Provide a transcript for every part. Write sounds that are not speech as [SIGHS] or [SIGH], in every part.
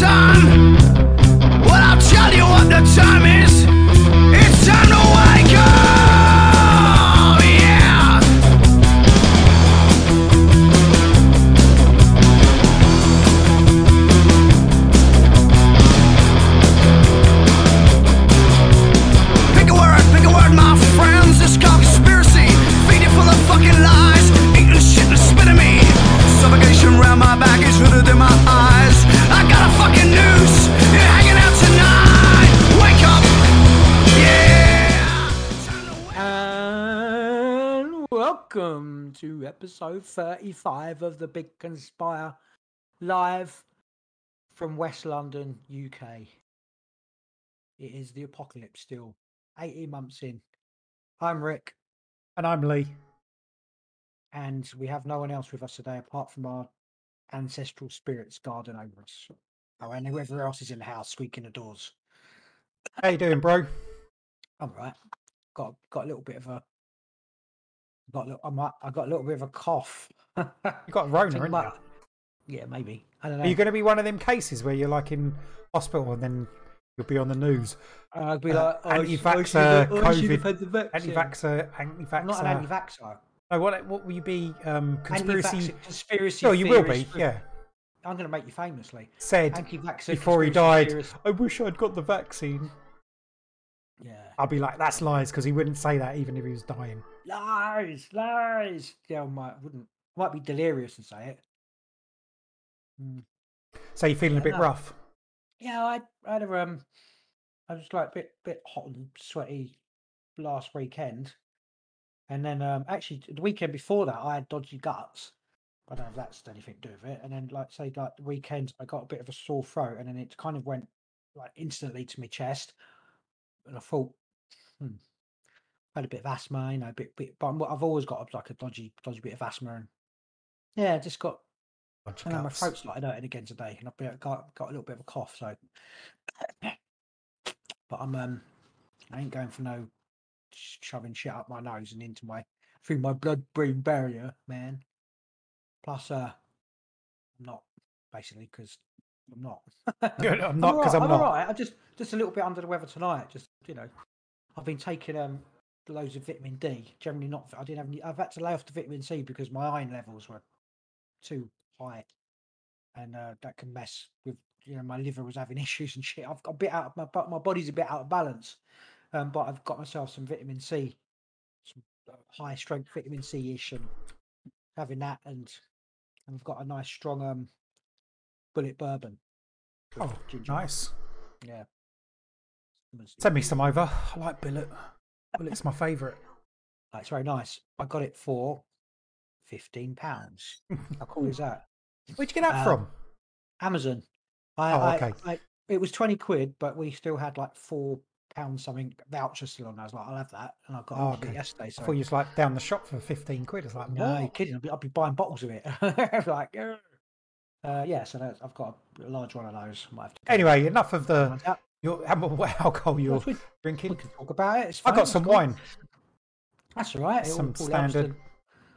time. Well, I'll tell you what the time is. It's time to episode 35 of the Big Conspire live from West London, UK. It is the apocalypse still, 18 months in. I'm Rick, And I'm Lee. and we have no one else with us today apart from our ancestral spirits guarding over us. Oh, and whoever else is in the house squeaking the doors. How you doing, bro? I'm right. Got got a little bit of a got a little, I might, I got a little bit of a cough. [LAUGHS] You got a Rona, haven't you? Yeah, maybe. I don't know. Are you going to be one of them cases where you're like in hospital and then you'll be on the news? And I'd be Uh, like, oh, I anti-vaxxer, I COVID, had the. Anti-vaxxer, anti-vaxxer. I'm not an anti-vaxxer. No, what what will you be? Um, conspiracy. Conspiracy. Oh, you will be. Yeah. I'm going to make you famously. Said before he died. I wish I'd got the vaccine. Yeah. I'll be like, that's lies because he wouldn't say that even if he was dying. Lies, lies. Yeah, I might wouldn't. Might be delirious and say it. Mm. So you're feeling a bit no. rough. Yeah, I, I had a um, I was like a bit bit hot and sweaty last weekend, and then um, actually the weekend before that I had dodgy guts. I don't know if that's anything to do with it. And then like say like the weekend I got a bit of a sore throat, and then it kind of went like instantly to my chest, and I thought, hmm, I had a bit of asthma, you know, a bit bit. But I'm, I've always got like a dodgy dodgy bit of asthma, and yeah, just got Bunch I know my throat's started hurting again today, and I've got got a little bit of a cough. So, [COUGHS] but I'm um, I ain't going for no shoving shit up my nose and into my through my blood-brain barrier, man. Plus, uh, I'm not basically because I'm not. [LAUGHS] Good, I'm not, 'cause alright, I'm not. alright. I'm just just a little bit under the weather tonight. Just you know, I've been taking um loads of vitamin D. Generally not. I didn't have any. I've had to lay off the vitamin C because my iron levels were too high, and uh, that can mess with you know my liver was having [LAUGHS] issues and shit. I've got a bit out of my my body's a bit out of balance, um, but I've got myself some vitamin C, some uh, high strength vitamin C ish, and having that, and and I've got a nice strong um Bulleit bourbon. Oh, ginger. nice. Yeah. Send me some over. I like Bulleit. Bulleit's my favourite. uh, It's very nice. I got it for fifteen pounds. How cool is that? [LAUGHS] Where'd you get that Uh, from? Amazon. I, Oh, okay. I- it was twenty quid, but we still had like four pounds something voucher still on. I was like, I'll have that, and I got Oh, hold it okay. yesterday. I So thought you was like down the shop for 15 quid. It's like, no, you're kidding. I'll be, I'll be buying bottles of it. [LAUGHS] like. Uh, yeah. So that's, I've got a large one of those. Might have to go Anyway, enough of the find your, how much alcohol you're we, we drinking. can talk about it. It's I fine, got some cool. wine. That's all right. Some all standard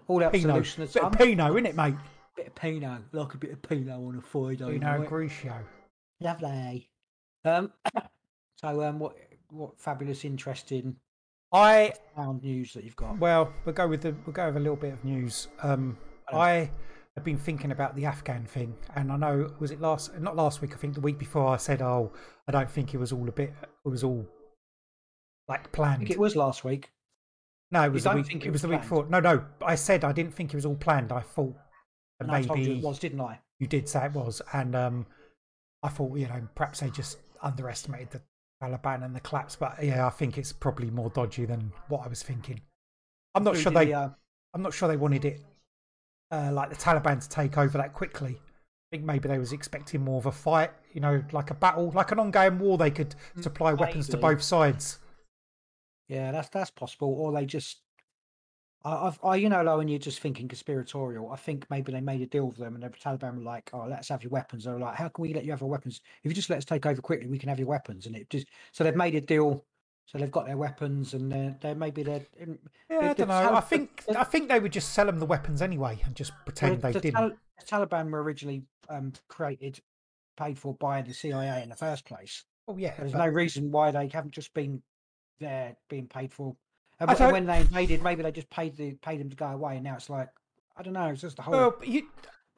All to Pinot. Bit tongue. of Pinot, isn't it, mate? bit of Pinot, like a bit of Pinot on a Friday Pinot night. Grigio. Lovely. Um, [COUGHS] so um, what what fabulous, interesting I found news that you've got? well, we'll go with the we'll go with a little bit of news. Um. I have been thinking about the Afghan thing, and I know was it last not last week. I think the week before I said, "Oh, I don't think it was all a bit. It was all like I planned." think it was last week. no, it was the don't week. think It, it was the week before. No, no. I said I didn't think it was all planned. I thought And I told you maybe it was, didn't I? you did say it was, and um, I thought you know perhaps they just underestimated the Taliban and the collapse. But yeah, I think it's probably more dodgy than what I was thinking. I'm not sure they. the, uh, I'm not sure they wanted it uh, like the Taliban to take over that quickly. I think maybe they was expecting more of a fight, you know, like a battle, like an ongoing war. They could supply weapons to Mm, both sides. yeah, that's that's possible. Or they just, I, I've, I, you know, like when you're just thinking conspiratorial, I think maybe they made a deal with them, and the Taliban were like, "Oh, let's have your weapons." They were like, "How can we let you have our weapons? If you just let us take over quickly, we can have your weapons." And it just so they've made a deal. So they've got their weapons, and they're, they're maybe they're. in- Yeah, the- I don't know. Tal- I think the- I think they would just sell them the weapons anyway and just pretend they the, didn't. Tal- the Taliban were originally um, created paid for by the CIA in the first place. Oh yeah, There's but- no reason why they haven't just been there being paid for. And wh- when they invaded, maybe they just paid the paid them to go away. And now it's like I don't know. It's just the whole. Well, but you,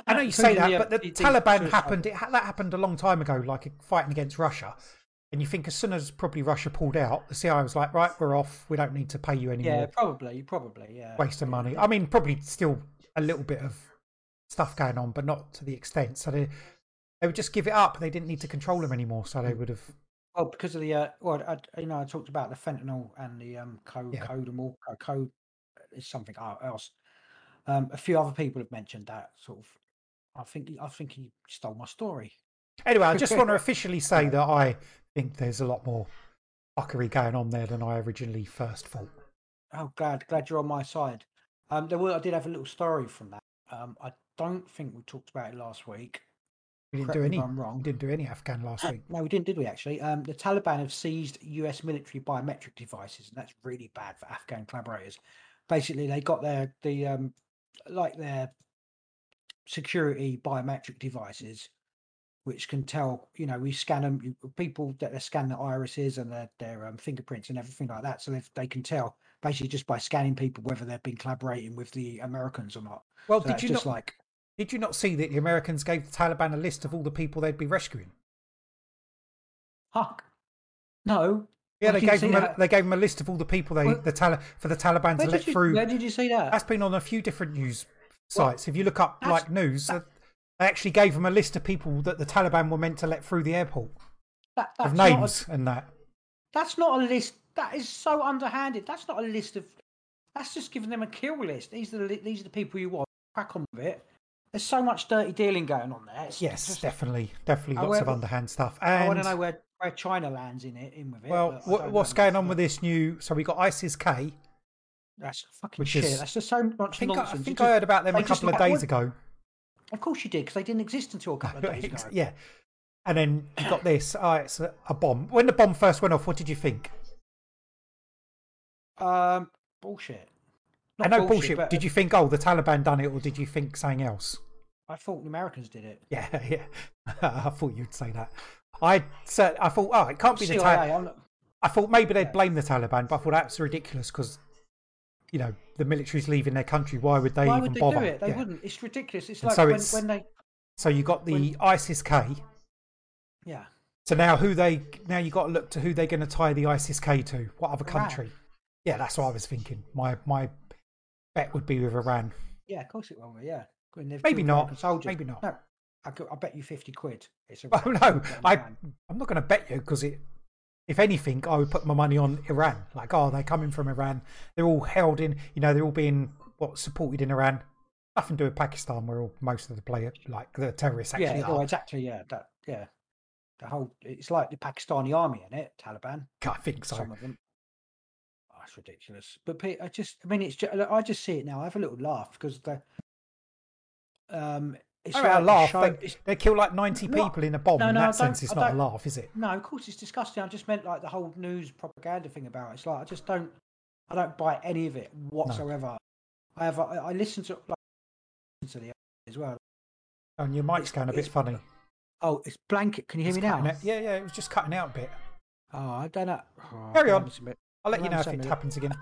I know you say that, the, but the the- the Taliban happened. It, that happened a long time ago, like fighting against Russia. And you think as soon as probably Russia pulled out, the CIA was like, "Right, we're off. We don't need to pay you anymore. yeah, probably, probably, yeah. Waste of money." I mean, probably still a little bit of stuff going on, but not to the extent. So they they would just give it up. They didn't need to control them anymore. So they would have. Well, because of the uh, well, I, you know, I talked about the fentanyl and the um code Yeah. codamol co- code is something else. Um, a few other people have mentioned that sort of. I think I think he stole my story. Anyway, I just want to [LAUGHS] officially say that I think there's a lot more fuckery going on there than I originally first thought. Oh, glad glad you're on my side. Um, there were I did have a little story from that. Um, I don't think we talked about it last week. We didn't Correct do any. I'm wrong. We didn't do any Afghan last week. No, we didn't, did we? Actually, um, the Taliban have seized U.S. military biometric devices, and that's really bad for Afghan collaborators. Basically, they got their the um, like their security biometric devices, which can tell. You know, we scan them. People that they scan their irises and their their um, fingerprints and everything like that, so they they can tell basically just by scanning people whether they've been collaborating with the Americans or not. Well, So did you just not? like Did you not see that the Americans gave the Taliban a list of all the people they'd be rescuing? Huck? No. Yeah, I they gave them. A, they gave them a list of all the people they Where- the Tali- for the Taliban to let you, through. where did you see that? That's been on a few different news Well, sites. if you look up like news, uh, they actually gave them a list of people that the Taliban were meant to let through the airport That, of that's not a- names and that. That's not a list. That is so underhanded. That's not a list of. That's just giving them a kill list. These are the these are the people you want. Crack on with it. There's so much dirty dealing going on there. It's Yes, just- definitely, definitely lots of underhand stuff. And I want to know where, where China lands in it in with it. well, what, what's going on with this new? So we got ISIS K. That's fucking shit. is- That's just so I much think I, I think It I heard about them a just couple of days ago. Of course you did, because they didn't exist until a couple of [LAUGHS] days ago. yeah, and then you got this. Oh, it's a, a bomb. When the bomb first went off, what did you think? Um, bullshit. I know bullshit. but Did you think, oh, the Taliban done it, or did you think something else? I thought the Americans did it. Yeah, [LAUGHS] yeah. [LAUGHS] I thought you'd say that. I said, I thought, oh, it can't be the Taliban. I thought maybe they'd blame the Taliban, but I thought that's ridiculous because, you know, the military's leaving their country. Why would they why even would they bother? do it? They Yeah. wouldn't. It's ridiculous. It's And like so when, it's- when they. So you got the when- ISIS K. Yeah. So now who they now you got to look to who they're going to tie the ISIS K to? What other Iran. country? Yeah, that's what I was thinking. My my bet would be with Iran. Yeah, of course it will. be, Yeah, Maybe not, Soldiers. maybe not. No, I, could, I bet you fifty quid. It's a [LAUGHS] Oh no, I I'm not going to bet you because it. If anything, I would put my money on Iran. Like, oh, they're coming from Iran. They're all held in. You know, they're all being what supported in Iran. Nothing to do with Pakistan, where all, most of the players, like the terrorists, actually yeah, are. exactly. Yeah, that yeah. The whole it's like the Pakistani army in it, Taliban. I think so. Some of them. Oh, it's ridiculous. But Pete, I just, I mean, it's just, I just see it now. I have a little laugh because the um, it's I like a laugh. show- They, they kill like 90 No, people in a bomb. no, in no, I that sense, it's not a laugh, is it? No, of course it's disgusting. I just meant like the whole news propaganda thing about it. It's like I just don't, I don't buy any of it whatsoever. I have, I, I listen to like listen to the as well. And your mic's It's- going a bit funny. Oh, it's blanket. Can you hear It's me now? out- Yeah, yeah, it was just cutting out a bit. Oh, I don't know. Oh, Carry on. been having some- I'll let you know if it happens again. [LAUGHS]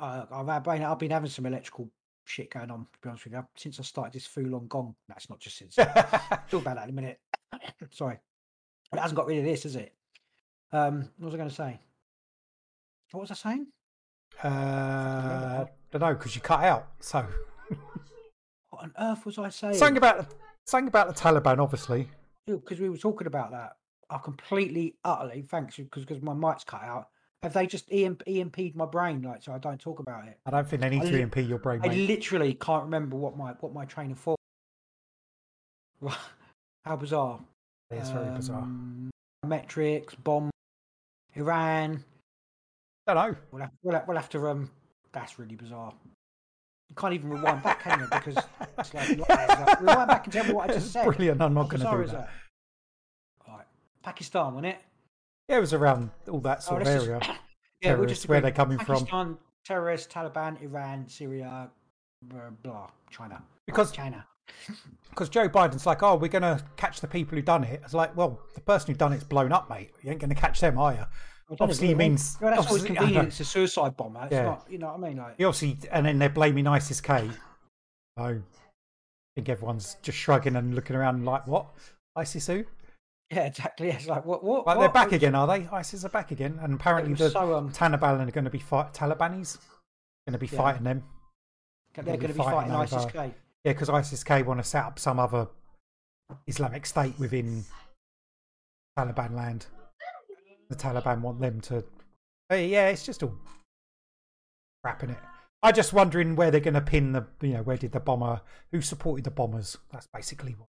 Uh, I've, been- I've been having some electrical shit going on. To be honest with you, since I started this Fulon Gong. That's not just since. [LAUGHS] Talk about that in a minute. [COUGHS] Sorry, but it hasn't got rid of this, has it? Um, what was I going to say? What was I saying? uh, don't know because you cut out. So What on earth was I saying? something about something about the Taliban, obviously. because we were talking about that. I completely, utterly, thanks because because my mic's cut out. Have they just EMP, EMP'd my brain like so I don't talk about it? I don't think they need I to EMP your brain, I mate. literally can't remember what my what my train of thought. [LAUGHS] How bizarre! It's very bizarre. Um, Metrics, bomb, Iran. don't know. We'll have, we'll have, we'll have to. Um, that's really bizarre. You can't even rewind back, can you? Because it's like, [LAUGHS] like, rewind back and tell me what I just said. brilliant. I'm not going to do is that. All right, Pakistan, wasn't it? Yeah, it was around all that oh, sort of let's just- area. [COUGHS] Yeah, Terrorists, just where they're coming from. Pakistan, terrorists, Taliban, Iran, Syria, blah, blah China, Because China. [LAUGHS] because Joe Biden's like, oh, we're going to catch the people who done it. It's like, well, the person who done it's blown up, mate. You ain't going to catch them, are you? Obviously, he means. well, that's always [LAUGHS] convenient. It's a suicide bomber. It's Yeah. not, you know what I mean? Like, He obviously, and then they're blaming ISIS K. So I think everyone's just shrugging and looking around like, what? ISIS who? Yeah, exactly. It's like what? What? Like what? they're back again, are they? ISIS are back again, and apparently the so, um, Taliban are going to be fight Talibanis going to be Yeah. fighting them. They're going to be fighting fighting ISIS K. Yeah, because ISIS K want to set up some other Islamic state within Taliban land. The Taliban want them to. Hey, yeah, it's just all crap in it. I'm just wondering where they're going to pin the. You know, where did the bomber? Who supported the bombers? That's basically what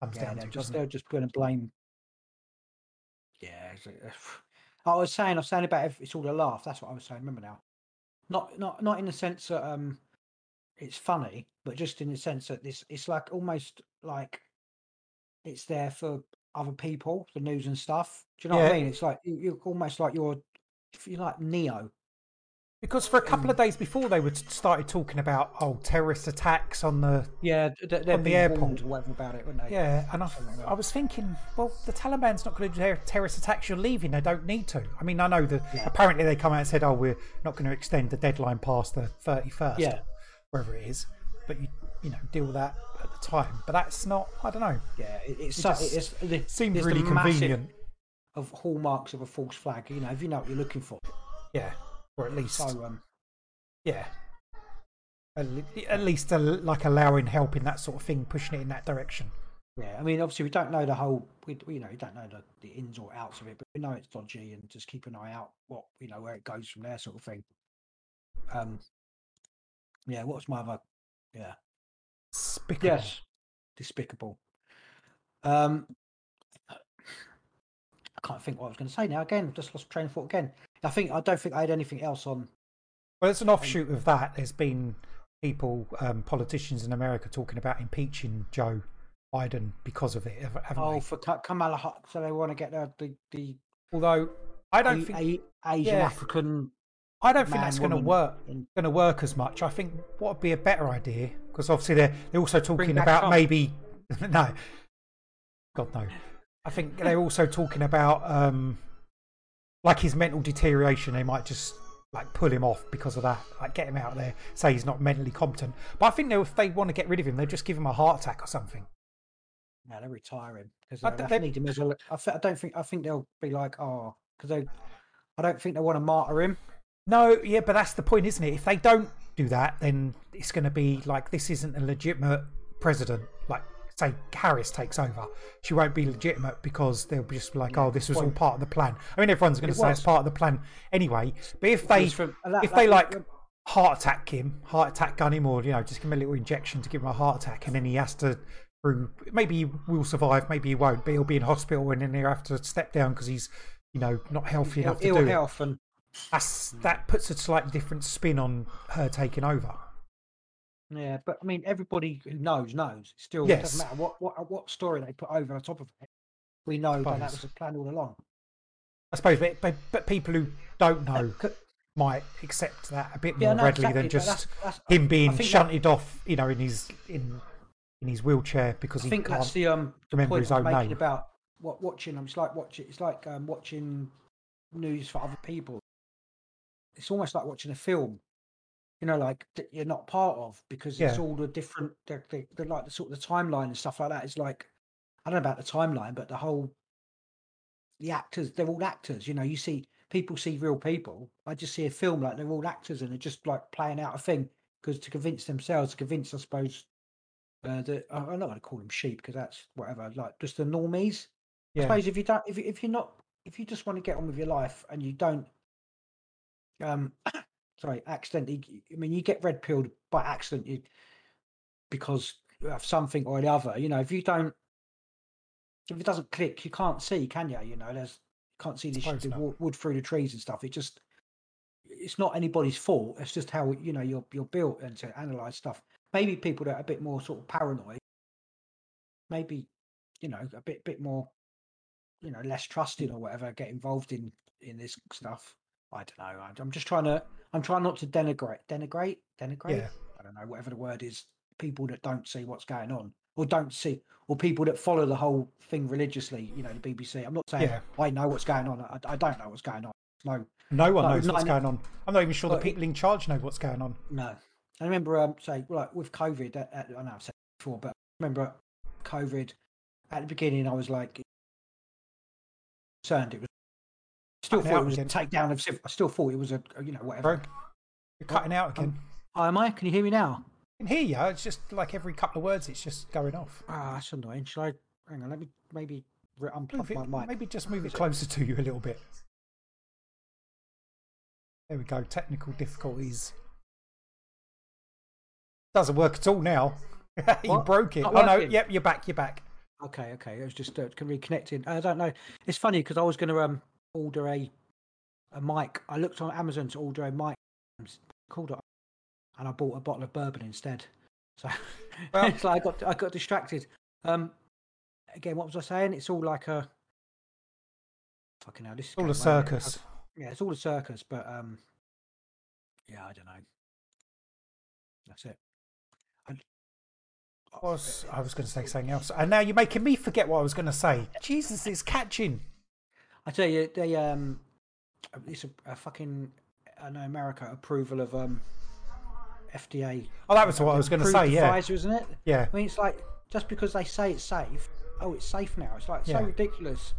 comes Yeah, down they're to. just it? they're just going to blame. Yeah, it's, uh, [SIGHS] I was saying, I was saying about if it's all a laugh. That's what I was saying. Remember now, not not not in the sense that um, it's funny, but just in the sense that this it's like almost like it's there for other people, the news and stuff. Do you know what I mean? It's like you- you're almost like you're if you're like Neo. Because for a couple of mm. days before they were started talking about oh terrorist attacks on the Yeah, On the airport. or whatever about it, weren't they? Yeah, and I, like. I was thinking, well, the Taliban's not going to do terrorist attacks. You're leaving. They don't need to. I mean, I know that Yeah. apparently they come out and said, oh, we're not going to extend the deadline past the 31st, Yeah. wherever it is. But you, you know, deal with that at the time. But that's not. I don't know. Yeah, it, it's It so, just it's, it Seems the really convenient. of hallmarks of a false flag. You know, if you know what you're looking for. Yeah, or at least, So um, yeah, at, at least uh, like allowing help in that sort of thing, pushing it in that direction. yeah, I mean, obviously we don't know the whole. We, you know we don't know the, the ins or outs of it, but we know it's dodgy and just keep an eye out what you know where it goes from there, sort of thing. Um, yeah. What's my other? Yeah. Despicable. Yes. Despicable. Um, I can't think what I was going to say now. Again, I've just lost train of thought again. I think I don't think I had anything else on. Well, it's an offshoot of that. There's been people, um, politicians in America, talking about impeaching Joe Biden because of it, haven't Oh, they? for Kamala, Ha- so they want to get the the, the Although I don't A- think A- Asian yeah. African. I don't think that's going to work. Going to work as much. I think what would be a better idea because obviously they're they're also talking about Trump. maybe [LAUGHS] no, God no. I think they're also talking about um, like his mental deterioration. They might just like pull him off because of that. Like get him out of there. Say he's not mentally competent. But I think they, if they want to get rid of him, they'll just give him a heart attack or something. No, they're retiring because uh, I they, they they- need him as well. I, I don't think. I think they'll be like, oh, because they. I don't think they want to martyr him. No, yeah, but that's the point, isn't it? If they don't do that, then it's going to be like this isn't a legitimate president. Like, say Harris takes over, she won't be legitimate because they'll be just be like, oh, this was all part of the plan. I mean, everyone's going It to say was. it's part of the plan anyway. But if they from- that- if they like heart attack him, heart attack gun him, or you know, just give him a little injection to give him a heart attack, and then he has to. Through, maybe he will survive, maybe he won't, but he'll be in hospital and then he'll have to step down because he's, you know, not healthy Ill, enough to ill do it health and that's that puts a slightly different spin on her taking over. Yeah, but I mean, everybody who knows knows. Still, it Yes. doesn't matter what what what story they put over the top of it. We know that that was a plan all along. I suppose, but, but, but people who don't know might accept that a bit more Yeah, no, readily exactly, than just that's- that's- him being think that- shunted off, you know, in his in in his wheelchair because I he think can't. that's the um remember point his own making name. about what watching. I'm just like watching. It's like um, watching news for other people. It's almost like watching a film. You know, like that you're not part of because it's Yeah. all the different, the, the, the like the sort of the timeline and stuff like that. Is like I don't know about the timeline, but the whole the actors. They're all actors. You know, you see people see real people. I just see a film like they're all actors and they're just like playing out a thing because to convince themselves, to convince, I suppose, uh, the I- I'm not going to call them sheep because that's whatever. Like just the normies. I yeah, suppose if you don't, if you, if you're not, if you just want to get on with your life and you don't, um, sorry, accidentally. I mean, you get red pilled by accident because of something or the other. You know, if you don't, if it doesn't click, you can't see, can you? You know, there's you can't see the, the not. wood through the trees and stuff. It just, it's not anybody's fault. It's just how you know you're you're built and to analyze stuff. Maybe people that are a bit more sort of paranoid, maybe you know a bit bit more, you know, less trusting hmm. or whatever, get involved in in this stuff. I don't know. I'm just trying to. I'm trying not to denigrate, denigrate, denigrate. Yeah. I don't know whatever the word is. People that don't see what's going on. or don't see, or people that follow the whole thing religiously. You know, the BBC. I'm not saying Yeah. I know what's going on. I, I don't know what's going on. No, No one Like, knows what's going on. I'm not even sure the But people in charge know what's going on. no. I remember, um, say, like with COVID. uh, uh, I know I've said before, but I remember COVID at the beginning. I was like concerned. It was still thought it was a again. takedown of. civ- I still thought it was a you know whatever. Bro, you're cutting out again. Oh, am I? Can you hear me now? I can hear you. It's just like every couple of words, it's just going off. Ah, that's annoying. Should I hang on? Let me maybe unplug it- my mic. maybe just move it closer to you a little bit. There we go. Technical difficulties. Doesn't work at all now. [LAUGHS] you broke it. Not Oh no! Yep, you're back. You're back. Okay, okay. It was just uh, reconnecting. I don't know. It's funny because I was going to um order a a mic. I looked on Amazon to order a mic. Called it, and I bought a bottle of bourbon instead. So [LAUGHS] Well- it's like I got I got distracted. Um, again, what was I saying? It's all like a fucking hell. This is All a going way ahead. circus. Yeah, it's all a circus, but um, yeah, I don't know. That's it. I, was I was going to say something else, and now you're making me forget what I was going to say. Jesus, it's catching. I tell you, they um, it's a, a fucking I know America approval of um, FDA. Oh, that was what I was going to say. Yeah, Pfizer, isn't it? yeah. I mean, it's like just because they say it's safe, oh, it's safe now. It's like Yeah. so ridiculous.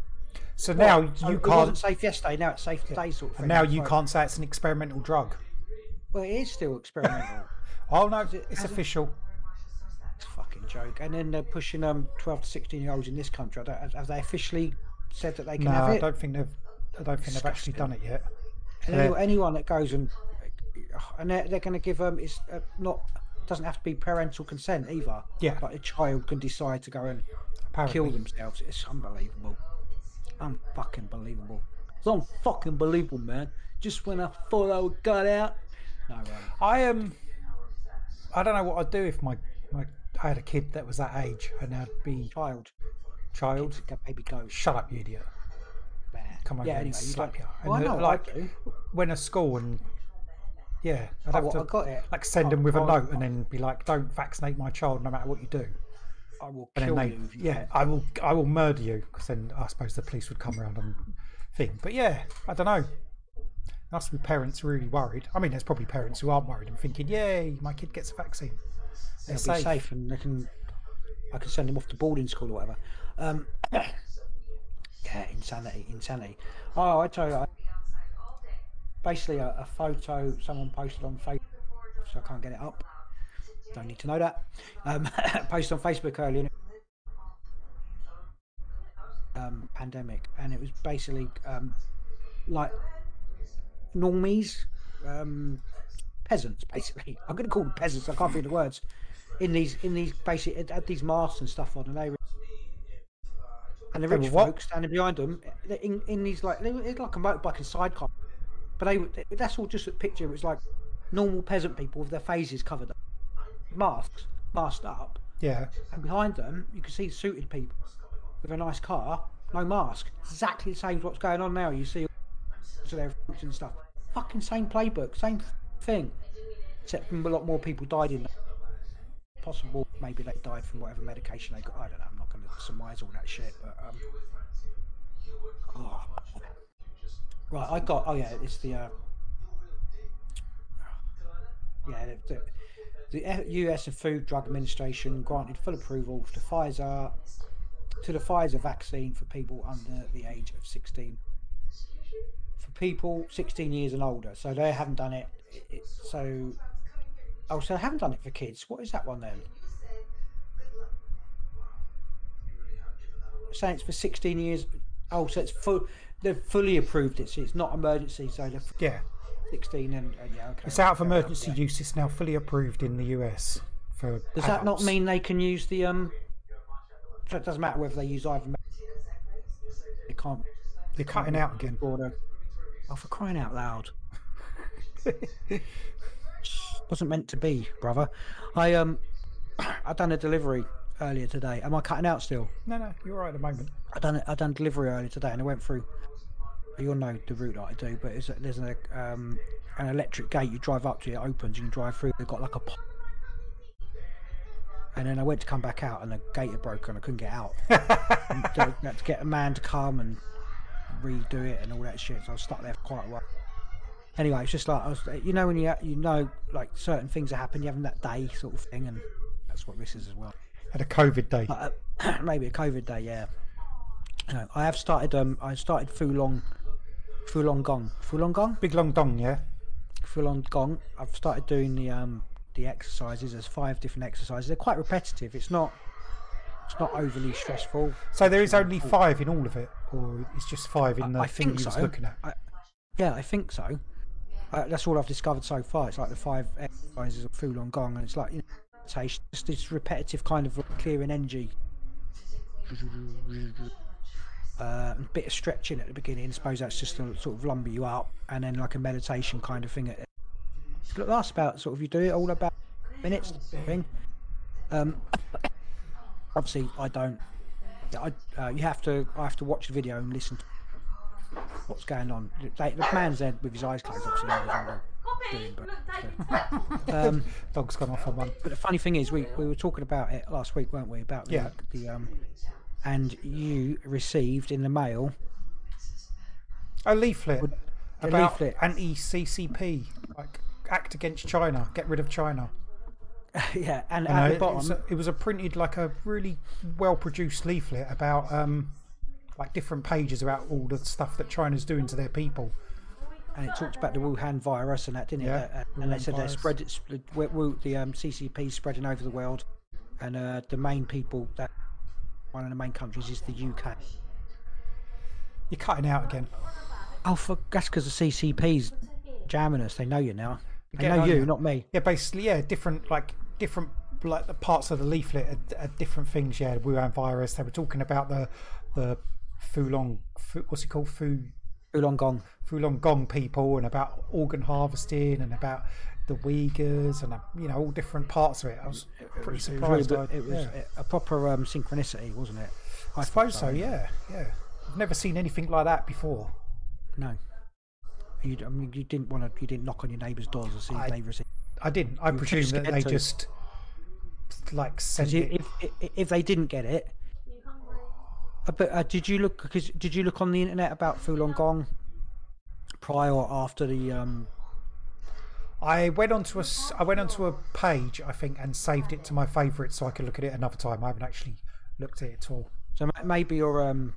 So now What? So you It wasn't can't. safe yesterday. Now it's safe today, sort of thing. And now you can't say it's an experimental drug. Well, it is still experimental. [LAUGHS] Oh no, it- it's it- official. it's a fucking joke. And then they're pushing um twelve to sixteen year olds in this country. I don't, have- have they officially said that they can No, have I don't think they've. I don't think they've actually done it yet. And anyone that goes and and they're, they're going to give them it's uh, not doesn't have to be parental consent either. Yeah. but a child can decide to go and Apparently. kill themselves. It's unbelievable. Unfucking believable. It's unfucking believable, man. Just when I thought I would got out. No, um, I um, I don't know what I'd do if my my I had a kid that was that age and I'd be child, child. go- baby goes. Shut up, you idiot! Come over yeah, anyway, you slap you. Well, I And, uh, know, like, I. Went to school and yeah, I'd Oh, have what, to I got it. like send Oh, them with a oh, note and then be like, "Don't vaccinate my child, no matter what you do." I will And kill they, you. yeah. I will, I will murder you because then I suppose the police would come around and thing. But yeah, I don't know. Must be parents really worried. I mean, there's probably parents who aren't worried and thinking, "Yay, my kid gets a vaccine." They're They'll be safe. safe and they can I can send them off to boarding school or whatever. Um, [COUGHS] yeah, insanity, insanity. Oh, I tell you, I, basically a, a photo someone posted on Facebook, so I can't get it up. Don't need to know that. Um, [COUGHS] posted on Facebook earlier. Um, pandemic, and it was basically um, like normies, um, peasants, basically. I'm going to call them peasants. I can't think of the words. In these, in these basic, it had these masks and stuff on, and they were, and the rich what? folks standing behind them, in, in these like, it's like a motorbike and sidecar, but they, that's all just a picture. It was like normal peasant people with their faces covered up, masks, masked up, Yeah, and behind them you can see suited people with a nice car, no mask. Exactly the same as what's going on now. You see to their and stuff. Fucking same playbook, same thing. Except a lot more people died in that. Possible, maybe they died from whatever medication they got. I don't know. I'm not going to surmise all that shit, but um. oh. Right, I got. Oh yeah, it's the. Uh, yeah, the, the, U.S. Food Drug Administration granted full approval to Pfizer to the Pfizer vaccine for people under the age of 16. For people 16 years and older, so they haven't done it- it- so, oh, so they haven't done it for kids. What is that one then? Saying it's for 16 years. Oh, so it's full. They've fully approved it. So it's not emergency. So they're yeah. 16 and uh, yeah, okay. It's out of emergency yeah. use. It's now fully approved in the US for. Does that not mean they can use the um? So it doesn't matter whether they use either. They can't. you're cutting out again? Order. Oh, for crying out loud! [LAUGHS] Wasn't meant to be, brother. I um, [CLEARS THROAT] I done a delivery earlier today. Am I cutting out still? No, no, you're right at the moment. I done. I done delivery earlier today, and I went through. You'll know the route that I do, but it's there's a um an electric gate. You drive up to it, opens. You can drive through. They've got like a. And then I went to come back out, and the gate had broken. I couldn't get out. and so I had to get a man to come and redo it and all that shit. So I was stuck there for quite a while. Anyway, it's just like I was, you know, when you you know, like certain things that happen, you having that day sort of thing, and that's what this is as well. Had a COVID day. Uh, [CLEARS THROAT] maybe a COVID day, yeah. No, I have started. Um, I started Fulong, Fulong Gong, Fulong Gong, Big long dong, yeah. Fulong Gong. I've started doing the um the exercises. There's five different exercises. They're quite repetitive. It's not. It's not overly stressful. So there is only five in all of it, or it's just five in the I thing think you was so. looking at. I, yeah, I think so. Uh, that's all I've discovered so far. It's like the five exercises of Fulong Gong, and it's like you know, just this repetitive kind of clearing energy. Uh, a bit of stretching at the beginning. I suppose that's just to sort of lumber you up, and then like a meditation kind of thing. It it lasts about sort of you do it all about minutes thing. Um, obviously, I don't. I uh, you have to. I have to watch the video and listen to what's going on. Like, the man's there with his eyes closed, obviously. knows what I'm doing, but, um, [LAUGHS] Dog's gone off on one. but the funny thing is, we, we were talking about it last week, weren't we? About the, Yeah. the um, and you received in the mail. A leaflet a about leaflet. anti-CCP, like act against China, get rid of China. [LAUGHS] yeah, and And at I- the it, bottom, was a, it was a printed like a really well-produced leaflet about um, like different pages about all the stuff that China's doing to their people. and it talked about the Wuhan virus and that, didn't it? Yeah, Uh, uh, and they Wuhan said they're virus. spread, it's, the, Wu- Wu- the um, CCP spreading over the world, and uh, the main people that one of the main countries is the UK. You're cutting out again. Oh, for, that's because the CCP's jamming us. They know you now. They know you, you. not me. Yeah, basically, yeah, different like different like the parts of the leaflet are, are different things. Yeah, Wuhan virus. They were talking about the the Fulong, what's it called, Fu Oolong Gong. Fulong Gong people, and about organ harvesting, and about the Uyghurs, and uh, you know all different parts of it. I was pretty It was, really, surprised. I- it was yeah. a proper um, synchronicity, wasn't it? I suppose so. Yeah, yeah. I've never seen anything like that before. No. You, I mean, you didn't want to. You didn't knock on your neighbour's doors to see I- if they received. I didn't. I presume that they to. just like sent If, it. if, if, if they didn't get it, uh, but uh, did you look? Because did you look on the internet about Fulong Gong prior or after the? Um, I went onto a I went onto a page I think and saved it to my favourites so I could look at it another time. I haven't actually looked at it at all. so maybe your um,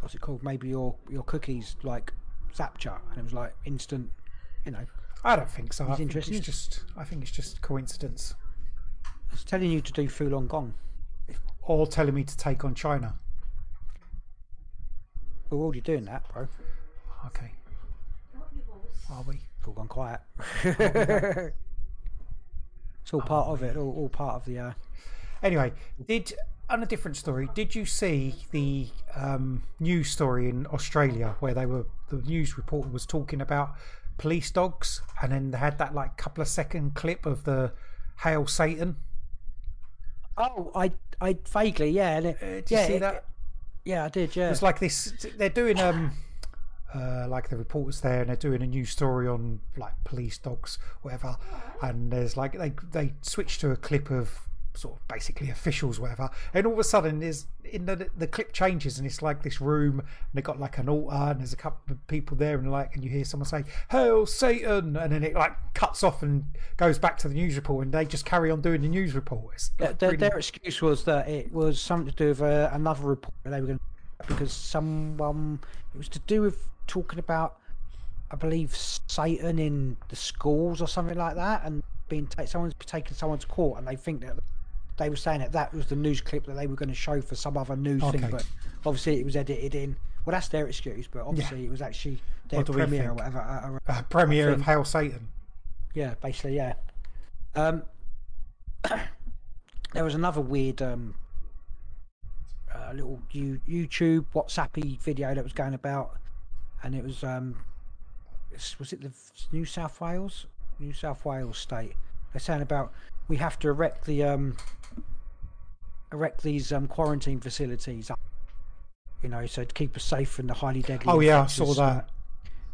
what's it called? Maybe your your cookies like Zapcha, and it was like instant. You know, I don't think so. I think interested. it's just I think it's just coincidence. it's telling you to do Fulong Or telling me to take on China. We're already doing that, bro. Okay. Are we? It's all gone quiet. [LAUGHS] it's all part of it. All, all part of the. Uh, Anyway, did on a different story, did you see the um, news story in Australia where they were the news reporter was talking about police dogs and then they had that like couple of second clip of the Hail Satan? oh, I, I vaguely, yeah. and it- Uh, did yeah, you see it- that? Yeah, I did. Yeah. It's like this. They're doing um, uh, like the reporters there, and they're doing a new story on like police dogs, whatever. And there's like they they switch to a clip of sort of basically officials, whatever. And all of a sudden, there's in the the clip changes, and it's like this room, and they got like an altar, and there's a couple of people there, and like, and you hear someone say "Hail Satan," and then it like cuts off and goes back to the news report, and they just carry on doing the news report. Like their, really- their excuse was that it was something to do with uh, another report that they were going to because someone it was to do with talking about I believe Satan in the schools or something like that and being someone's taken someone to court and they think that they were saying that that was the news clip that they were going to show for some other news thing but obviously it was edited in well that's their excuse but obviously it was actually their What premiere or whatever at a- uh, premiere of Hail Satan. yeah, basically, yeah. Um, [COUGHS] there was another weird um, uh, little you, YouTube WhatsAppy video that was going about, and it was um, was it the New South Wales, New South Wales state? They're saying about we have to erect the um, erect these um, quarantine facilities you know, so to keep us safe from the highly deadly. Oh yeah, I saw um, that.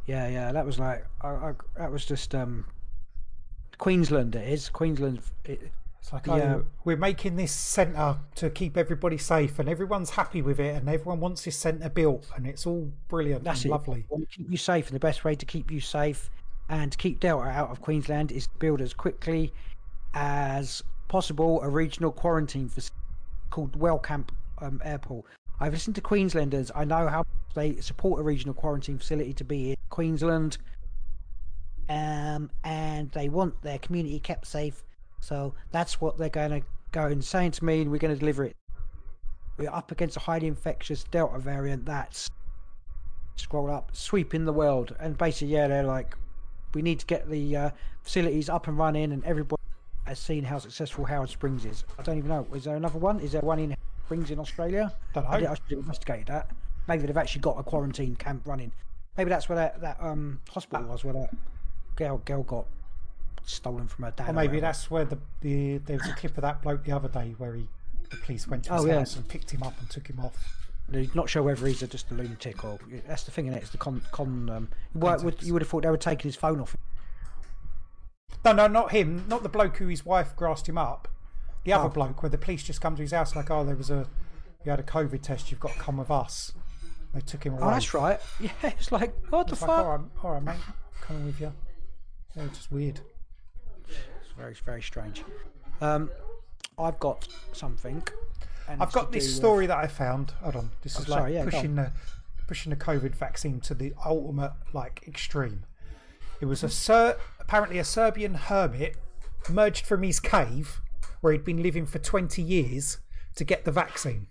yeah, yeah, that was like I, I, that was just um, Queensland. It is Queensland. It, It's like, Yeah. oh, we're making this centre to keep everybody safe, and everyone's happy with it, and everyone wants this centre built, and it's all brilliant That's and it. lovely. We keep you safe, and the best way to keep you safe and keep Delta out of Queensland is to build as quickly as possible a regional quarantine facility called Wellcamp um, Airport. I've listened to Queenslanders. I know how they support a regional quarantine facility to be in Queensland, um, and they want their community kept safe. So that's what they're going to go and saying to me, and we're going to deliver it. We're up against a highly infectious Delta variant that's scroll up, sweeping the world, and basically, yeah, they're like, we need to get the uh, facilities up and running, and everybody has seen how successful Howard Springs is. I don't even know. Is there another one? Is there one in Springs in Australia? Don't I, know. did, I should have investigated that. Maybe they've actually got a quarantine camp running. Maybe that's where that, that um hospital was, where that girl girl got stolen from her dad. Or maybe whatever. that's where the, the there was a clip of that bloke the other day where he the police went to his Oh, yeah. house and picked him up and took him off. Not sure whether he's a, just a lunatic or that's the thing. is It's the con con. Um, what would you would have thought they were taking his phone off. him. No, no, not him. Not the bloke who his wife grassed him up. The other Oh. bloke where the police just come to his house like, oh, there was a you had a COVID test. You've got to come with us. They took him away. Oh, that's right. [LAUGHS] Yeah, it's like what the It's fuck. all right, all right, mate, coming with you. Yeah, it's just weird. It's very very strange. Um, I've got something. I've got this story that I found. Hold on, this is Oh, like sorry, yeah, pushing the pushing the COVID vaccine to the ultimate like extreme. It was a Ser- apparently a Serbian hermit emerged from his cave where he'd been living for twenty years to get the vaccine.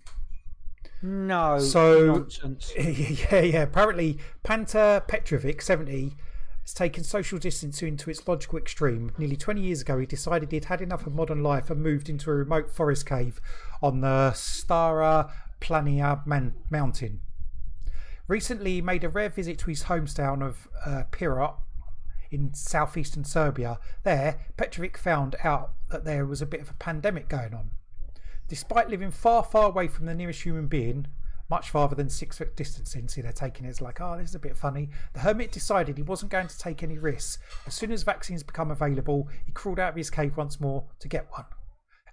No. So- nonsense. [LAUGHS] yeah, yeah. Apparently, Panta Petrovic, 70, has taken social distancing to its logical extreme. Nearly 20 years ago, he decided he'd had enough of modern life and moved into a remote forest cave on the Stara Planina man- mountain. Recently, he made a rare visit to his hometown of uh, Pirot in southeastern Serbia. There, Petrovic found out that there was a bit of a pandemic going on. Despite living far, far away from the nearest human being, much farther than six foot distancing, see, they're taking it as like, oh, this is a bit funny. The hermit decided he wasn't going to take any risks. As soon as vaccines become available, he crawled out of his cave once more to get one.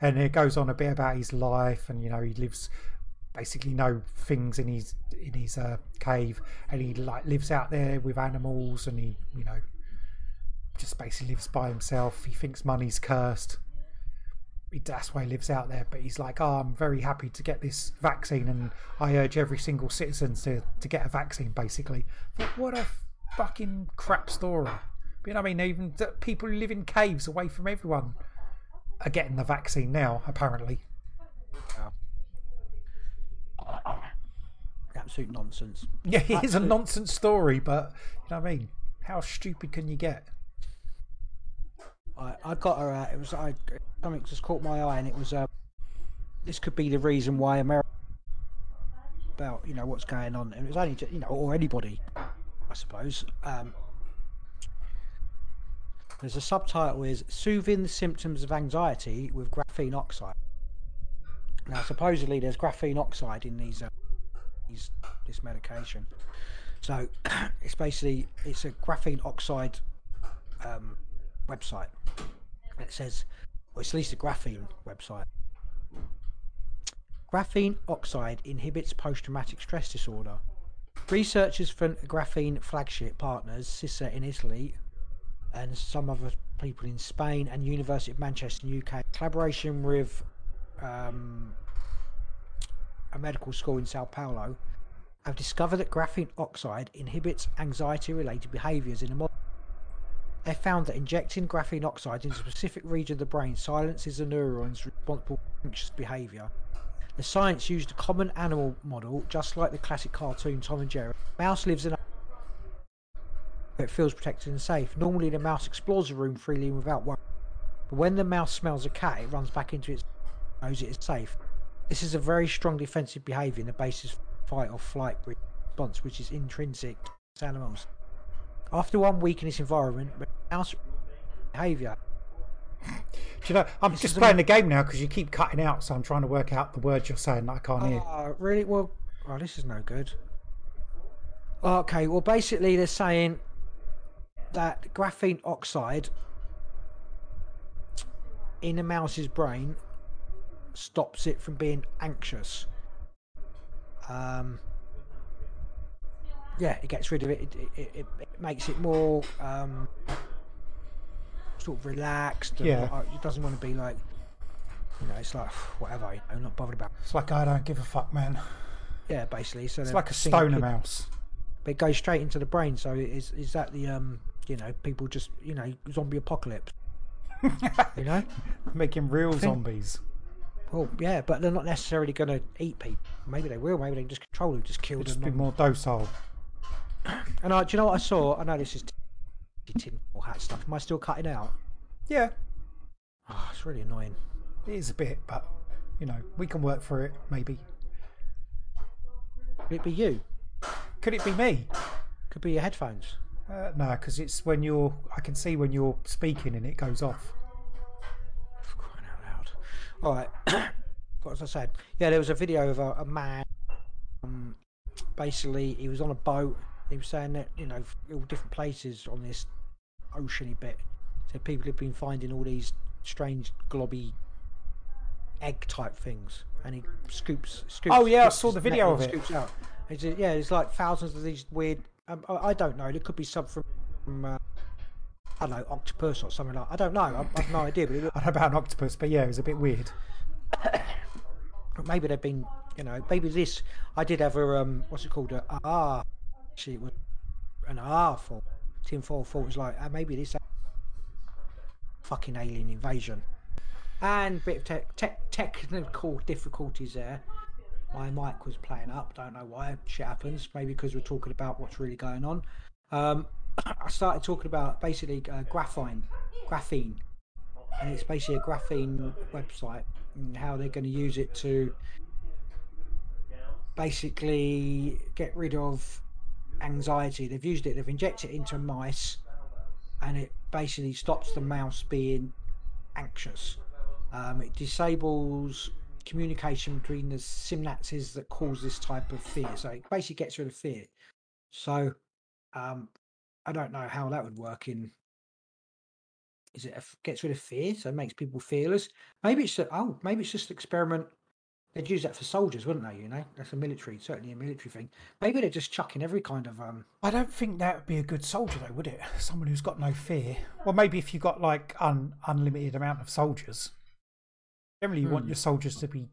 And it goes on a bit about his life, and you know, he lives basically no things in his in his uh, cave, and he like lives out there with animals, and he, you know, just basically lives by himself. He thinks money's cursed he- that's why he lives out there. But he's like, oh, I'm very happy to get this vaccine, and I urge every single citizen to, to get a vaccine, basically. But what a fucking crap story. But you know what I mean? Even the people who live in caves away from everyone are getting the vaccine now, apparently. Absolute nonsense. Yeah, it is a nonsense story, but you know what I mean? How stupid can you get? I, I got her. It was I something just caught my eye, and it was uh, this could be the reason why America about you know what's going on, and it was only ju- you know or anybody, I suppose. Um, there's a subtitle is soothing the symptoms of anxiety with graphene oxide. Now supposedly there's graphene oxide in these, uh, these this medication. So [CLEARS THROAT] it's basically it's a graphene oxide um, website. It says, well, it's at least a graphene website. Graphene oxide inhibits post traumatic stress disorder. Researchers from Graphene flagship partners, SISSA in Italy, and some other people in Spain and University of Manchester, UK, collaboration with um, a medical school in Sao Paulo, have discovered that graphene oxide inhibits anxiety related behaviours in a model. They found that injecting graphene oxide into a specific region of the brain silences the neurons responsible for anxious behaviour. The science used a common animal model, just like the classic cartoon Tom and Jerry. Mouse lives in a it feels protected and safe. Normally, the mouse explores the room freely and without worry. But when the mouse smells a cat, it runs back into its knows it is safe. This is a very strong defensive behaviour the basis fight or flight response, which is intrinsic to animals. After one week in this environment, mouse behaviour Do you know, I'm This just playing the game now because you keep cutting out, so I'm trying to work out the words you're saying that I can't hear. Oh, really? Well, oh, this is no good. Okay, well, basically, they're saying that graphene oxide in a mouse's brain stops it from being anxious. Um, yeah, it gets rid of it. It, it, it, it makes it more um, sort of relaxed. Yeah. not- it doesn't want to be like, you know, it's like [SIGHS] whatever. You know, not bothered about. It's like I don't give a fuck, man. Yeah, basically. So It's like a stoner it- mouse. but it goes straight into the brain. So is is that the um, you know, people just you know, zombie apocalypse. [LAUGHS] you know. Making real zombies. Well, yeah, but they're not necessarily going to eat people. Maybe they will. Maybe they can just control them, just kill Just them. Just be more docile. And I, do you know what I saw? I know this is tin or hat stuff. Am I still cutting out? Yeah, Oh, it's really annoying. it is a bit, but you know, we can work through it. Maybe. Could it be you? Could it be me? Could be your headphones. Uh, no, because it's when you're. I can see when you're speaking and it goes off. For crying out loud. All right. [COUGHS] what was I saying? Yeah, there was a video of a, a man. Um, basically, he was on a boat. He was saying that you know all different places on this oceany bit. So people have been finding all these strange globby egg type things, and he scoops. scoops Oh, yeah, I saw the video of it. Scoops out. It's, yeah, there's like thousands of these weird. Um, I, don't know. There could be some from. from uh, I don't know, octopus or something like. I don't know. I, I've no [LAUGHS] idea. But it, I don't know about an octopus, but yeah, it was a bit weird. [COUGHS] maybe they've been, you know, maybe this. I did have a um, what's it called? A ah, actually, it was an ah for tinfoil thought was like, ah, maybe this fucking alien invasion, and bit of tech tech technical difficulties there. My mic was playing up. Don't know why. Shit happens. Maybe because we're talking about what's really going on. Um, [CLEARS THROAT] I started talking about basically uh, graphene, graphene, and it's basically a graphene website and how they're going to use it to basically get rid of anxiety. They've used it. They've injected it into mice, and it basically stops the mouse being anxious. Um, it disables communication between the synapses that cause this type of fear. So it basically gets rid of fear. So um, I don't know how that would work in. Is it gets rid of fear, so it makes people fearless? Maybe it's a, oh, maybe it's just an experiment. They'd use that for soldiers, wouldn't they? You know, that's a military, certainly a military thing. Maybe they're just chucking every kind of um. I don't think that would be a good soldier, though, would it? Someone who's got no fear. Well, maybe if you've got like un- unlimited amount of soldiers. Generally, you want Hmm. your soldiers to be,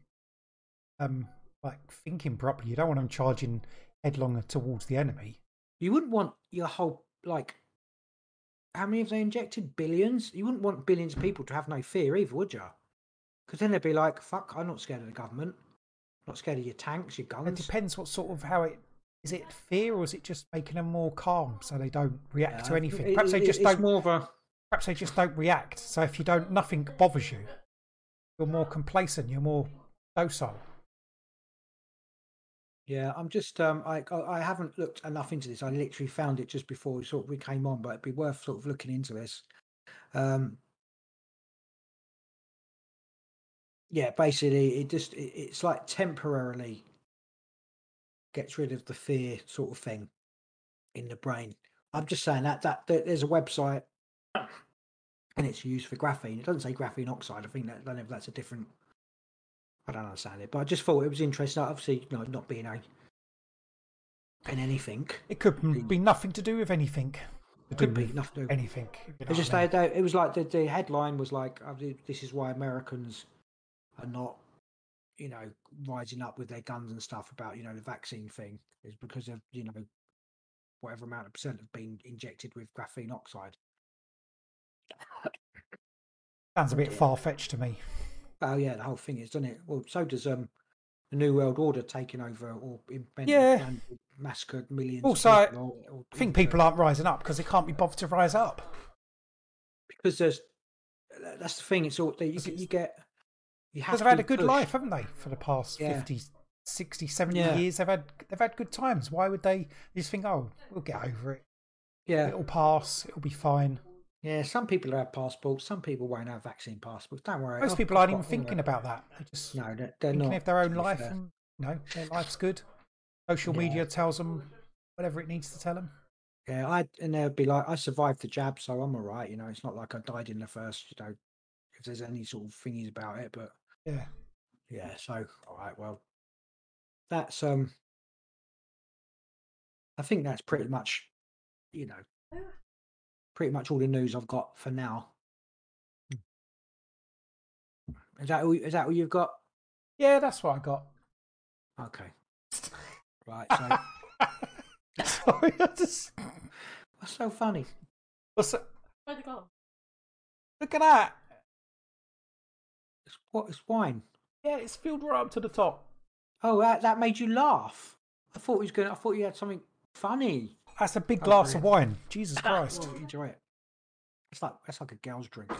um, like thinking properly. You don't want them charging headlong towards the enemy. You wouldn't want your whole like. How many have they injected? Billions. You wouldn't want billions of people to have no fear either, would you? Because then they'd be like, "Fuck, I'm not scared of the government. not scared of your tanks, your guns. It depends what sort of how it is. It fear or is it just making them more calm so they don't react to Uh, anything? it- Perhaps they just don't. more of a. Perhaps they just don't react. So if you don't, nothing bothers you. You're more complacent. You're more docile. Yeah, I'm just um I I I haven't looked enough into this. I literally found it just before we sort of we came on, but it'd be worth sort of looking into this. Um Yeah, basically it just it, it's like temporarily gets rid of the fear sort of thing in the brain. I'm just saying that that, that there's a website and it's used for graphene. It doesn't say graphene oxide. I think that I don't know if that's a different I don't understand it, but I just thought it was interesting. Obviously, you know, not being a in anything. It could be nothing to do with anything. It Could be nothing to do- anything. you know just I mean. they, it was like the, the headline was like, uh, "This is why Americans are not, you know, rising up with their guns and stuff about you know the vaccine thing is because of you know whatever amount of percent have been injected with graphene oxide." sounds a bit far fetched to me. Oh yeah, the whole thing is, doesn't it? Well, so does um the New World Order taking over or invented, Yeah. planned, massacred millions. Also, of I people or- or I think people aren't rising up because they can't be bothered to rise up. because there's that's the thing. It's all you, you get Because they've had a good pushed. life, haven't they, for the past Yeah. 50, 60, 70 Yeah. years? They've had they've had good times. Why would they just think, oh, we'll get over it. Yeah, It'll pass. It'll be fine. yeah. Some people have passports. Some people won't have vaccine passports. Don't worry. Most I've- people aren't even thinking about that. They're just No, they're, they're thinking not. of their own life, fair. and you know, their life's good. Social Yeah. media tells them whatever it needs to tell them. Yeah, I and they'll be like, I survived the jab, so I'm all right. You know, it's not like I died in the first, you know, if there's any sort of thingies about it. But Yeah. yeah, so all right, well, that's um, I think that's pretty much, you know, pretty much all the news I've got for now. Is that all, is that all you've got? Yeah, that's what I got. Okay. [LAUGHS] Right. So Sorry, I just. what's so funny? What's that? Where'd it go? Look at that. It's what? It's wine. Yeah, it's filled right up to the top. Oh, that, that made you laugh. I thought he was going. I thought you had something funny. That's a big Oh, glass of wine. Jesus [LAUGHS] Christ. Well, enjoy it. It's like that's like a girl's drink.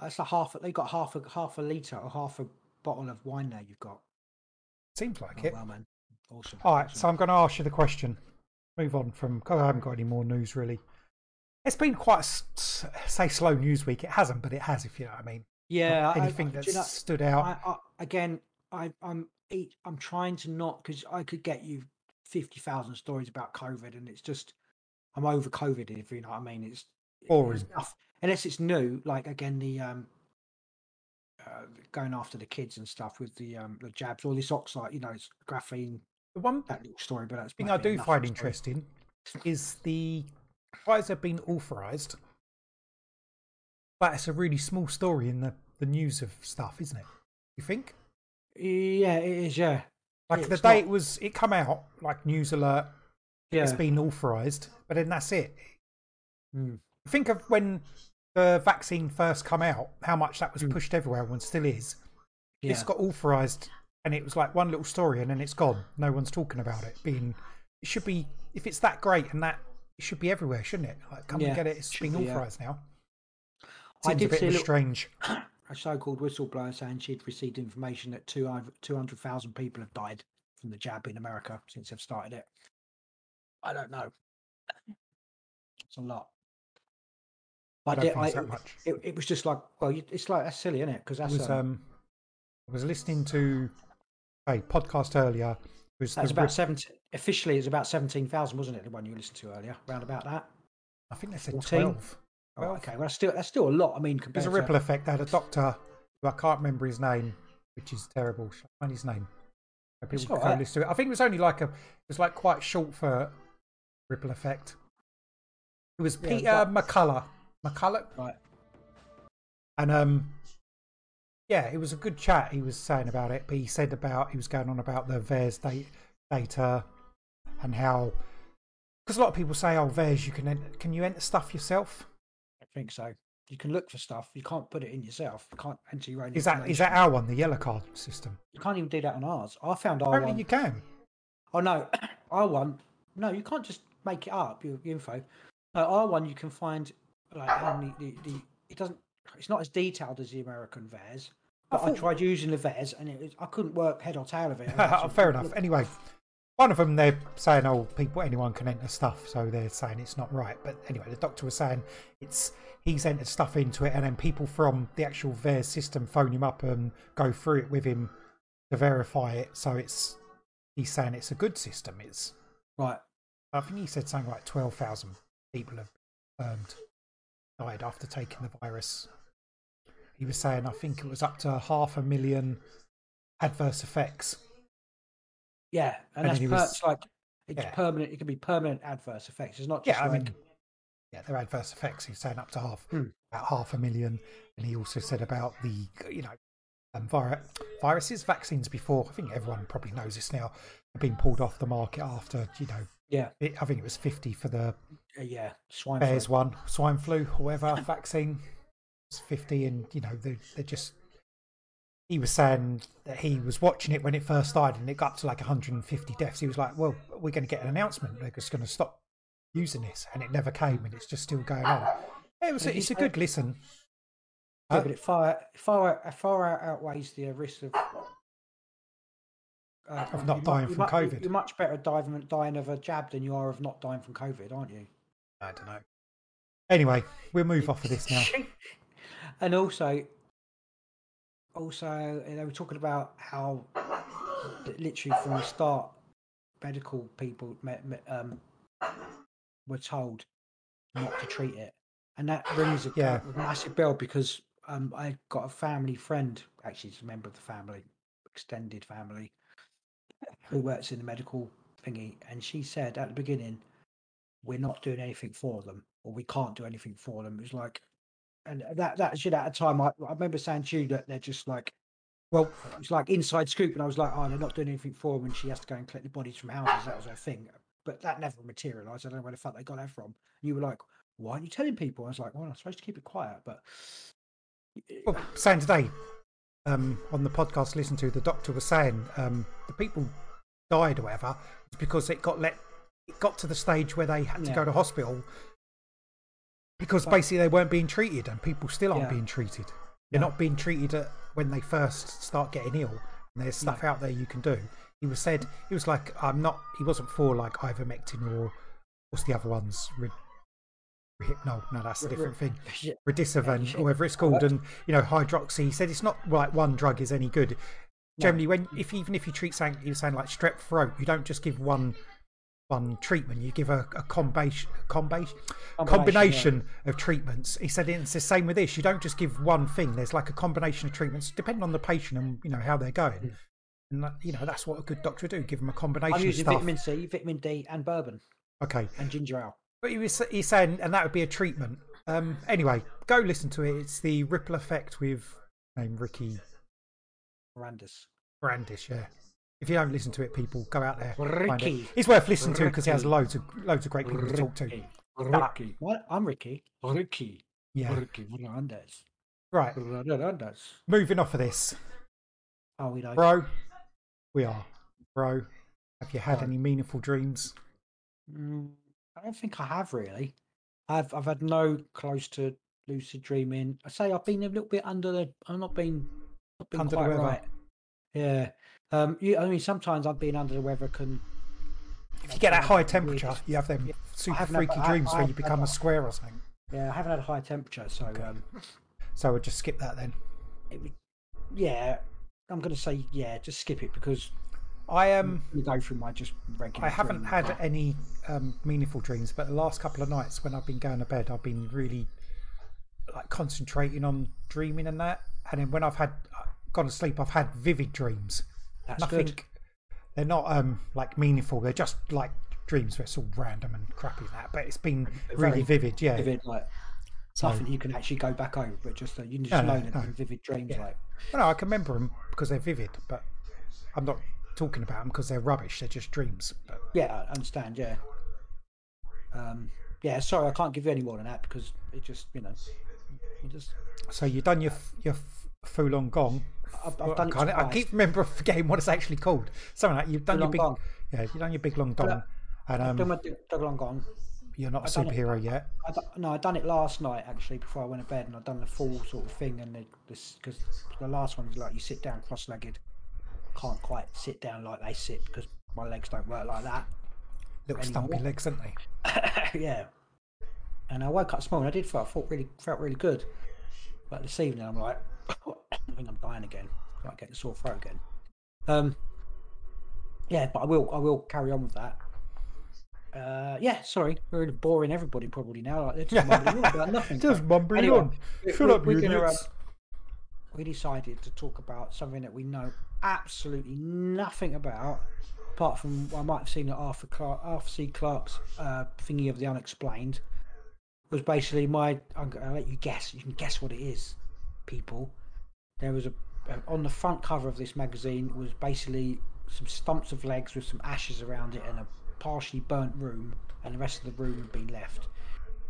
That's a half. They got half a half a liter or half a bottle of wine there. You've got. Seems like Oh, it. well, man. Awesome. All right, awesome. so I'm going to ask you the question. Move on from. 'cause I haven't got any more news really. It's been quite a say slow news week. It hasn't, but it has, if you know what I mean. Yeah, I- Anything I, that's do you know, stood out. I, I, again, I, I'm I'm trying to not because I could get you fifty thousand stories about COVID, and it's just I'm over COVID. If you know what I mean, it's Boring. noth- unless it's new. Like again, the um, uh, going after the kids and stuff with the um the jabs, all this oxide, you know, it's graphene. The one That little story, but that's thing I do find story. interesting is the Pfizer being authorised, but it's a really small story in the, the news of stuff, isn't it? You think? Yeah, it is. Yeah, Like Yeah, the it's day not- it was, it come out like news alert. yeah. It's been authorised, but then that's it. Mm. Think of when the vaccine first come out, how much that was Mm. pushed everywhere and still is. yeah. It's got authorised, and it was like one little story, and then it's gone. No one's talking about it. Being, it should be if it's that great and that it should be everywhere, shouldn't it? Like, come Yeah, and get it. It's being be, yeah. authorised now. I Seems a did bit see a little- strange. [CLEARS THROAT] a so-called whistleblower saying she'd received information that 200 200,000 people have died from the jab in America since they've started it. I don't know. It's a lot. I it, think I, much. it, it was just like, well, you, it's like that's silly, isn't it? Because I that's was um, um, I was listening to a podcast earlier. It was the about seventeen. Officially, it's about seventeen thousand, wasn't it? The one you listened to earlier, round about that. I think they said 14? twelve. Oh, Well, okay, well, that's still that's still a lot. I mean, There's a to ripple effect. They had a doctor who I can't remember his name, which is terrible. I find his name? So People can go alright. listen to it. I think it was only like a. It was like quite short for ripple effect. It was Yeah, Peter like- McCullough. McCullough, right. and um, yeah, it was a good chat. He was saying about it, but he said about he was going on about the VAERS data, data and how because a lot of people say, "Oh, VAERS, you can enter, can you enter stuff yourself?" I think so. You can look for stuff. You can't put it in yourself. You can't enter your own. Is that is that our one, the yellow card system? You can't even do that on ours. I found our Apparently, one. you can. Oh no, [COUGHS] our one. No, you can't just make it up. Your, your info. Our one you can find like how many. The, the it doesn't. It's not as detailed as the American VAERS. I But I, thought- tried using the VAERS and it was, I couldn't work head or tail of it. [LAUGHS] Fair enough. Anyway, one of them they're saying, "Oh, people, anyone can enter stuff," so they're saying it's not right. But anyway, the doctor was saying it's he's entered stuff into it, and then people from the actual VAERS system phone him up and go through it with him to verify it. So it's he's saying it's a good system. It's Right. I think he said something like twelve thousand people have confirmed died after taking the virus. He was saying I think it was up to half a million adverse effects. Yeah, and, And that's per, was- like it's Yeah. permanent. It can be permanent adverse effects. It's not just Yeah, I mean, yeah, they're adverse effects. He's saying up to half, Hmm. about half a million, and he also said about the, you know, um, vir- viruses, vaccines before. I think everyone probably knows this now. Have been pulled off the market after, you know, yeah, it, I think it was fifty for the uh, yeah, swine bears flu. one, swine flu, or whatever vaccine. It's fifty, and you know they they're just. He was saying that he was watching it when it first started, and it got up to like 150 deaths. He was like, "Well, we're going to get an announcement. They're just going to stop using this," and it never came, and it's just still going on. It was. It's a good listen. Yeah, but it far far far out- outweighs the risk of. Uh, Of not dying from mu- COVID. You're much better dying, dying of a jab than you are of not dying from COVID, aren't you? I don't know. Anyway, we'll move off of this now. [LAUGHS] and also, also they were talking about how literally from the start, medical people um, were told not to treat it. and that rings a, Yeah. massive bell because um, I got a family friend, actually, it's a member of the family, extended family, who works in the medical thingy, and she said at the beginning, "We're not doing anything for them, or we can't do anything for them." It was like, and that that shit at a time, I, I remember saying to you that they're just like. Well, It's like inside scoop, and I was like, "Oh, they're not doing anything for them," and she has to go and collect the bodies from houses. That was her thing, but that never materialised. I don't know where the fuck they got that from. And you were like, "Why aren't you telling people?" I was like, "Well, I'm supposed to keep it quiet," but well saying today um, on the podcast, listen to the doctor was saying um, the people died or whatever it's because it got let it got to the stage where they had to Yeah. go to hospital because basically they weren't being treated and people still aren't Yeah. being treated. They're No. not being treated at, when they first start getting ill. And there's stuff out there you can do. He was said he was like I'm not. He wasn't for like ivermectin or what's the other ones. Rid- no, no, that's a different thing. [LAUGHS] shit. Redisevan, or whatever it's called, and you know hydroxy. He said it's not like one drug is any good. Generally, when if even if you treat something, he was saying like strep throat, you don't just give one one treatment. You give a, a combination, combination, combination of treatments. He said it's the same with this. You don't just give one thing. There's like a combination of treatments depending on the patient and you know how they're going. And that, you know that's what a good doctor would do. Give them a combination I'm of using stuff. vitamin C, vitamin D, and bourbon Okay, and ginger ale. but he was he's saying, and that would be a treatment. Um, anyway, go listen to it. It's the Ripple Effect with name Ricky Brandis. Brandish. Yeah. If you don't listen to it, people go out there. find it. It's worth listening to because he has loads of loads of great people to talk to. Ricky. Ricky. What? I'm Ricky. Ricky. Yeah. Ricky Mirandus. Right. Mirandus. Moving off of this, Oh, we know. bro. We are, bro. Have you had Bro. any meaningful dreams? Mm, I don't think I have really. I've I've had no close to lucid dreaming. I say I've been a little bit under the. I'm not been not been Under the quite weather. right. Yeah. Um. You, I mean, sometimes I've been under the weather can. If you get that high temperature, you have them Yeah. super had freaky that. I- dreams where you become a square or something. Yeah, I haven't had a high temperature, so um, So we'll just skip that then. it would. Yeah, I'm gonna say yeah. Just skip it because I um. we go through my just regular. I haven't dreams, had any um, meaningful dreams, but the last couple of nights when I've been going to bed, I've been really like concentrating on dreaming and that. And then when I've had uh, gone to sleep, I've had vivid dreams. That's Nothing. good. They're not um like meaningful. They're just like dreams where it's all random and crappy and that. But it's been Very really vivid. Yeah. Vivid, like So- nothing you can actually go back over, but just uh, you can just No, no, no. vivid dreams. Yeah. Like Well, no, I can remember them because they're vivid, but I'm not talking about them because they're rubbish. They're just dreams. But yeah, I understand. Yeah. Um. Yeah. Sorry, I can't give you any more than that because it just you know, you just so you've done your your full on gong. I've, I've done I, I keep remember forgetting what it's actually called. Something like you've done your big gong. yeah, you've done your big long dong, and I've done um, my double on gone. you're not a done it. superhero yet. I d- no, I done it last night actually before I went to bed, and I done the full sort of thing. And because the last one's like you sit down cross-legged, can't quite sit down like they sit because my legs don't work like that. Little anymore. stumpy legs, aren't they? [LAUGHS] yeah. And I woke up small, and I did feel I felt really felt really good. But this evening, I'm like, I think I'm dying again. I might get the sore throat again. Um. Yeah, but I will I will carry on with that. Uh, yeah, sorry, we're boring everybody probably now. Like they're just mumbling on about nothing. [LAUGHS] Just mumbling anyway, on. we- Shut we- up, we're gonna, um, we decided to talk about something that we know absolutely nothing about, apart from I might have seen it Arthur Clarke, Arthur C. Clarke's uh, thingy of the unexplained. Was basically my. I'm gonna let you guess. You can guess what it is, people. There was a on the front cover of this magazine was basically some stumps of legs with some ashes around it and a partially burnt room, and the rest of the room had been left.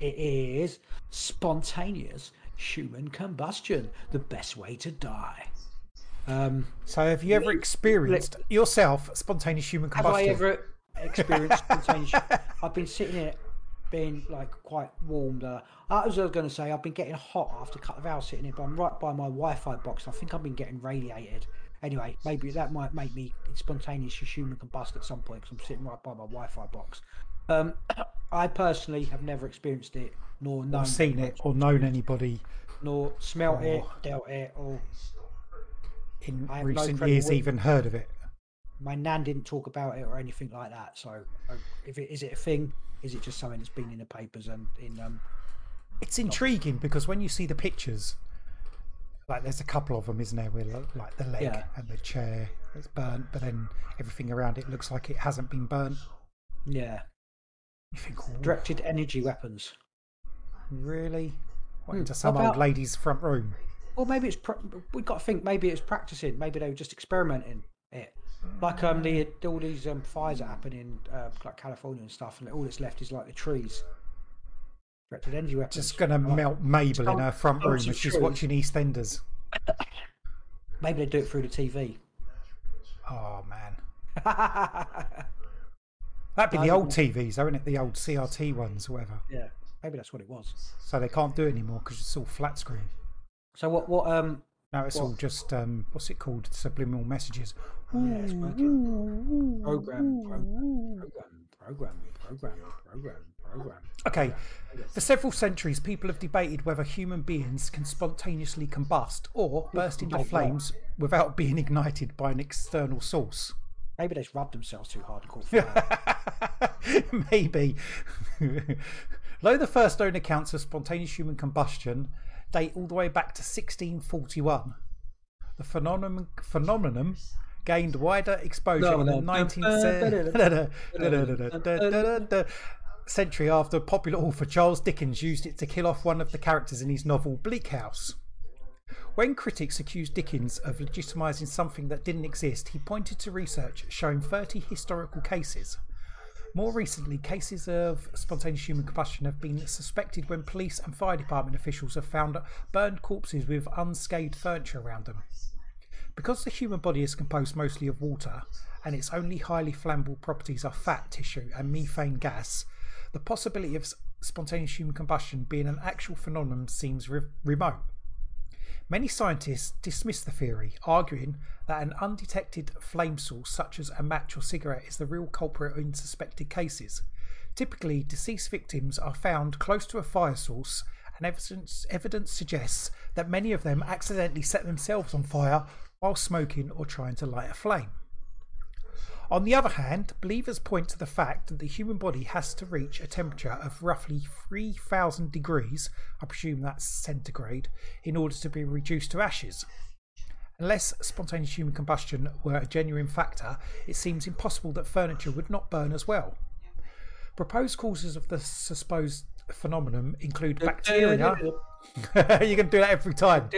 It is spontaneous human combustion, the best way to die. Um, So, have you ever experienced yourself spontaneous human combustion? have I ever experienced spontaneous? [LAUGHS] I've been sitting here, being like quite warmed. Uh, I was going to say I've been getting hot after a couple of hours sitting here, but I'm right by my Wi-Fi box. I think I've been getting radiated. Anyway, maybe that might make me spontaneous human combust at some point because I'm sitting right by my Wi-Fi box. Um, [COUGHS] I personally have never experienced it, nor known, seen it, or known anybody nor smelt it, dealt it, or in have no recent years even heard of it? my nan didn't talk about it or anything like that. So, uh, if it is it a thing, is it just something that's been in the papers and in um, it's intriguing because when you see the pictures, like there's a couple of them, isn't there? Lo- like the leg Yeah. and the chair that's burnt, but then everything around it looks like it hasn't been burnt. Yeah. You think, "Oh, Directed energy weapons. really? What Hmm, into some what old lady's front room? Well, maybe it's. Pra- we've got to think. Maybe it's practicing. Maybe they were just experimenting it. Like um the all these um fires that happen in uh, like California and stuff, and all that's left is like the trees. Directed energy weapons. Just gonna Like, melt Mabel in her front room as she's watching EastEnders. Maybe they do it through the TV. Oh man, [LAUGHS] that'd be I the old TVs, though, isn't it? The old CRT ones, or whatever. yeah. Maybe that's what it was. So they can't do it anymore because it's all flat screen. So what? What? Um. No, it's all just um, what's it called? Subliminal messages. Yeah, it's working. Program. Program. Program. Program. Program. Program. Okay, for several centuries, people have debated whether human beings can spontaneously combust or burst into flames without being ignited by an external source. Maybe they just rubbed themselves too hard and caught fire. [LAUGHS] Maybe. [LAUGHS] Though the first known accounts of spontaneous human combustion date all the way back to 1641, the phenomenon, phenomenon gained wider exposure in the 19th century after popular author Charles Dickens used it to kill off one of the characters in his novel Bleak House. When critics accused Dickens of legitimising something that didn't exist, he pointed to research showing 30 historical cases. More recently, cases of spontaneous human combustion have been suspected when police and fire department officials have found burned corpses with unscathed furniture around them. Because the human body is composed mostly of water and its only highly flammable properties are fat tissue and methane gas, the possibility of spontaneous human combustion being an actual phenomenon seems re- remote. Many scientists dismiss the theory, arguing that an undetected flame source, such as a match or cigarette, is the real culprit in suspected cases. Typically, deceased victims are found close to a fire source, and evidence, evidence suggests that many of them accidentally set themselves on fire while smoking or trying to light a flame. On the other hand, believers point to the fact that the human body has to reach a temperature of roughly 3000 degrees, I presume that's centigrade, in order to be reduced to ashes. Unless spontaneous human combustion were a genuine factor, it seems impossible that furniture would not burn as well. Proposed causes of the supposed phenomenon include bacteria. [LAUGHS] you can do that every time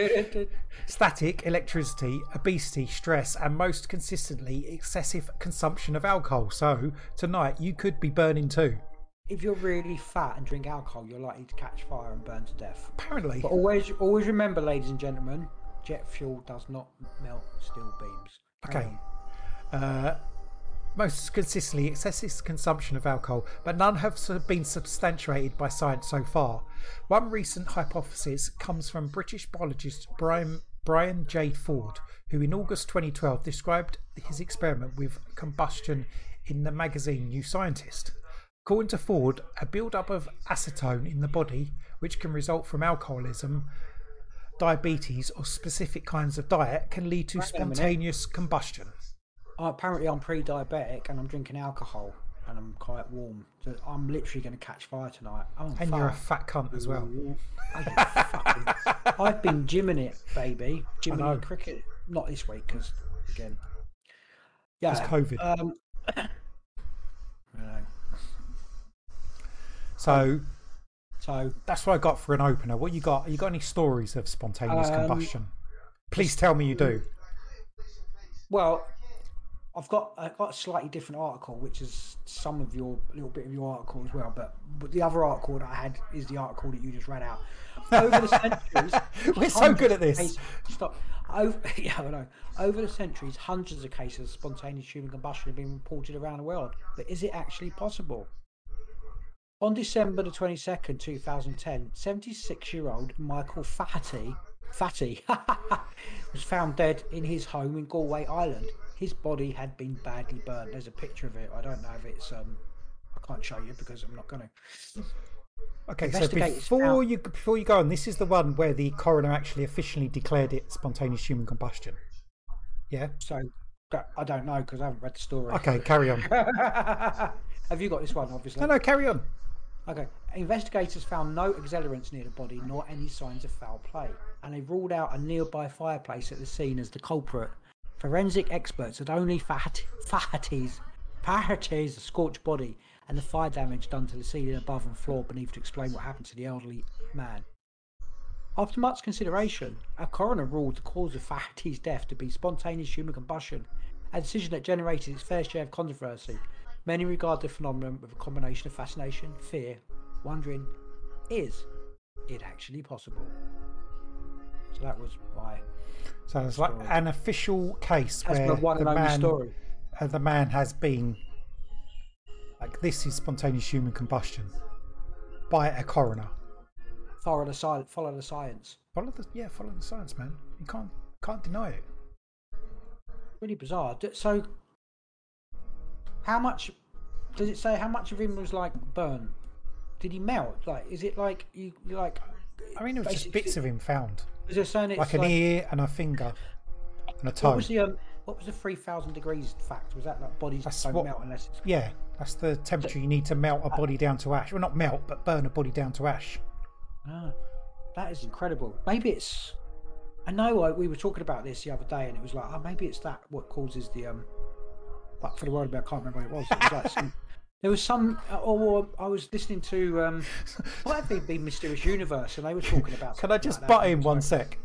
static, electricity, obesity, stress, and most consistently, excessive consumption of alcohol. So, tonight you could be burning too. if you're really fat and drink alcohol, you're likely to catch fire and burn to death. Apparently, But always, always remember, ladies and gentlemen, jet fuel does not melt steel beams. Carry Okay. uh, most consistently, excessive consumption of alcohol, but none have been substantiated by science so far. One recent hypothesis comes from British biologist Brian, Brian J. Ford, who in August 2012 described his experiment with combustion in the magazine New Scientist. According to Ford, a build-up of acetone in the body, which can result from alcoholism, diabetes, or specific kinds of diet, can lead to Hang on a minute. spontaneous combustion. Apparently, I'm pre-diabetic and I'm drinking alcohol and I'm quite warm. So I'm literally going to catch fire tonight. I'm And fire. you're a fat cunt as well. Oh, fucking- I've been gymming it, baby. Gymming it cricket. Not this week because again, yeah, It's COVID. Um, [COUGHS] So so that's what I got for an opener. What you got? You got any stories of spontaneous Um, combustion? Please tell me you do. Well, I've got I've got a slightly different article, which is some of your little bit of your article as well. But but the other article that I had is the article that you just read out. Over the centuries, [LAUGHS] We're so good at this. cases- stop. Over, [LAUGHS] yeah, I know. Over the centuries, hundreds of cases of spontaneous human combustion have been reported around the world. But is it actually possible? On December the 22nd, 2010, 76 year old Michael Fatty, Fatty [LAUGHS] was found dead in his home in Galway Island. His body had been badly burned. There's a picture of it. I don't know if it's. um I can't show you because I'm not going to. Okay, so before you before you go on, this is the one where the coroner actually officially declared it spontaneous human combustion. Yeah. So I don't know because I haven't read the story. Okay, carry on. [LAUGHS] Have you got this one? Obviously. No, no, carry on. Okay. Investigators found no accelerants near the body nor any signs of foul play, and they ruled out a nearby fireplace at the scene as the culprit. Forensic experts had only Faherty- Faherty's, Faherty's scorched body and the fire damage done to the ceiling above and floor beneath to explain what happened to the elderly man. After much consideration, a coroner ruled the cause of Faherty's death to be spontaneous human combustion, a decision that generated its fair share of controversy. Many regard the phenomenon with a combination of fascination, fear, wondering, is it actually possible? So that was my So it's like Story. an official case that's where one the and man, story. uh, the man has been like this is spontaneous human combustion by a coroner. Follow the science. Follow the science. Follow the yeah, follow the science, man. You can't can't deny it. Really bizarre. So, how much does it say? How much of him was like burnt? Did he melt? Like, is it like you you like? I mean, it was just bits of him found, Is there saying it's like an ear and a finger and a toe. What was the um? What was the three thousand degrees fact? Was that like bodies That's don't what- melt unless it's Yeah, that's the temperature you need to melt a body down to ash. Well, not melt, but burn a body down to ash. Ah, that is incredible. Maybe it's. I know I, we were talking about this the other day, and it was like, oh, maybe it's that what causes the um. But for the world, I can't remember what it was. It was like [LAUGHS] some, there was some, uh, or I was listening to um, what have they been Mysterious Universe, and they were talking about. Can I just like butt in one sec?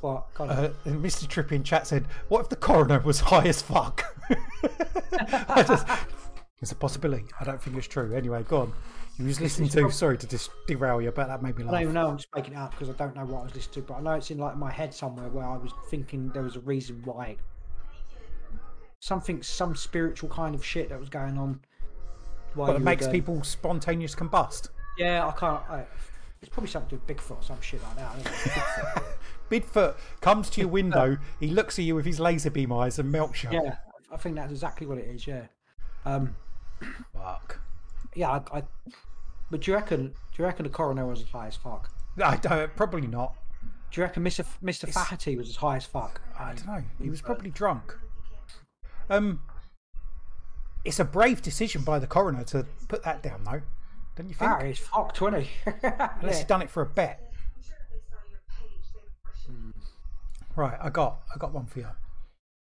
What? Uh, Mr. Trippy in chat said, "What if the coroner was high as fuck?" [LAUGHS] I just, it's a possibility. I don't think it's true. Anyway, go on. You was listening to. Sorry to dis- derail you, but that made me laugh. I don't know. I'm just making it up because I don't know what I was listening to, but I know it's in like my head somewhere where I was thinking there was a reason why. Something, some spiritual kind of shit that was going on. But it makes um, people spontaneous combust. Yeah, I can't. I, it's probably something to do with Bigfoot or some shit like that. I don't know. Bigfoot. Bigfoot comes to your window. he looks at you with his laser beam eyes and melts you. yeah, I think that's exactly what it is. Yeah. Um. [CLEARS THROAT] Fuck. Yeah. I, I. But do you reckon? Do you reckon the coroner was as high as fuck? I don't. Probably not. Do you reckon Mr. F- Mr. Faherty was as high as fuck? I don't know. He was probably drunk. Um, it's a brave decision by the coroner to put that down, though. Don't you think? That is fucked, wasn't he? [LAUGHS] Unless Yeah. he'd done it for a bet. Hmm. Right, I got, I got one for you.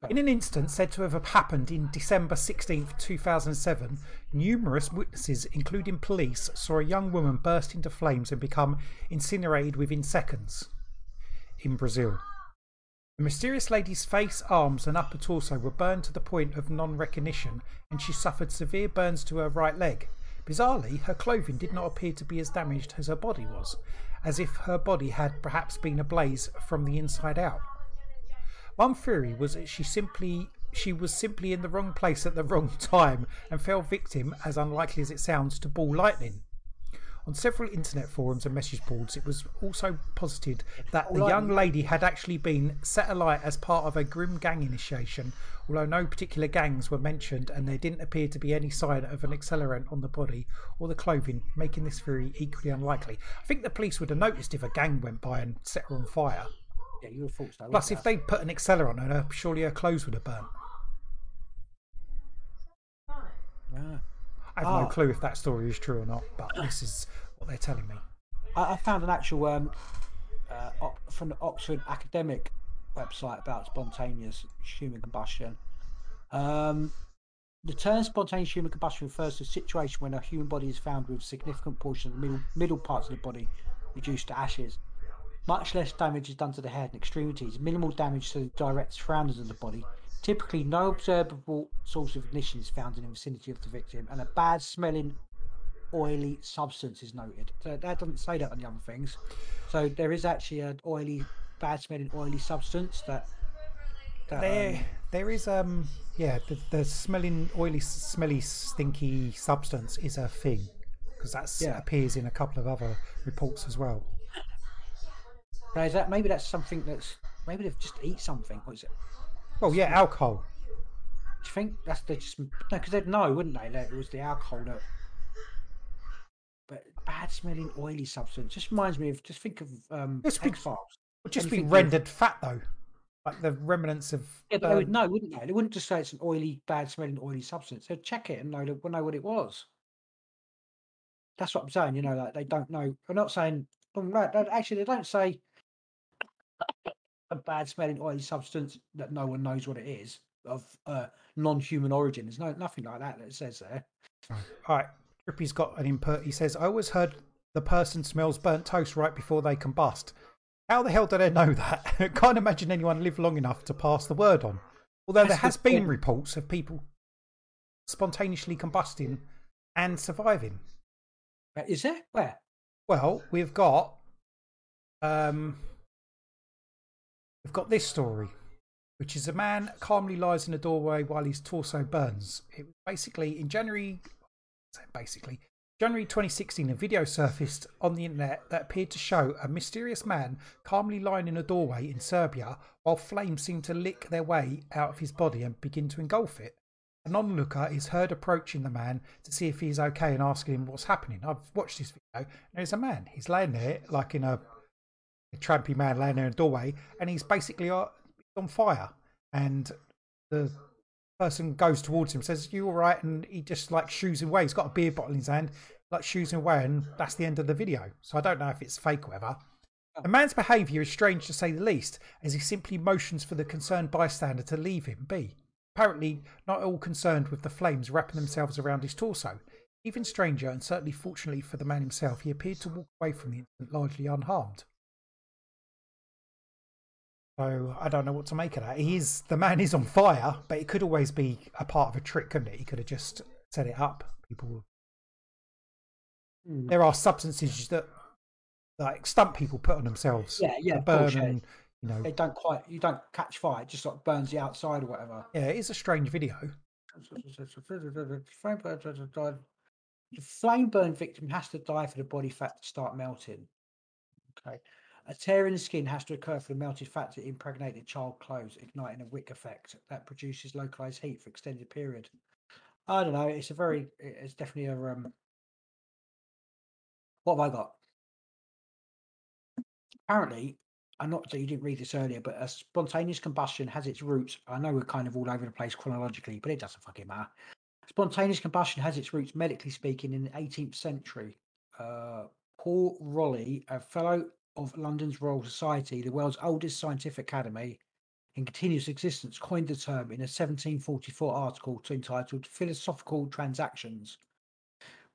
In an incident said to have happened in December 16, 2007, numerous witnesses, including police, saw a young woman burst into flames and become incinerated within seconds in Brazil. The mysterious lady's face, arms, and upper torso were burned to the point of non recognition, and she suffered severe burns to her right leg. Bizarrely, her clothing did not appear to be as damaged as her body was, as if her body had perhaps been ablaze from the inside out. One theory was that she simply she was simply in the wrong place at the [LAUGHS] wrong time and fell victim, as unlikely as it sounds, to ball lightning. On several internet forums and message boards, it was also posited that the young lady had actually been set alight as part of a grim gang initiation, although no particular gangs were mentioned and there didn't appear to be any sign of an accelerant on the body or the clothing, making this theory equally unlikely. I think the police would have noticed if a gang went by and set her on fire. Yeah, you would have thought so. Plus, if they'd put an accelerant on her, surely her clothes would have burnt. I have no Ah. clue if that story is true or not, but this is what they're telling me. I, I found an actual um, uh, op- from the Oxford academic website about spontaneous human combustion. Um, the term spontaneous human combustion refers to a situation when a human body is found with a significant portion of the middle, middle parts of the body reduced to ashes. Much less damage is done to the head and extremities, minimal damage to the direct surroundings of the body. Typically, no observable source of ignition is found in the vicinity of the victim, and a bad smelling oily substance is noted. So that doesn't say that on the other things. So there is actually an oily, bad smelling oily substance that. that There, um, there is um, yeah, the, the smelling, oily, smelly, stinky substance is a thing because that Yeah. appears in a couple of other reports as well. now is that maybe that's something that's maybe they've just eat something. What is it? Well, yeah, alcohol. Do you think that's they just no? Because they'd know, wouldn't they? That it was the alcohol that. But bad smelling oily substance just reminds me of just think of um, It's been- Files. Would just be rendered fat though, like the remnants of. Yeah, but they would um, know, wouldn't they? They wouldn't just say it's an oily, bad smelling oily substance. They'd check it and know, know what it was. That's what I'm saying. You know, like they don't know. I'm not saying. no, Actually, they don't say a bad smelling oily substance that no one knows what it is of uh, non-human origin. There's no nothing like that that it says there. All right, Trippy's got an input. He says, "I always heard the person smells burnt toast right before they combust. How the hell do they know that? [LAUGHS] Can't imagine anyone live long enough to pass the word on. Although there That's the has been [LAUGHS] reports of people spontaneously combusting and surviving. Uh, Is there? Where? Well, we've got um, we've got this story, which is a man calmly lies in a doorway while his torso burns. It was basically in January, basically January 2016, a video surfaced on the internet that appeared to show a mysterious man calmly lying in a doorway in Serbia while flames seemed to lick their way out of his body and begin to engulf it. An onlooker is heard approaching the man to see if he's okay and asking him what's happening. I've watched this video. And there's a man. He's laying there like in a, a trampy man laying there in a doorway, and he's basically uh, on fire. And the person goes towards him, says, "You all right?" And he just like shoos him away. He's got a beer bottle in his hand, like shoos him away, and that's the end of the video. So I don't know if it's fake or whatever. The man's behaviour is strange to say the least, as he simply motions for the concerned bystander to leave him be. Apparently, not all concerned with the flames wrapping themselves around his torso. Even stranger, and certainly fortunately for the man himself, he appeared to walk away from the incident largely unharmed. So I don't know what to make of that. He is the man is on fire, but it could always be a part of a trick, couldn't it? He could have just set it up. People, Hmm. there are substances that like stunt people put on themselves. Yeah, yeah, burn and you know. They don't quite. You don't catch fire. It just like burns the outside or whatever. Yeah, it is a strange video. The flame burn victim has to die for the body fat to start melting. Okay. A tear in the skin has to occur for the melted fat to impregnate the child clothes, igniting a wick effect that produces localized heat for extended period. I don't know. It's a very. It's definitely a. Um, what have I got? Apparently, I'm not so you didn't read this earlier, but a spontaneous combustion has its roots. I know we're kind of all over the place chronologically, but it doesn't fucking matter. Spontaneous combustion has its roots, medically speaking, in the 18th century. Uh, Paul Rolli, a fellow of London's Royal Society, the world's oldest scientific academy in continuous existence, coined the term in a 1744 article entitled Philosophical Transactions.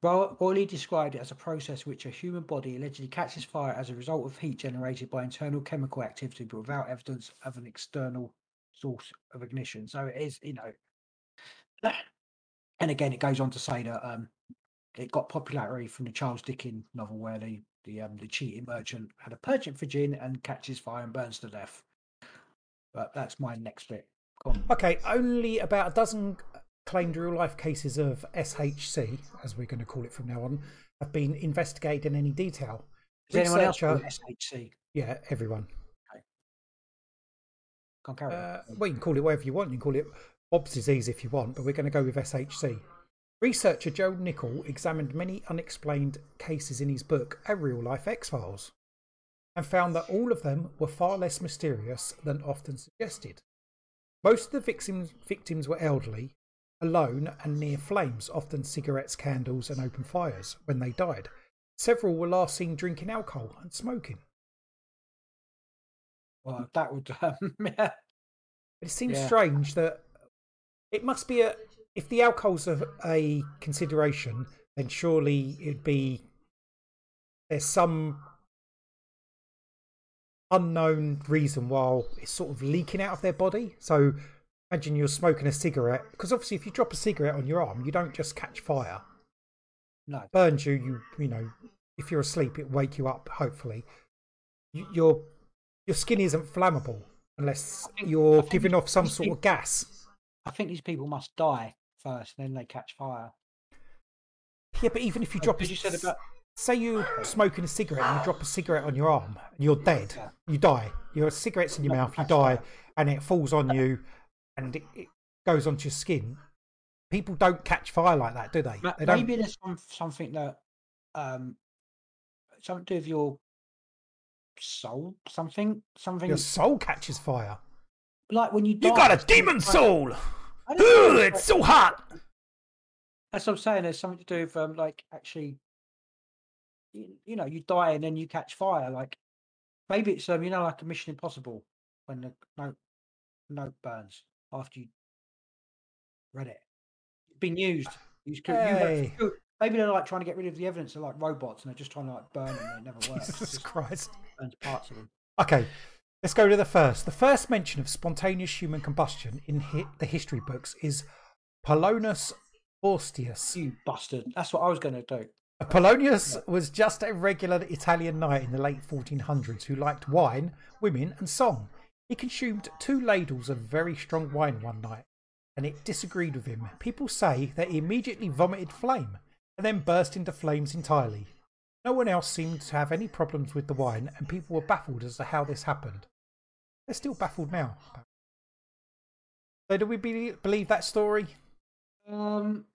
Boyle described it as a process which a human body allegedly catches fire as a result of heat generated by internal chemical activity, but without evidence of an external source of ignition. So it is, you know. [COUGHS] And again, it goes on to say that um, it got popularity from the Charles Dickens novel where the the um, the cheating merchant had a penchant for gin and catches fire and burns to death. But that's my next bit. Okay, only about a dozen claimed real life cases of SHC, as we're going to call it from now on, have been investigated in any detail. Is anyone else called SHC? Yeah, everyone. Can't carry. Uh, well, you can call it whatever you want. You can call it Bob's disease if you want, but we're going to go with SHC. Researcher Joe Nickell examined many unexplained cases in his book, A Real Life X Files, and found that all of them were far less mysterious than often suggested. Most of the victims, victims were elderly, alone, and near flames, often cigarettes, candles, and open fires, when they died. Several were last seen drinking alcohol and smoking. Well, that would. [LAUGHS] Um, [LAUGHS] yeah. It seems Yeah. strange that it must be a. If the alcohol's a, a consideration, then surely it'd be there's some unknown reason why it's sort of leaking out of their body. So imagine you're smoking a cigarette, because obviously if you drop a cigarette on your arm, you don't just catch fire. No. it burns you. You you know, if you're asleep, it wake you up. Hopefully, you, your your skin isn't flammable unless think- you're giving off some sort of gas. I think these people must die first, then they catch fire. Yeah, but even if you drop, a, because you said about say you're smoking a cigarette and you drop a cigarette on your arm and you're dead, Yeah. you die. Your cigarette's in your mouth, you die, and it falls on you, and it, it goes onto your skin. People don't catch fire like that, do they? They don't. maybe there's some, something that um something to do with your soul, something, something Your soul catches fire. like when you die. You got a demon soul. I don't know, Ugh, it's so hot. That's what I'm saying. There's something to do with um, like actually you, you know, you die and then you catch fire. Like maybe it's um, you know, like a Mission Impossible when the note note burns after you read it. It's been used. You you Hey. you- maybe they're like trying to get rid of the evidence. They're like robots and they're just trying to like burn them. and It never [LAUGHS] works. Jesus Christ. burns parts of them. Okay, let's go to the first. The first mention of spontaneous human combustion in hi- the history books is Polonius Forstius. You bastard. That's what I was going to do. Uh, Polonius was just a regular Italian knight in the late 1400s who liked wine, women, and song. He consumed two ladles of very strong wine one night, and it disagreed with him. People say that he immediately vomited flame and then burst into flames entirely. No one else seemed to have any problems with the wine, and people were baffled as to how this happened. They're still baffled now. So, do we be- believe that story? Um,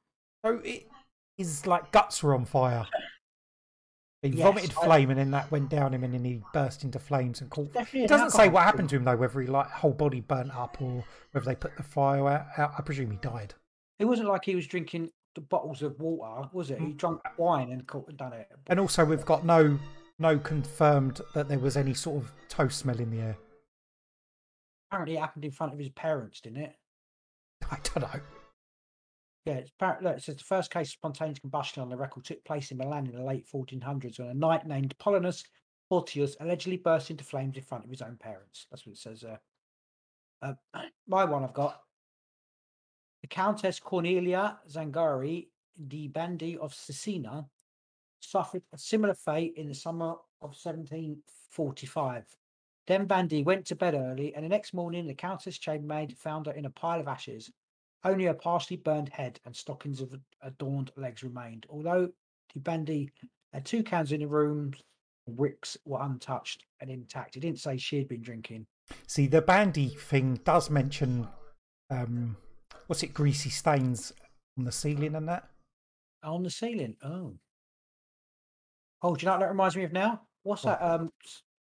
So it is like guts were on fire. He Yes, vomited I- flame, and then that went down him, and then he burst into flames and caught. It doesn't say what happened to him though, whether he like whole body burnt up or whether they put the fire out. out. I presume he died. It wasn't like he was drinking the bottles of water, was it? He Mm. drank wine and caught and done it. And also, we've got no no confirmed that there was any sort of toast smell in the air. Apparently, it happened in front of his parents, didn't it? [LAUGHS] I don't know. Yeah, it's apparent, look, it says the first case of spontaneous combustion on the record took place in Milan in the late 1400s when a knight named Polonius Portius allegedly burst into flames in front of his own parents. That's what it says there. Uh, [CLEARS THROAT] my one I've got. The Countess Cornelia Zangari di Bandi of Cesena suffered a similar fate in the summer of 1745. Then Bandi went to bed early, and the next morning the Countess chambermaid found her in a pile of ashes. Only a partially burned head and stockings of adorned legs remained. Although the Bandi had two cans in the room, wicks were untouched and intact. He didn't say she had been drinking. See, the Bandi thing does mention um, what's it, greasy stains on the ceiling and that. On the ceiling. Oh. Oh, do you know what that reminds me of now? What's What? that um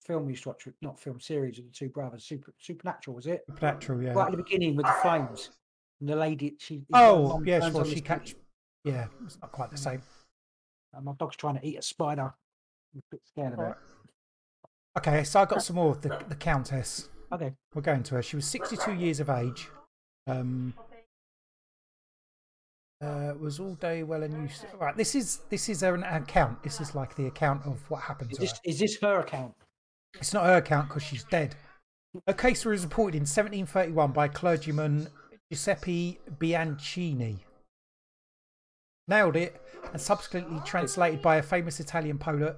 film we used to watch? Not film series of the two brothers. Super Supernatural, was it? Supernatural, yeah. Right at the beginning with the flames. And the lady, she. Oh, yes, well, she catch. Yeah, it's not quite the same. and my dog's trying to eat a spider. I'm a bit scared of it. Okay, so I got some more of the, the Countess. Okay. We're going to her. She was 62 years of age. Um, uh, was all day well and used. Right, this is this is an account. This is like the account of what happened Is to her. is this her account? It's not her account because she's dead. Her case was reported in 1731 by clergyman Giuseppe Bianchini. Nailed it and subsequently translated by a famous Italian poet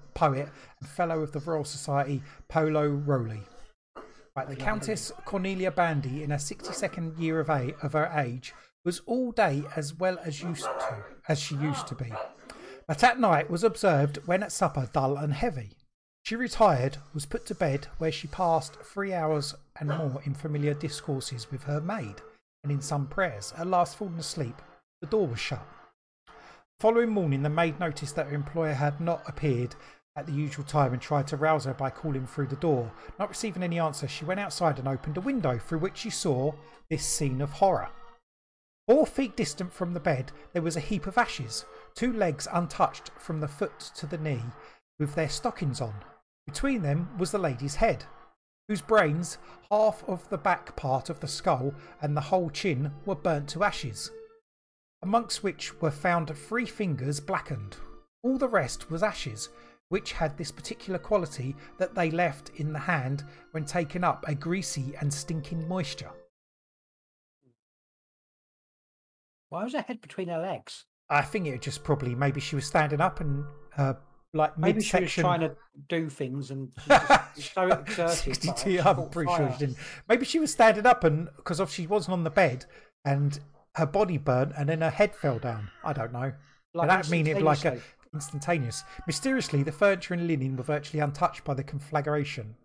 and fellow of the Royal Society, Paolo Rolli. Right, the Countess Cornelia Bandi, in her 62nd year of, of her age, was all day as well as used to, as she used to be. But at night was observed when at supper dull and heavy. She retired, was put to bed, where she passed three hours and more in familiar discourses with her maid, and in some prayers. At last, fallen asleep, the door was shut. The Following morning, the maid noticed that her employer had not appeared at the usual time and tried to rouse her by calling through the door. Not receiving any answer, she went outside and opened a window through which she saw this scene of horror. Four feet distant from the bed, there was a heap of ashes, two legs untouched from the foot to the knee, with their stockings on. Between them was the lady's head, whose brains, half of the back part of the skull, and the whole chin were burnt to ashes, amongst which were found three fingers blackened. All the rest was ashes, which had this particular quality that they left in the hand when taken up a greasy and stinking moisture. Why was her head between her legs? I think it just probably maybe she was standing up and uh, like Maybe she was trying to do things and she [LAUGHS] just was so exerted. 62, she I'm pretty sure she didn't. Maybe she was standing up and because she wasn't on the bed and her body burnt and then her head fell down. I don't know. Like that mean it like a instantaneous. Mysteriously, the furniture and linen were virtually untouched by the conflagration.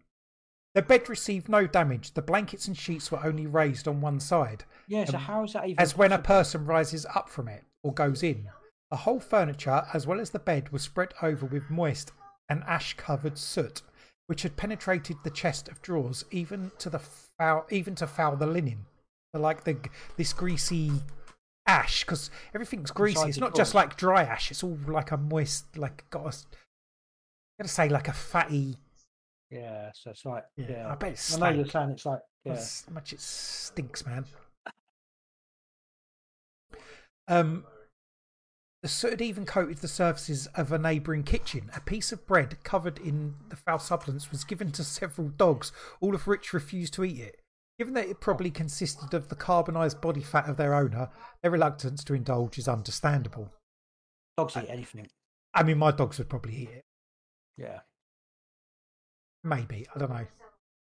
The bed received no damage. The blankets and sheets were only raised on one side, Yeah, so how is that even? um, as when a person rises up from it or goes in. The whole furniture, as well as the bed, was spread over with moist and ash-covered soot, which had penetrated the chest of drawers, even to the foul, even to foul the linen. So like the this greasy ash, because everything's greasy. It's not just like dry ash; it's all like a moist, like got a gonna say like a fatty. Yeah, so it's like Yeah, yeah. I bet it's I know you're saying it's like yeah. That's how much it stinks, man. Um, the soot had even coated the surfaces of a neighbouring kitchen. A piece of bread covered in the foul substance was given to several dogs, all of which refused to eat it. Given that it probably consisted of the carbonised body fat of their owner, their reluctance to indulge is understandable. Dogs eat anything. I mean, my dogs would probably eat it. Yeah. Maybe I don't know.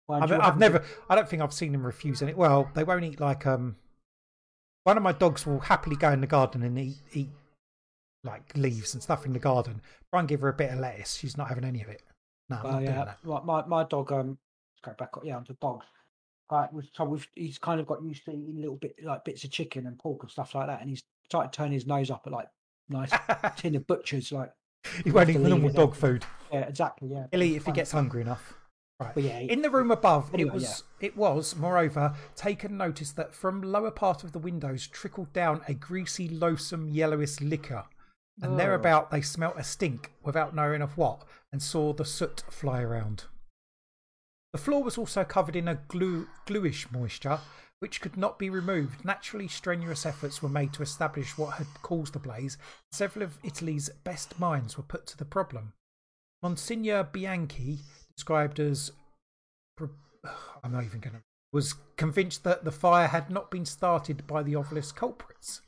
I've, I've never. I don't think I've seen them refuse any. Well, they won't eat like um. One of my dogs will happily go in the garden and eat eat like leaves and stuff in the garden. Try and give her a bit of lettuce. She's not having any of it. No, I'm Well, not doing that. my, my my dog. Um, let's go back. Yeah, onto dogs. Right, was so we've, he's kind of got used to eating little bit like bits of chicken and pork and stuff like that, and he's started turning his nose up at like nice [LAUGHS] tin of butchers. Like, he won't eat normal it dog food. yeah, exactly. Yeah, He'll eat if he gets hungry enough. Right. But yeah, he- In the room above, Anyway, it was yeah. it was, moreover, taken notice that from lower part of the windows trickled down a greasy, loathsome, yellowish liquor. And Oh. thereabout they smelt a stink without knowing of what, and saw the soot fly around. The floor was also covered in a glue, gluish moisture, which could not be removed. Naturally, strenuous efforts were made to establish what had caused the blaze. Several of Italy's best minds were put to the problem. Monsignor Bianchi, described as I'm not even going to was convinced that the fire had not been started by the obvious culprits.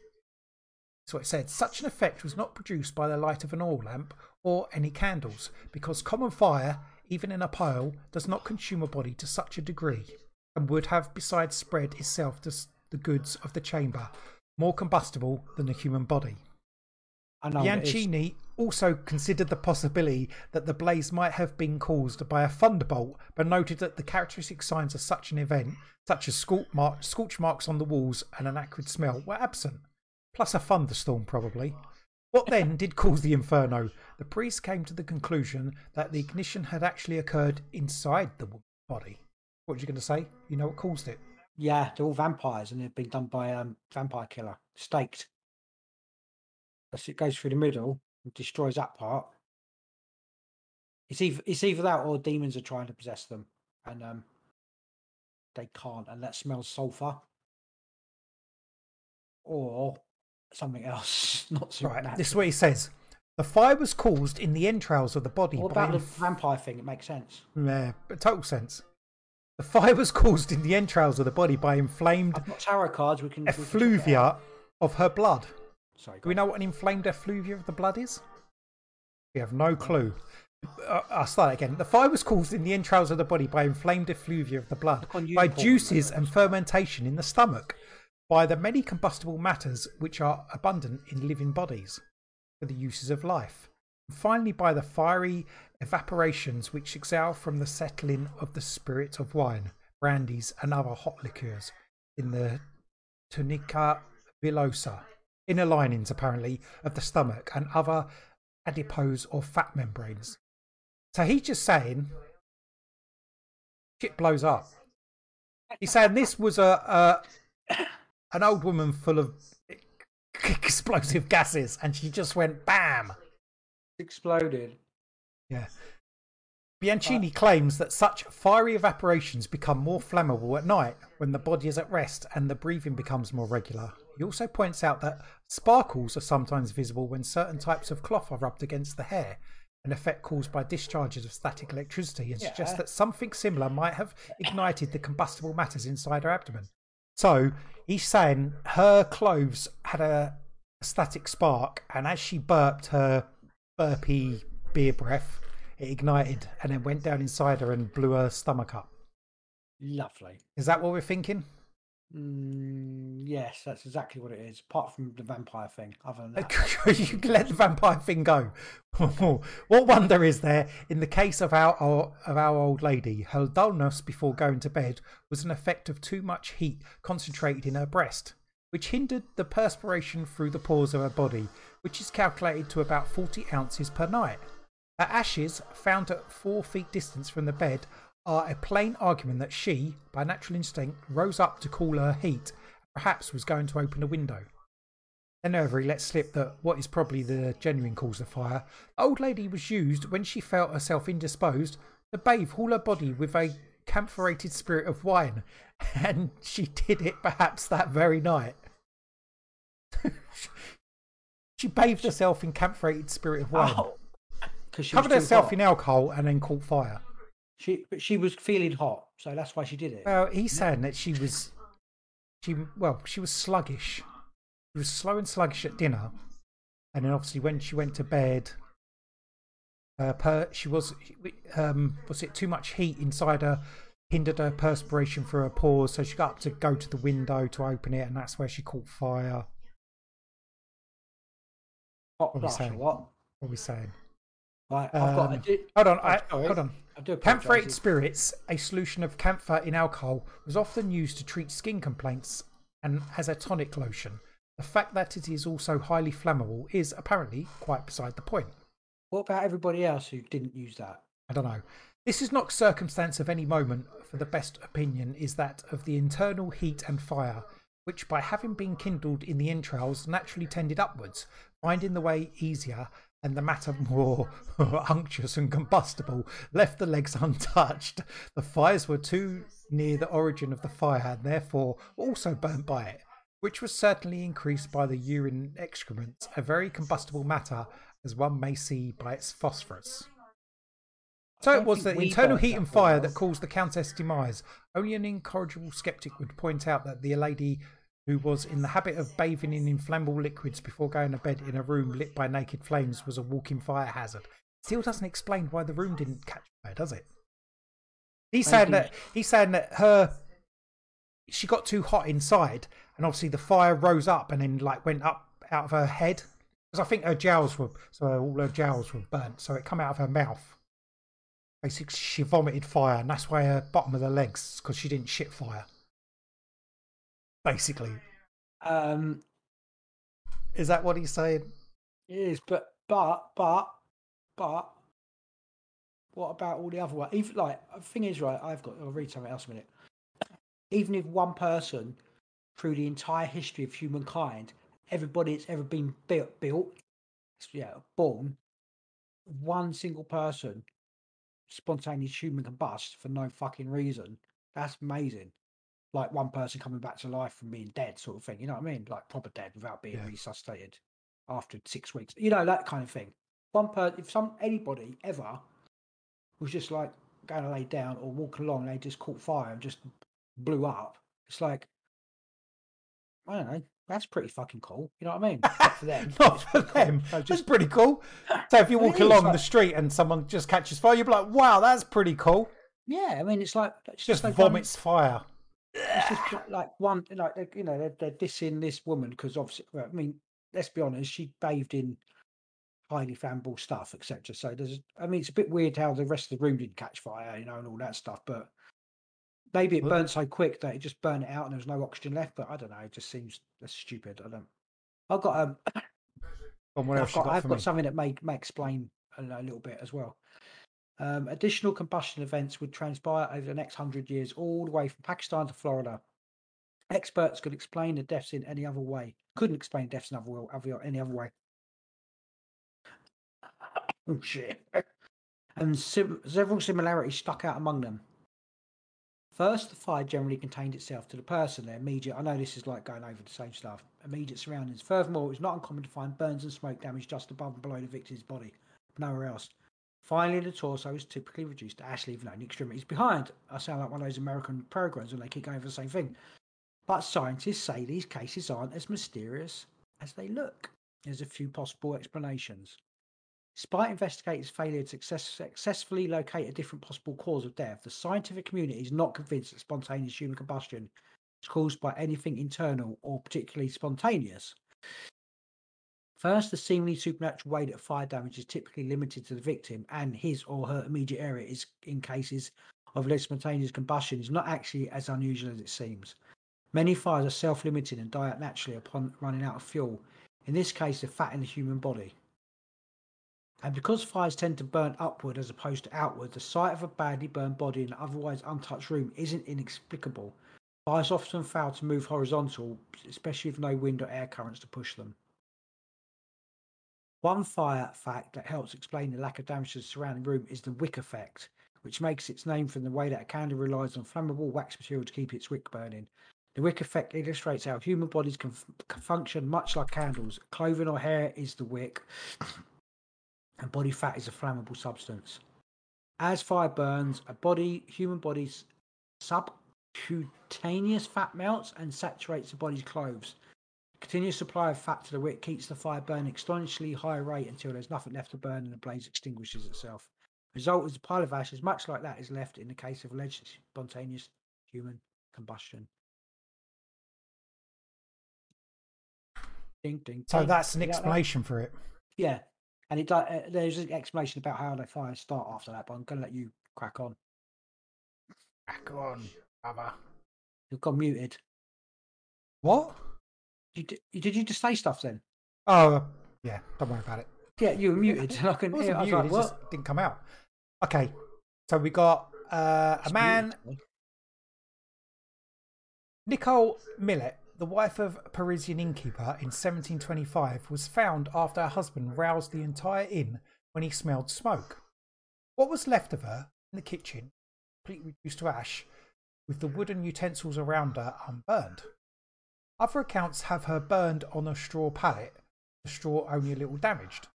So it said such an effect was not produced by the light of an oil lamp or any candles, because common fire, even in a pile, does not consume a body to such a degree, and would have besides spread itself to the goods of the chamber, more combustible than the human body. I know. it is. Bianchini also considered the possibility that the blaze might have been caused by a thunderbolt, but noted that the characteristic signs of such an event, such as scorch marks on the walls and an acrid smell, were absent, plus a thunderstorm probably. What then did cause the inferno? The priest came to the conclusion that the ignition had actually occurred inside the body. What are you going to say? You know what caused it? Yeah, they're all vampires, and they've been done by um vampire killer, staked. As it goes through the middle and destroys that part. It's either it's either that or demons are trying to possess them, and um they can't, and that smells sulfur, or something else, [LAUGHS] not Right, this is what he says. The fire was caused in the entrails of the body What by about the vampire thing? It makes sense. Yeah, but total sense. The fire was caused in the entrails of the body by inflamed tarot cards. We can. we can check it out. effluvia of her blood. Sorry, Do we know what an inflamed effluvia of the blood is? We have no clue. Uh, I'll start again. The fire was caused in the entrails of the body by inflamed effluvia of the blood, by juices and fermentation in the stomach, by the many combustible matters which are abundant in living bodies for the uses of life. And finally, by the fiery evaporations which exhale from the settling of the spirit of wine, brandies, and other hot liqueurs in the tunica villosa, inner linings apparently of the stomach, and other adipose or fat membranes. So he's just saying shit blows up. He's saying this was a, a an old woman full of explosive gases, and she just went bam. exploded. Yeah. Bianchini claims that such fiery evaporations become more flammable at night when the body is at rest and the breathing becomes more regular. He also points out that sparkles are sometimes visible when certain types of cloth are rubbed against the hair, an effect caused by discharges of static electricity, and suggests Yeah. that something similar might have ignited the combustible matters inside her abdomen. So he's saying her clothes had a static spark, and as she burped her burpy beer breath, it ignited and then went down inside her and blew her stomach up. Lovely. Is that what we're thinking? Mm, yes, that's exactly what it is. Apart from the vampire thing, other than that, [LAUGHS] you can let the vampire thing go. [LAUGHS] what wonder is there in the case of our of our old lady? Her dullness before going to bed was an effect of too much heat concentrated in her breast, which hindered the perspiration through the pores of her body, which is calculated to about forty ounces per night. Her ashes, found at four feet distance from the bed, are a plain argument that she, by natural instinct, rose up to cool her heat, and perhaps was going to open a window. Then, however, he let slip that what is probably the genuine cause of fire. The old lady was used when she felt herself indisposed to bathe all her body with a camphorated spirit of wine, [LAUGHS] and she did it perhaps that very night. [LAUGHS] she bathed herself in camphorated spirit of wine, Oh, because she covered herself hot. in alcohol, and then caught fire. She, but she was feeling hot, so that's why she did it. Well, he's saying that she was, she well, she was sluggish. She was slow and sluggish at dinner, and then obviously when she went to bed, uh, per, she was, um, was it too much heat inside her hindered her perspiration through her pores, so she got up to go to the window to open it, and that's where she caught fire. hot what are we saying? what? What are we saying? Right, I've got. I Um, Hold on, Oh, I, hold on. Camphorated spirits, a solution of camphor in alcohol, was often used to treat skin complaints and as a tonic lotion. The fact that it is also highly flammable is apparently quite beside the point. What about everybody else who didn't use that? I don't know. This is not circumstance of any moment, for the best opinion is that of the internal heat and fire, which by having been kindled in the entrails naturally tended upwards, finding the way easier and the matter more [LAUGHS] unctuous and combustible, left the legs untouched. The fires were too near the origin of the fire, and therefore also burnt by it, which was certainly increased by the urine excrement, a very combustible matter, as one may see by its phosphorus. So it was the internal heat and fire that caused the Countess' demise. Only an incorrigible sceptic would point out that the lady who was in the habit of bathing in inflammable liquids before going to bed in a room lit by naked flames was a walking fire hazard. Still doesn't explain why the room didn't catch fire, does it? He's saying that he's saying that her she got too hot inside, and obviously the fire rose up and then like went up out of her head because I think her jowls were so all her jowls were burnt, so it come out of her mouth. Basically, she vomited fire, and that's why her bottom of the legs because she didn't shit fire. Basically, Um, is that what he's saying? it is, but but but but what about all the other ones? Even like the thing is, right? I've got. I'll read something else in a minute. Even if one person, through the entire history of humankind, everybody that's ever been built, built, yeah, born, one single person spontaneous human combust for no fucking reason. That's amazing. Like one person coming back to life from being dead, sort of thing. You know what I mean? Like proper dead without being Yeah. resuscitated after six weeks. You know that kind of thing. One per if some anybody ever was just like going to lay down or walking along, they just caught fire and just blew up. It's like I don't know. That's pretty fucking cool. You know what I mean? Not for them. [LAUGHS] Not for pretty cool. them. So Just just pretty cool. So if walking is, along like- the street and someone just catches fire, you'd be like, "Wow, that's pretty cool." yeah. I mean, it's like it's Just like one- vomits fire. It's just li- like one like you know they're, they're dissing this woman because obviously well, i mean let's be honest she bathed in highly flammable stuff etc so there's i mean it's a bit weird how the rest of the room didn't catch fire you know and all that stuff but maybe it burnt so quick that it just burned it out and there was no oxygen left but i don't know it just seems that's stupid i don't i've got um And what else I've got, got I've got something that may, may explain a, a little bit as well. Um, additional combustion events would transpire over the next hundred years, all the way from Pakistan to Florida. Experts could explain the deaths in any other way. Couldn't explain deaths in other, way- other, any other way. Oh shit! And sim- several similarities stuck out among them. First, the fire generally contained itself to the person, their immediate. I know this is like going over the same stuff. Immediate surroundings. Furthermore, it was not uncommon to find burns and smoke damage just above and below the victim's body, nowhere else. Finally, the torso is typically reduced to ash, leaving only extremities behind. I sound like one of those American programs when they keep going for the same thing. But scientists say these cases aren't as mysterious as they look. There's a few possible explanations. Despite investigators' failure to success- successfully locate a different possible cause of death, the scientific community is not convinced that spontaneous human combustion is caused by anything internal or particularly spontaneous. First, the seemingly supernatural way that fire damage is typically limited to the victim and his or her immediate area is in cases of less spontaneous combustion is not actually as unusual as it seems. Many fires are self-limiting and die out naturally upon running out of fuel. In this case, the fat in the human body. And because fires tend to burn upward as opposed to outward, the sight of a badly burned body in an otherwise untouched room isn't inexplicable. Fires often fail to move horizontal, especially with no wind or air currents to push them. One fire fact that helps explain the lack of damage to the surrounding room is the wick effect, which makes its name from the way that a candle relies on flammable wax material to keep its wick burning. The wick effect illustrates how human bodies can, can function much like candles. Clothing or hair is the wick, [COUGHS] and body fat is a flammable substance. As fire burns, a body, human body's subcutaneous fat melts and saturates the body's clothes. Continuous supply of fat to the wick keeps the fire burning at astonishingly high rate until there's nothing left to burn and the blaze extinguishes itself. Result is a pile of ashes, much like that is left in the case of alleged spontaneous human combustion. Ding, ding, So ding. that's an like that? explanation for it. Yeah, and it do- uh, there's an explanation about how the fires start after that, but I'm going to let you crack on. Back on, brother. You've gone muted. What? You did, did you just say stuff then? Oh, uh, yeah. Don't worry about it. Yeah, you were muted. [LAUGHS] I wasn't hear. I was like, it what? just didn't come out. Okay, so we got uh, a man. Nicole Millet, the wife of a Parisian innkeeper in 1725, was found after her husband roused the entire inn when he smelled smoke. What was left of her in the kitchen, completely reduced to ash, with the wooden utensils around her unburned. Other accounts have her burned on a straw pallet, the straw only a little damaged.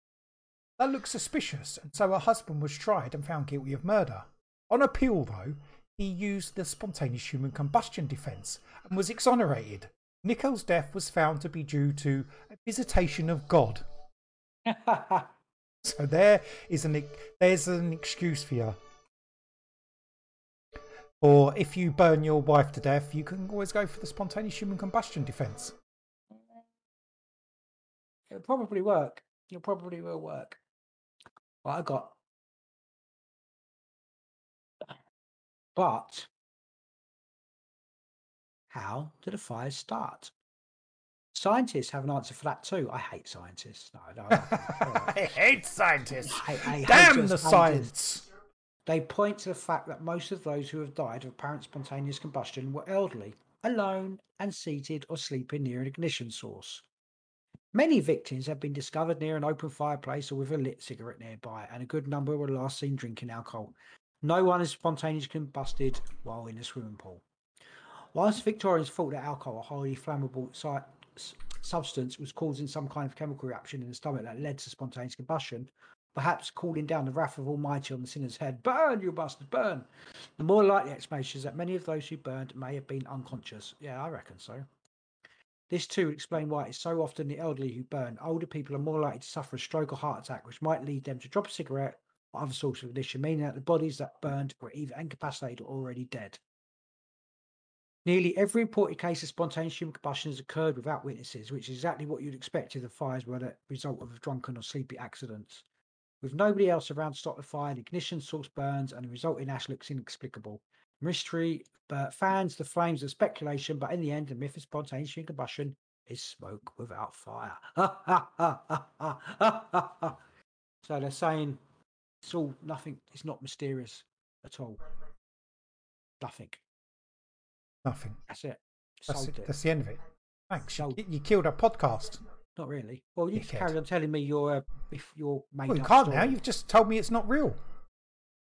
That looks suspicious, and so her husband was tried and found guilty of murder. On appeal, though, he used the spontaneous human combustion defence and was exonerated. Nicole's death was found to be due to a visitation of God. [LAUGHS] So there is an there's an excuse for you. Or if you burn your wife to death, you can always go for the spontaneous human combustion defence. It'll probably work. It probably will work. Well, I got. But how did the fires start? Scientists have an answer for that too. I hate scientists. No, no, I. [LAUGHS] I hate scientists. I- I Damn your the science. They point to the fact that most of those who have died of apparent spontaneous combustion were elderly, alone, and seated or sleeping near an ignition source. Many victims have been discovered near an open fireplace or with a lit cigarette nearby, and a good number were last seen drinking alcohol. No one has spontaneously combusted while in a swimming pool. Whilst Victorians thought that alcohol, a highly flammable substance, was causing some kind of chemical reaction in the stomach that led to spontaneous combustion, perhaps calling down the wrath of Almighty on the sinner's head, burn, you bastard, burn. The more likely explanation is that many of those who burned may have been unconscious. Yeah, I reckon so. This too would explain why it's so often the elderly who burn. Older people are more likely to suffer a stroke or heart attack, which might lead them to drop a cigarette or other source of ignition, meaning that the bodies that burned were either incapacitated or already dead. Nearly every reported case of spontaneous human combustion has occurred without witnesses, which is exactly what you'd expect if the fires were the result of a drunken or sleepy accident. With nobody else around to stop the fire, the ignition source burns and the resulting ash looks inexplicable. Mystery but fans the flames of speculation, but in the end, the myth of spontaneous combustion is smoke without fire. [LAUGHS] so they're saying it's all nothing, it's not mysterious at all. Nothing. Nothing. That's it. That's, it. it. That's the end of it. Thanks. You, Sold. you killed our podcast. Not really. Well, you just carry on telling me your uh, if your made Well, you can't now. You've just told me it's not real.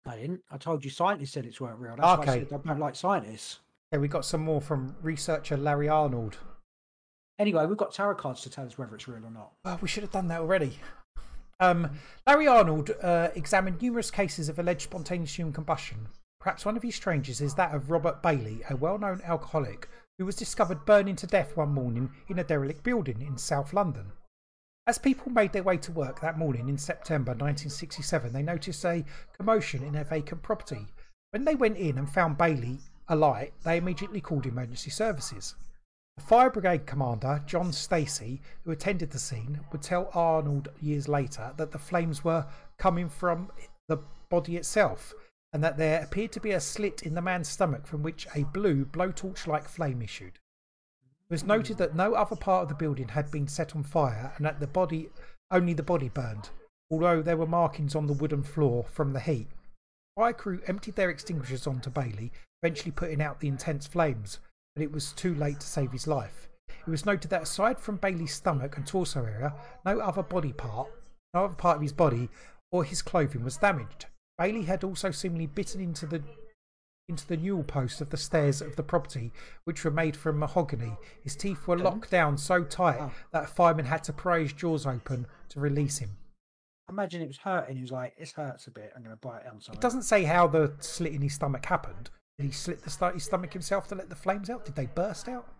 I didn't. I told you scientists said it's weren't real. That's why I Okay. said I don't like scientists. Okay, we got some more from researcher Larry Arnold. Anyway, we've got tarot cards to tell us whether it's real or not. Oh, we should have done that already. Um, Larry Arnold uh, examined numerous cases of alleged spontaneous human combustion. Perhaps one of his strangest is that of Robert Bailey, a well known alcoholic who was discovered burning to death one morning in a derelict building in South London. As people made their way to work that morning in September 1967, they noticed a commotion in a vacant property. When they went in and found Bailey alight, they immediately called emergency services. The fire brigade commander, John Stacey, who attended the scene, would tell Arnold years later that the flames were coming from the body itself and that there appeared to be a slit in the man's stomach from which a blue blowtorch like flame issued. It was noted that no other part of the building had been set on fire and that the body only the body burned, although there were markings on the wooden floor from the heat. Fire crew emptied their extinguishers onto Bailey, eventually putting out the intense flames, but it was too late to save his life. It was noted that aside from Bailey's stomach and torso area, no other body part No other part of his body or his clothing was damaged. Bailey had also seemingly bitten into the into the newel post of the stairs of the property, which were made from mahogany. His teeth were locked down so tight Oh. that a fireman had to pry his jaws open to release him. Imagine it was hurting. He was like, "This hurts a bit. I'm going to bite it on something." It doesn't say how the slit in his stomach happened. Did he slit the st- his stomach himself to let the flames out? Did they burst out?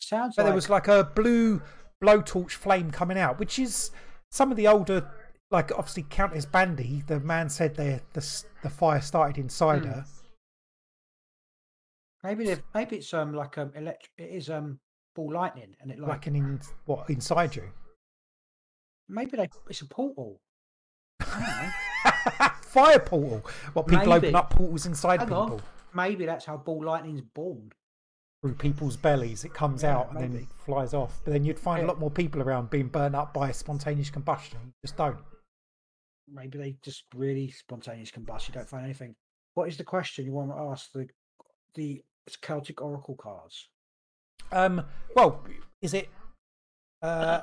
Sounds But like there was like a blue blowtorch flame coming out, which is some of the older, like obviously Countess Bandi. The man said there the the fire started inside Hmm. her. maybe they've- maybe it's um like um electric. It is um ball lightning, and it like, like an in what inside you. maybe they it's a portal. I don't know. [LAUGHS] Fire portal. What people open up portals inside Hang people on. Maybe that's how ball lightning's born. through people's bellies. It comes Yeah, out and then maybe. flies off. But then you'd find a lot more people around being burnt up by spontaneous combustion. You just don't. Maybe they just really spontaneous combust. You don't find anything. What is the question you want to ask the the Celtic Oracle cards? Um. Well, is it? Uh.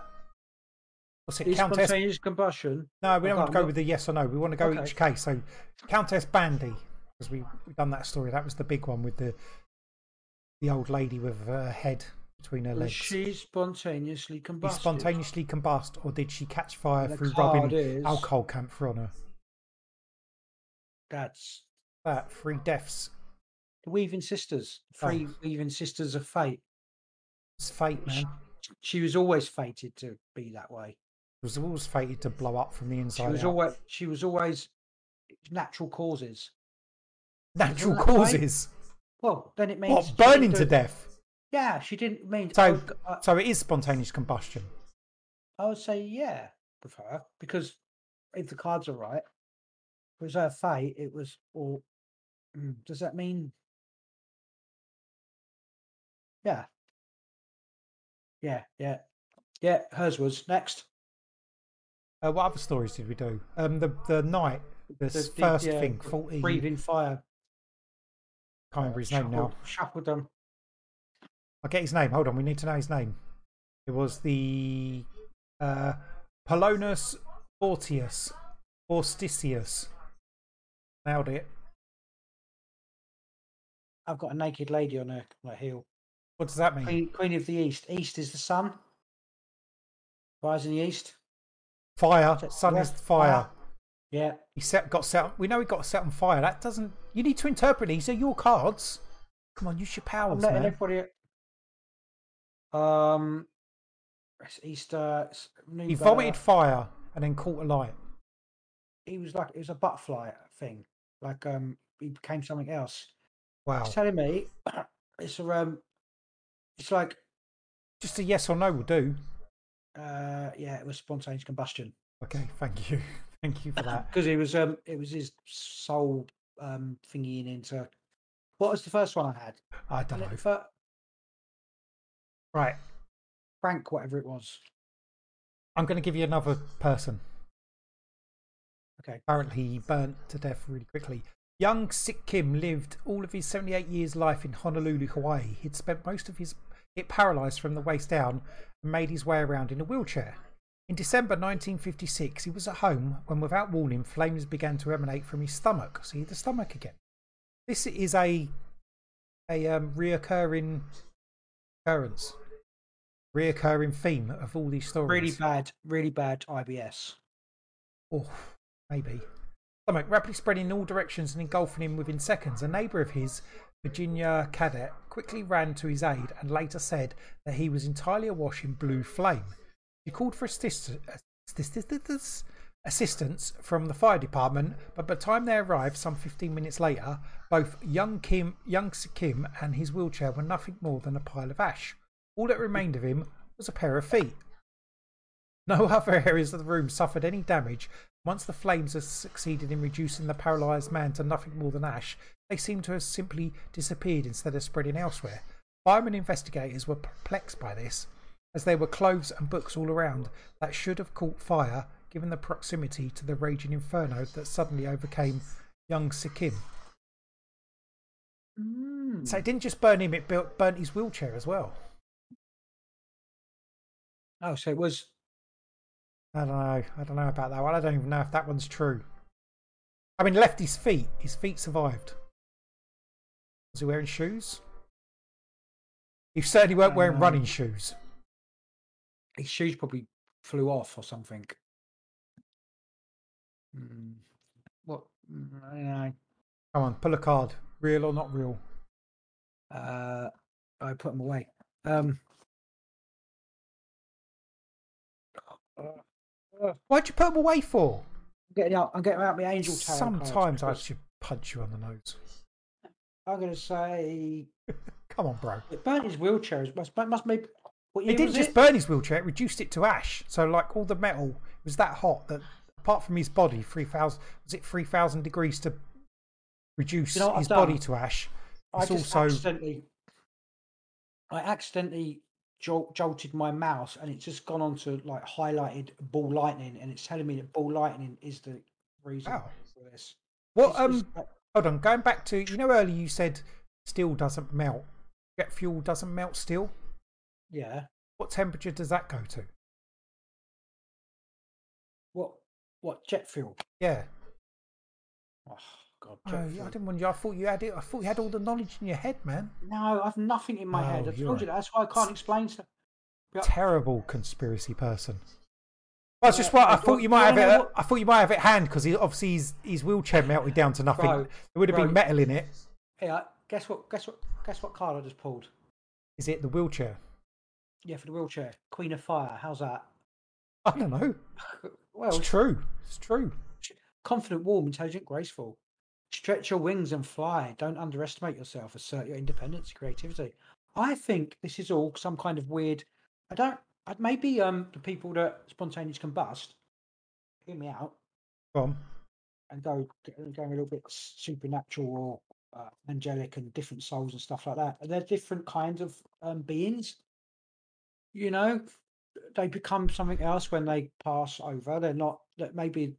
What's it? Is Countess spontaneous combustion? No, we don't want to go with the yes or no. We want to go Okay. each case. So, Countess Bandi, because we we've done that story. That was the big one with the the old lady with her head between her legs. she spontaneously combusted? she spontaneously combust, or did she catch fire The through rubbing is- alcohol camphor on her? That's That three deaths. the Weaving Sisters. Three Oh. Weaving Sisters of Fate. It's fate, man. She, she was always fated to be that way. It was always fated to blow up from the She inside was out. always she was always natural causes. Natural causes. Well, then it means What burning to death? Yeah, she didn't mean. So, would, I, so it is spontaneous combustion. I would say yeah with her because if the cards are right, it was her fate. It was or mm, does that mean? Yeah. Yeah, yeah, yeah. Hers was next. Uh, what other stories did we do? Um, the the night, the, The- the- first yeah, thing, forty. breathing fire. Can't remember his name now. Shuffled them. I'll get his name. Hold on, we need to know his name. It was the uh, Polonus Fortius Forsticius. Nailed it. I've got a naked lady on her, on her heel. What does that mean? Queen, Queen of the East. East is the sun. Rise in the East. Fire. Sun yeah, is fire. fire. Yeah. He set got set. We know he got set on fire. That doesn't. You need to interpret these. Are your cards? Come on, use your I'm powers, letting man. everybody. Um, it's Easter. It's He vomited fire and then caught a light. He was like it was a butterfly thing. Like um, he became something else. Wow. He's telling me [COUGHS] it's a um, it's like Just a yes or no will do. uh, yeah, it was spontaneous combustion Okay, thank you. [LAUGHS] Thank you for that. because it was um, it was his soul um thingying into. What was the first one I had? I don't know. Right. Frank, whatever it was. I'm going to give you another person. Okay. Apparently, he burnt to death really quickly. Young Sik Kim lived all of his 78 years' life in Honolulu, Hawaii. He'd spent most of his it paralysed from the waist down and made his way around in a wheelchair. In December 1956, he was at home when, without warning, flames began to emanate from his stomach. See the stomach again. This is a a um, reoccurring occurrence, reoccurring theme of all these stories. Really bad, really bad IBS. Oh, maybe. Stomach rapidly spreading in all directions and engulfing him within seconds. A neighbour of his, Virginia Caget, quickly ran to his aid and later said that he was entirely awash in blue flame. She called for assist- assist- assistance from the fire department, but by the time they arrived, some 15 minutes later, both young Kim, young Kim and his wheelchair were nothing more than a pile of ash. All that remained of him was a pair of feet. No [LAUGHS] other areas of the room suffered any damage. Once the flames had succeeded in reducing the paralysed man to nothing more than ash, they seemed to have simply disappeared instead of spreading elsewhere. Firemen investigators were perplexed by this, as there were clothes and books all around that should have caught fire given the proximity to the raging inferno that suddenly overcame young Sik Kim. Mm. So it didn't just burn him, it built, burnt his wheelchair as well. Oh, so it was I don't know. I don't know about that one. I don't even know if that one's true. I mean, left his feet. His feet survived. Was he wearing shoes? He certainly weren't wearing Um, running shoes. His shoes probably flew off or something. Mm. What? I don't know. Come on, pull a card. Real or not real? Uh, I put them away. Um, Why'd you put them away for? I'm getting out. I'm getting out my angel tarot Sometimes I should punch you on the nose. I'm going to say [LAUGHS] Come on, bro. it burnt his wheelchair. It must must maybe. What It didn't just it? burn his wheelchair; it reduced it to ash. So, like all the metal was that hot that, apart from his body, three thousand was it three thousand degrees to reduce You know his body to ash. I It's just also accidentally. I accidentally jol- jolted my mouse, and it's just gone on to like highlighted ball lightning, and it's telling me that ball lightning is the reason Wow. for this. what? It's- it's Um, like- hold on. Going back to you know earlier you said steel doesn't melt. Jet fuel doesn't melt steel. yeah. What temperature does that go to? What? Jet fuel? Yeah. Oh God, Oh, I didn't want you. I thought you had it. I thought you had all the knowledge in your head, man. No, I've nothing in my oh, head. Oh, I've you're told you that. That's why I can't explain stuff. Terrible conspiracy person. Well, it's just what I thought you might have it. what- I thought you might have it hand because he obviously his, his wheelchair melted down to nothing. Bro, there would have been metal in it. Yeah. Guess what? Guess what? Guess what card I just pulled? Is it the wheelchair? Yeah, for the wheelchair. Queen of Fire. How's that? I don't know. [LAUGHS] Well, It's true. It's true. confident, warm, intelligent, graceful. Stretch your wings and fly. Don't underestimate yourself. Assert your independence, creativity. I think this is all some kind of weird. I don't. I- Maybe um the people that spontaneous combust. Hear me out Go and go go a little bit supernatural or uh, angelic and different souls and stuff like that. And they're different kinds of um, beings. You know, they become something else when they pass over. They're not that maybe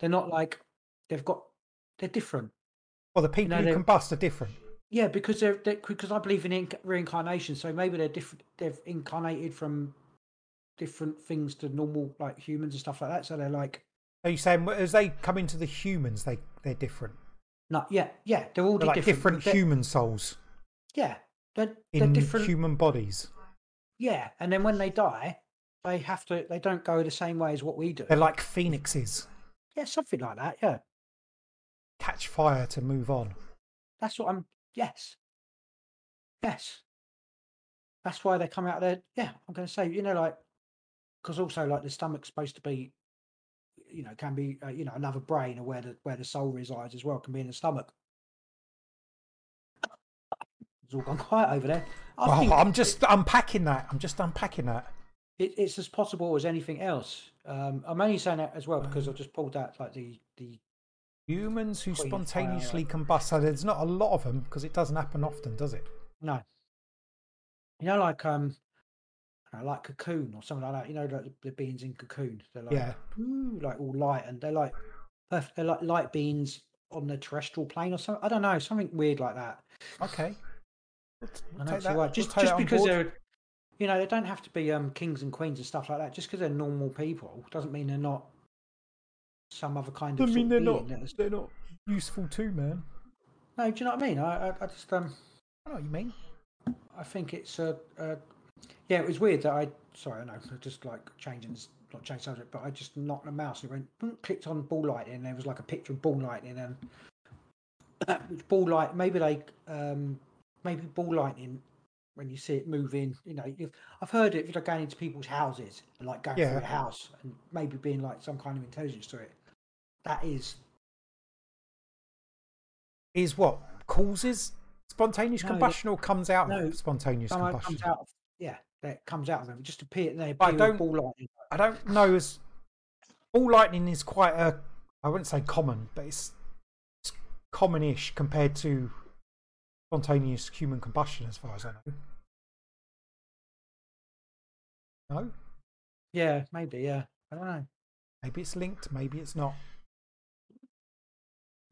they're not like they've got they're different. Well, the people No, who they- combust are different. Yeah, because they're, they're because I believe in inc- reincarnation. So maybe they're different. They've incarnated from different things to normal like humans and stuff like that. So they're like Are you saying as they come into the humans, they they're different? not yeah yeah they're all They're like different. different human souls Yeah, they're they're in different. human bodies. Yeah, and then when they die, they have to. They don't go the same way as what we do. They're like phoenixes, Yeah, something like that. Yeah, catch fire to move on. that's what I'm. Yes, yes. That's why they come out there. Yeah, I'm going to say. You know, like because also like the stomach's supposed to be, you know, can be uh, you know another brain or where the where the soul resides as well can be in the stomach. It's all gone quiet over there. I Oh, I'm just unpacking that. I'm just unpacking that. it, it's as possible as anything else. Um, I'm only saying that as well because I've just pulled out like the the Humans who Queen of fire, spontaneously combust. So there's not a lot of them because it doesn't happen often, does it? No. You know, like um, know, like cocoon or something like that. You know, like the, beans in cocoon. They're like, Yeah. like all light, and they're like, they're like light beans on the terrestrial plane or something. I don't know, something weird like that. Okay. I we'll don't take see that. why. we'll Just just because board. they're, you know, they don't have to be um kings and queens and stuff like that. Just because they're normal people doesn't mean they're not some other kind of. I mean, they're not. They're not useful too, man. No, do you know what I mean? I, I, I just um. I know what you mean. I think it's uh, uh yeah, it was weird that I sorry, I know, I just like changing not change subject, but I just knocked the mouse and it went boom, clicked on ball lightning and there was like a picture of ball lightning and [COUGHS] ball light maybe they um maybe ball lightning when you see it moving, you know, you've, I've heard it if you're going into people's houses and like going Yeah. through a house and maybe being like some kind of intelligence to it. That is Is what causes spontaneous No, combustion or comes out no, of spontaneous combustion? comes out of yeah, that comes out of them. It just appear they But I don't- ball lightning. I don't know as ball lightning is quite a I wouldn't say common, but it's, it's common-ish compared to spontaneous human combustion, as far as I know. No, Yeah, maybe, yeah. I don't know. maybe it's linked, maybe it's not.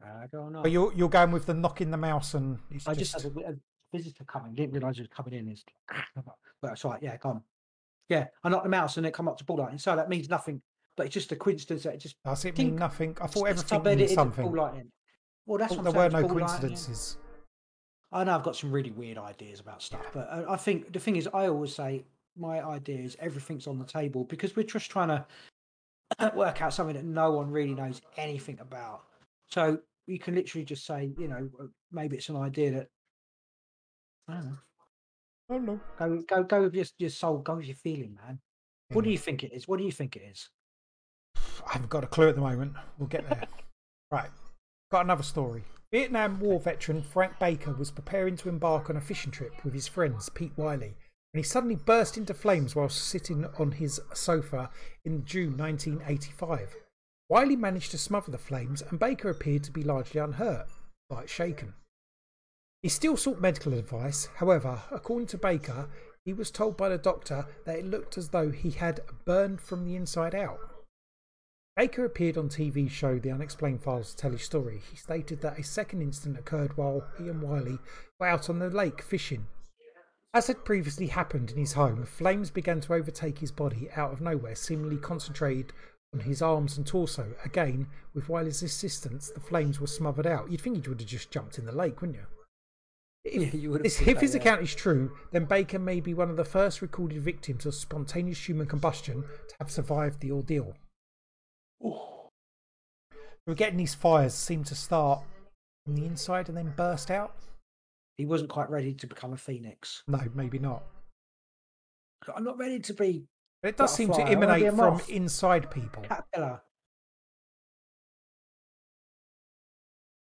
Uh, I don't know. But you're you're going with the knocking the mouse and it's I just just, had a, a visitor coming. Didn't realise he was coming in. It's [LAUGHS] but it's right. Yeah, come. Yeah, I knocked the mouse and it come up to ball lightning. So that means nothing. but it's just a coincidence that it just Does it mean nothing? I thought everything means something. Paul Lightning. Well, that's what there I'm were no coincidences. I know I've got some really weird ideas about stuff, but I, I think the thing is, I always say my idea is everything's on the table because we're just trying to [CLEARS THROAT] work out something that no one really knows anything about. So you can literally just say, you know, uh, maybe it's an idea that I don't know. I don't know. Go, go, go with your, your soul. Go with your feeling, man. What do you think it is? What do you think it is? I haven't got a clue at the moment. We'll get there. [LAUGHS] right. Got another story. Vietnam War veteran Frank Baker was preparing to embark on a fishing trip with his friends Pete Wiley when he suddenly burst into flames while sitting on his sofa in June 1985. Wiley managed to smother the flames and Baker appeared to be largely unhurt, but shaken. He still sought medical advice. However, according to Baker, he was told by the doctor that it looked as though he had burned from the inside out. Baker appeared on TV show The Unexplained Files to tell his story. He stated that a second incident occurred while he and Wiley were out on the lake fishing. As had previously happened in his home, flames began to overtake his body out of nowhere, seemingly concentrated on his arms and torso. Again, with Wiley's assistance, the flames were smothered out. You'd think he would have just jumped in the lake, wouldn't you? If, Yeah, you would this, if that, his yeah. account is true, then Baker may be one of the first recorded victims of spontaneous human combustion to have survived the ordeal. We're getting these fires seem to start from the inside and then burst out. He wasn't quite ready to become a phoenix. No, maybe not. I'm not ready to be But it does seem to Butterfly, I wanna emanate from moth. inside people. caterpillar.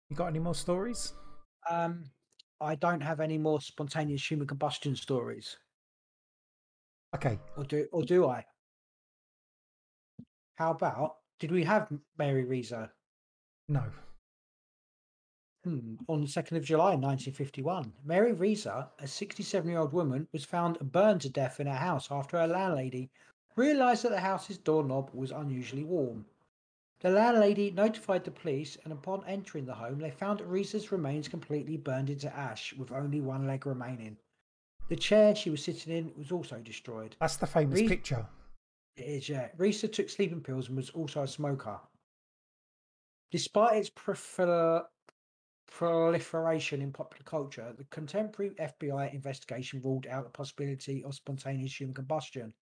You got any more stories? Um, I don't have any more spontaneous human combustion stories, Okay, or do or do I? How about did we have Mary Reeser no. hmm, on the second of July, nineteen fifty-one? Mary Reeser, a sixty-seven-year-old woman, was found burned to death in her house after her landlady realised that the house's doorknob was unusually warm. The landlady notified the police, and upon entering the home, they found Reeser's remains completely burned into ash, with only one leg remaining. The chair she was sitting in was also destroyed. That's the famous picture. It is, yeah. Reeser took sleeping pills and was also a smoker. Despite its prolifer- proliferation in popular culture, the contemporary FBI investigation ruled out the possibility of spontaneous human combustion.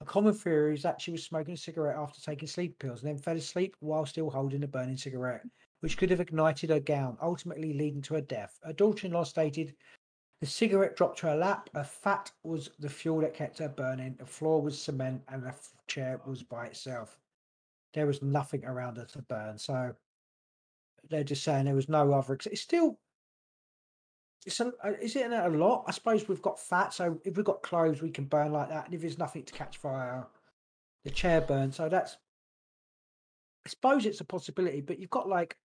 A common theory is that she was smoking a cigarette after taking sleep pills and then fell asleep while still holding a burning cigarette, which could have ignited her gown, ultimately leading to her death. Her daughter in law stated the cigarette dropped to her lap. Her fat was the fuel that kept her burning. The floor was cement, and the chair was by itself. There was nothing around her to burn. So they're just saying there was no other. It's still. It's a, uh, is it a lot? I suppose we've got fat, so if we've got clothes, we can burn like that. And if there's nothing to catch fire, the chair burns. So that's. I suppose it's a possibility, but you've got like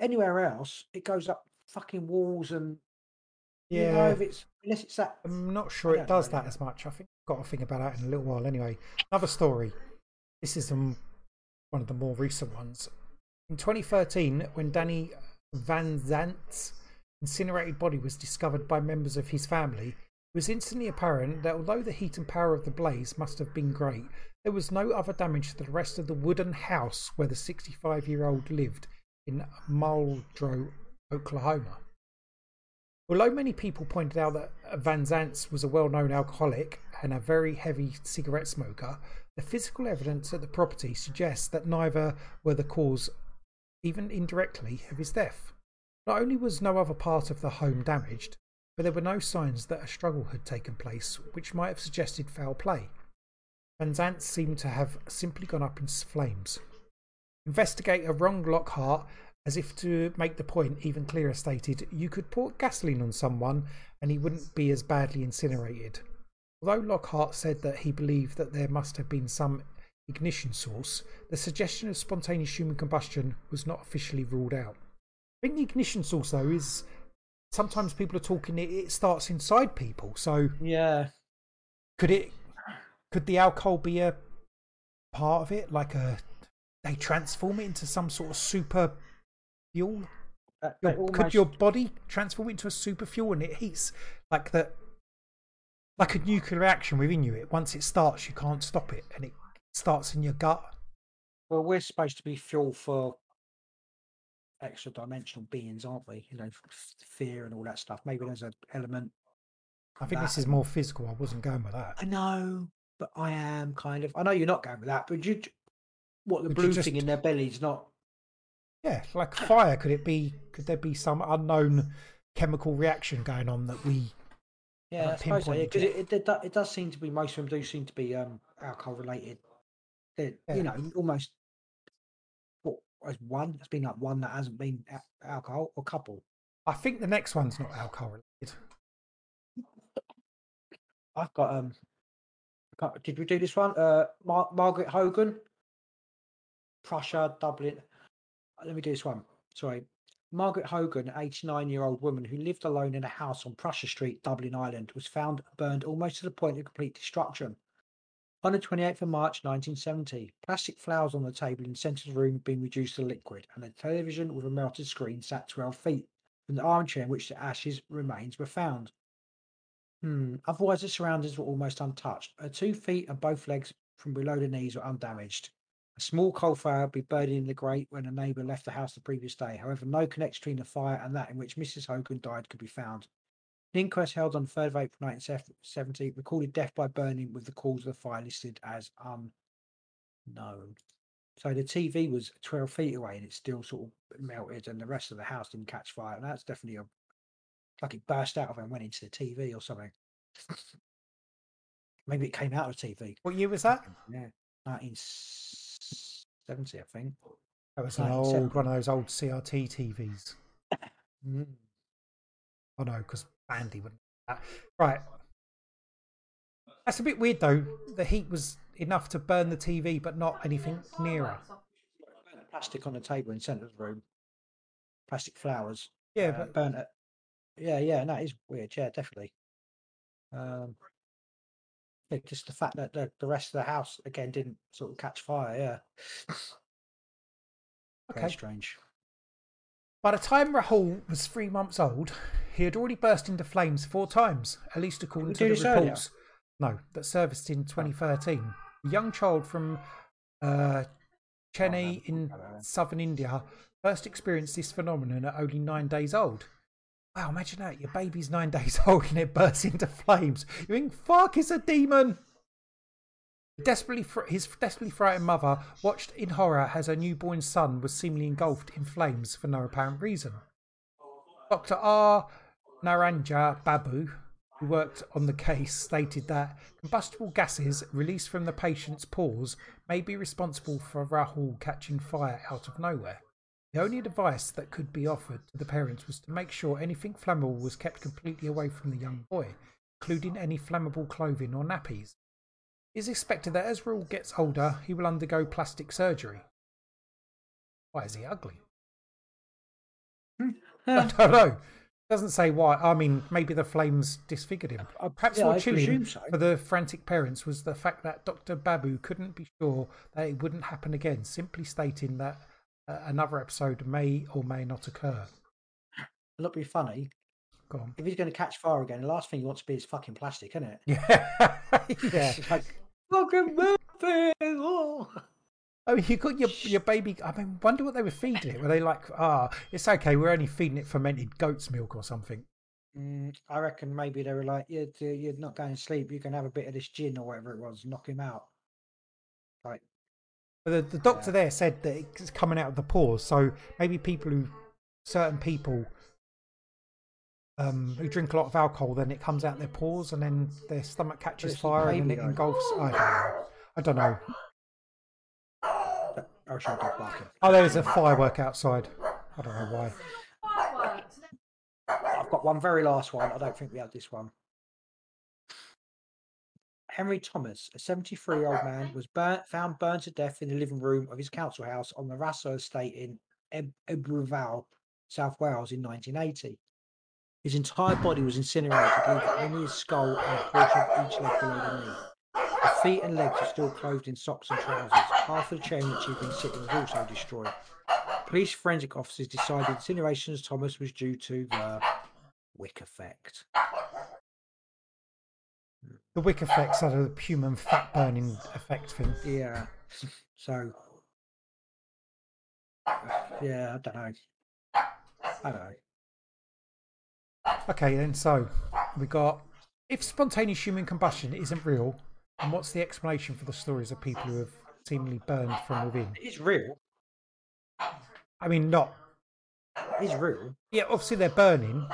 anywhere else, it goes up fucking walls and you know, Yeah, if it's unless it's that I'm not sure it does know, that as much. I think I've got to think about that in a little while anyway. Another story. This is um, one of the more recent ones. In 2013, when Danny Van Zant's incinerated body was discovered by members of his family, it was instantly apparent that although the heat and power of the blaze must have been great, there was no other damage to the rest of the wooden house where the 65 year old lived in Muldrow, Oklahoma. Although many people pointed out that Van Zant's was a well known alcoholic and a very heavy cigarette smoker, the physical evidence at the property suggests that neither were the cause, even indirectly, of his death. Not only was no other part of the home damaged, but there were no signs that a struggle had taken place which might have suggested foul play. Van Zant seemed to have simply gone up in flames. Investigator Ron Lockhart, as if to make the point even clearer, stated, You could pour gasoline on someone and he wouldn't be as badly incinerated. Although Lockhart said that he believed that there must have been some ignition source, the suggestion of spontaneous human combustion was not officially ruled out. I think the ignition source, though, is sometimes people are talking it, it starts inside people. So yeah could it could the alcohol be a part of it like a they transform it into some sort of super fuel that- Your- that could your body transform into a super fuel and it heats like that like a nuclear reaction within you it once it starts you can't stop it and it starts in your gut Well, we're supposed to be fuel for extra dimensional beings, aren't we? You know, fear and all that stuff. Maybe there's an element. I think this is more physical. I wasn't going with that. I know, but I am kind of. I know you're not going with that, but you. What the Would blue just- thing in their belly's not. Yeah, like fire. Could it be? Could there be some unknown chemical reaction going on that we? Yeah, I suppose so. pinpointed Because it, it, it, does seem to be most of them do seem to be um alcohol related. They're, Yeah. You know, almost. What as one? It's been like one that hasn't been alcohol or couple. I think the next one's not alcohol related. I've got um. Did we do this one? Uh, Mar- Margaret Hogan, Prussia, Dublin. Uh, Let me do this one. Sorry, Margaret Hogan, an 89-year-old woman who lived alone in a house on Prussia Street, Dublin, Ireland, was found burned almost to the point of complete destruction. On the 28th of March 1970, plastic flowers on the table in the centre of the room had been reduced to liquid, and a television with a melted screen sat 12 feet from the armchair in which the ashes remains were found. Hmm. Otherwise, the surroundings were almost untouched. Her two feet and both legs from below the knees were undamaged. A small coal fire had been burning in the grate when a neighbour left the house the previous day. However, no connection between the fire and that in which Mrs. Hogan died could be found. An inquest held on 3rd of April 1970 recorded death by burning with the cause of the fire listed as unknown. So the TV was 12 feet away and it still sort of melted, and the rest of the house didn't catch fire. And that's definitely a like it burst out of and went into the TV or something. [LAUGHS] Maybe it came out of the TV. What year was that? Yeah, 1970, I think. That was an 1970. old one of those old CRT TVs. Mm. Oh no, because Bandi wouldn't. that. Right. That's a bit weird though. The heat was enough to burn the TV, but not anything nearer. Plastic on the table in the centre of the room. Plastic flowers. Yeah, uh, but burnt it. Yeah, yeah, no, it's weird. Yeah, definitely. Um, yeah, just the fact that the, the rest of the house again didn't sort of catch fire. Yeah, very okay. strange. By the time Rahul was three months old, he had already burst into flames four times, at least according to the this earlier? reports. No, that serviced in 2013. A young child from uh, Chennai no, in southern India first experienced this phenomenon at only nine days old. Wow, imagine that. Your baby's nine [LAUGHS] days old and it bursts into flames. You think, fuck, it's a demon. Desperately, fr- his desperately frightened mother watched in horror as her newborn son was seemingly engulfed in flames for no apparent reason. Dr. R. Narayana Babu, who worked on the case, stated that combustible gases released from the patient's pores may be responsible for Rahul catching fire out of nowhere. The only advice that could be offered to the parents was to make sure anything flammable was kept completely away from the young boy, including any flammable clothing or nappies. It is expected that as Rahul gets older, he will undergo plastic surgery. Why is he ugly? [LAUGHS] I don't know. Doesn't say why. I mean, maybe the flames disfigured him. Perhaps yeah, more I chilling so. for the frantic parents was the fact that Dr. Babu couldn't be sure that it wouldn't happen again, simply stating that uh, another episode may or may not occur. It'll be funny Go on. if he's going to catch fire again. The last thing he wants to be is fucking plastic, isn't it? [LAUGHS] Yeah. yeah. [LAUGHS] Like fucking moving. [LAUGHS] Oh. I mean, you got your your baby. I mean, wonder what they were feeding it. Were they like, ah, it's okay, we're only feeding it fermented goat's milk or something? Mm, I reckon maybe they were like, "You're you're not going to sleep. You can have a bit of this gin or whatever it was. Knock him out." Like, But the, the doctor there said that it's coming out of the pores, so maybe people who, certain people, um, who drink a lot of alcohol, then it comes out their pores, and then their stomach catches fire, and then it engulfs. I don't know. I don't know. oh, shall dog barking. Oh, there's a firework outside. I don't know why. I've got one very last one. I don't think we had this one. Henry Thomas, a 73 year old man, [LAUGHS] was burnt, found burned to death in the living room of his council house on the Rassau estate in Eb- Ebbw Vale, South Wales in 1980. His entire body was incinerated, leaving only his skull and a portion of each leg below the knee. The feet and legs are still clothed in socks and trousers. Half of the chair in which he'd been sitting was also destroyed. Police forensic officers decided incineration of Thomas was due to the wick effect. The wick effect's had a human fat burning effect thing. Yeah. So Yeah, I don't know. I don't know. Okay, then. So we got if spontaneous human combustion isn't real, and what's the explanation for the stories of people who have seemingly burned from within? It's real. I mean, not It's real. yeah. Obviously, they're burning,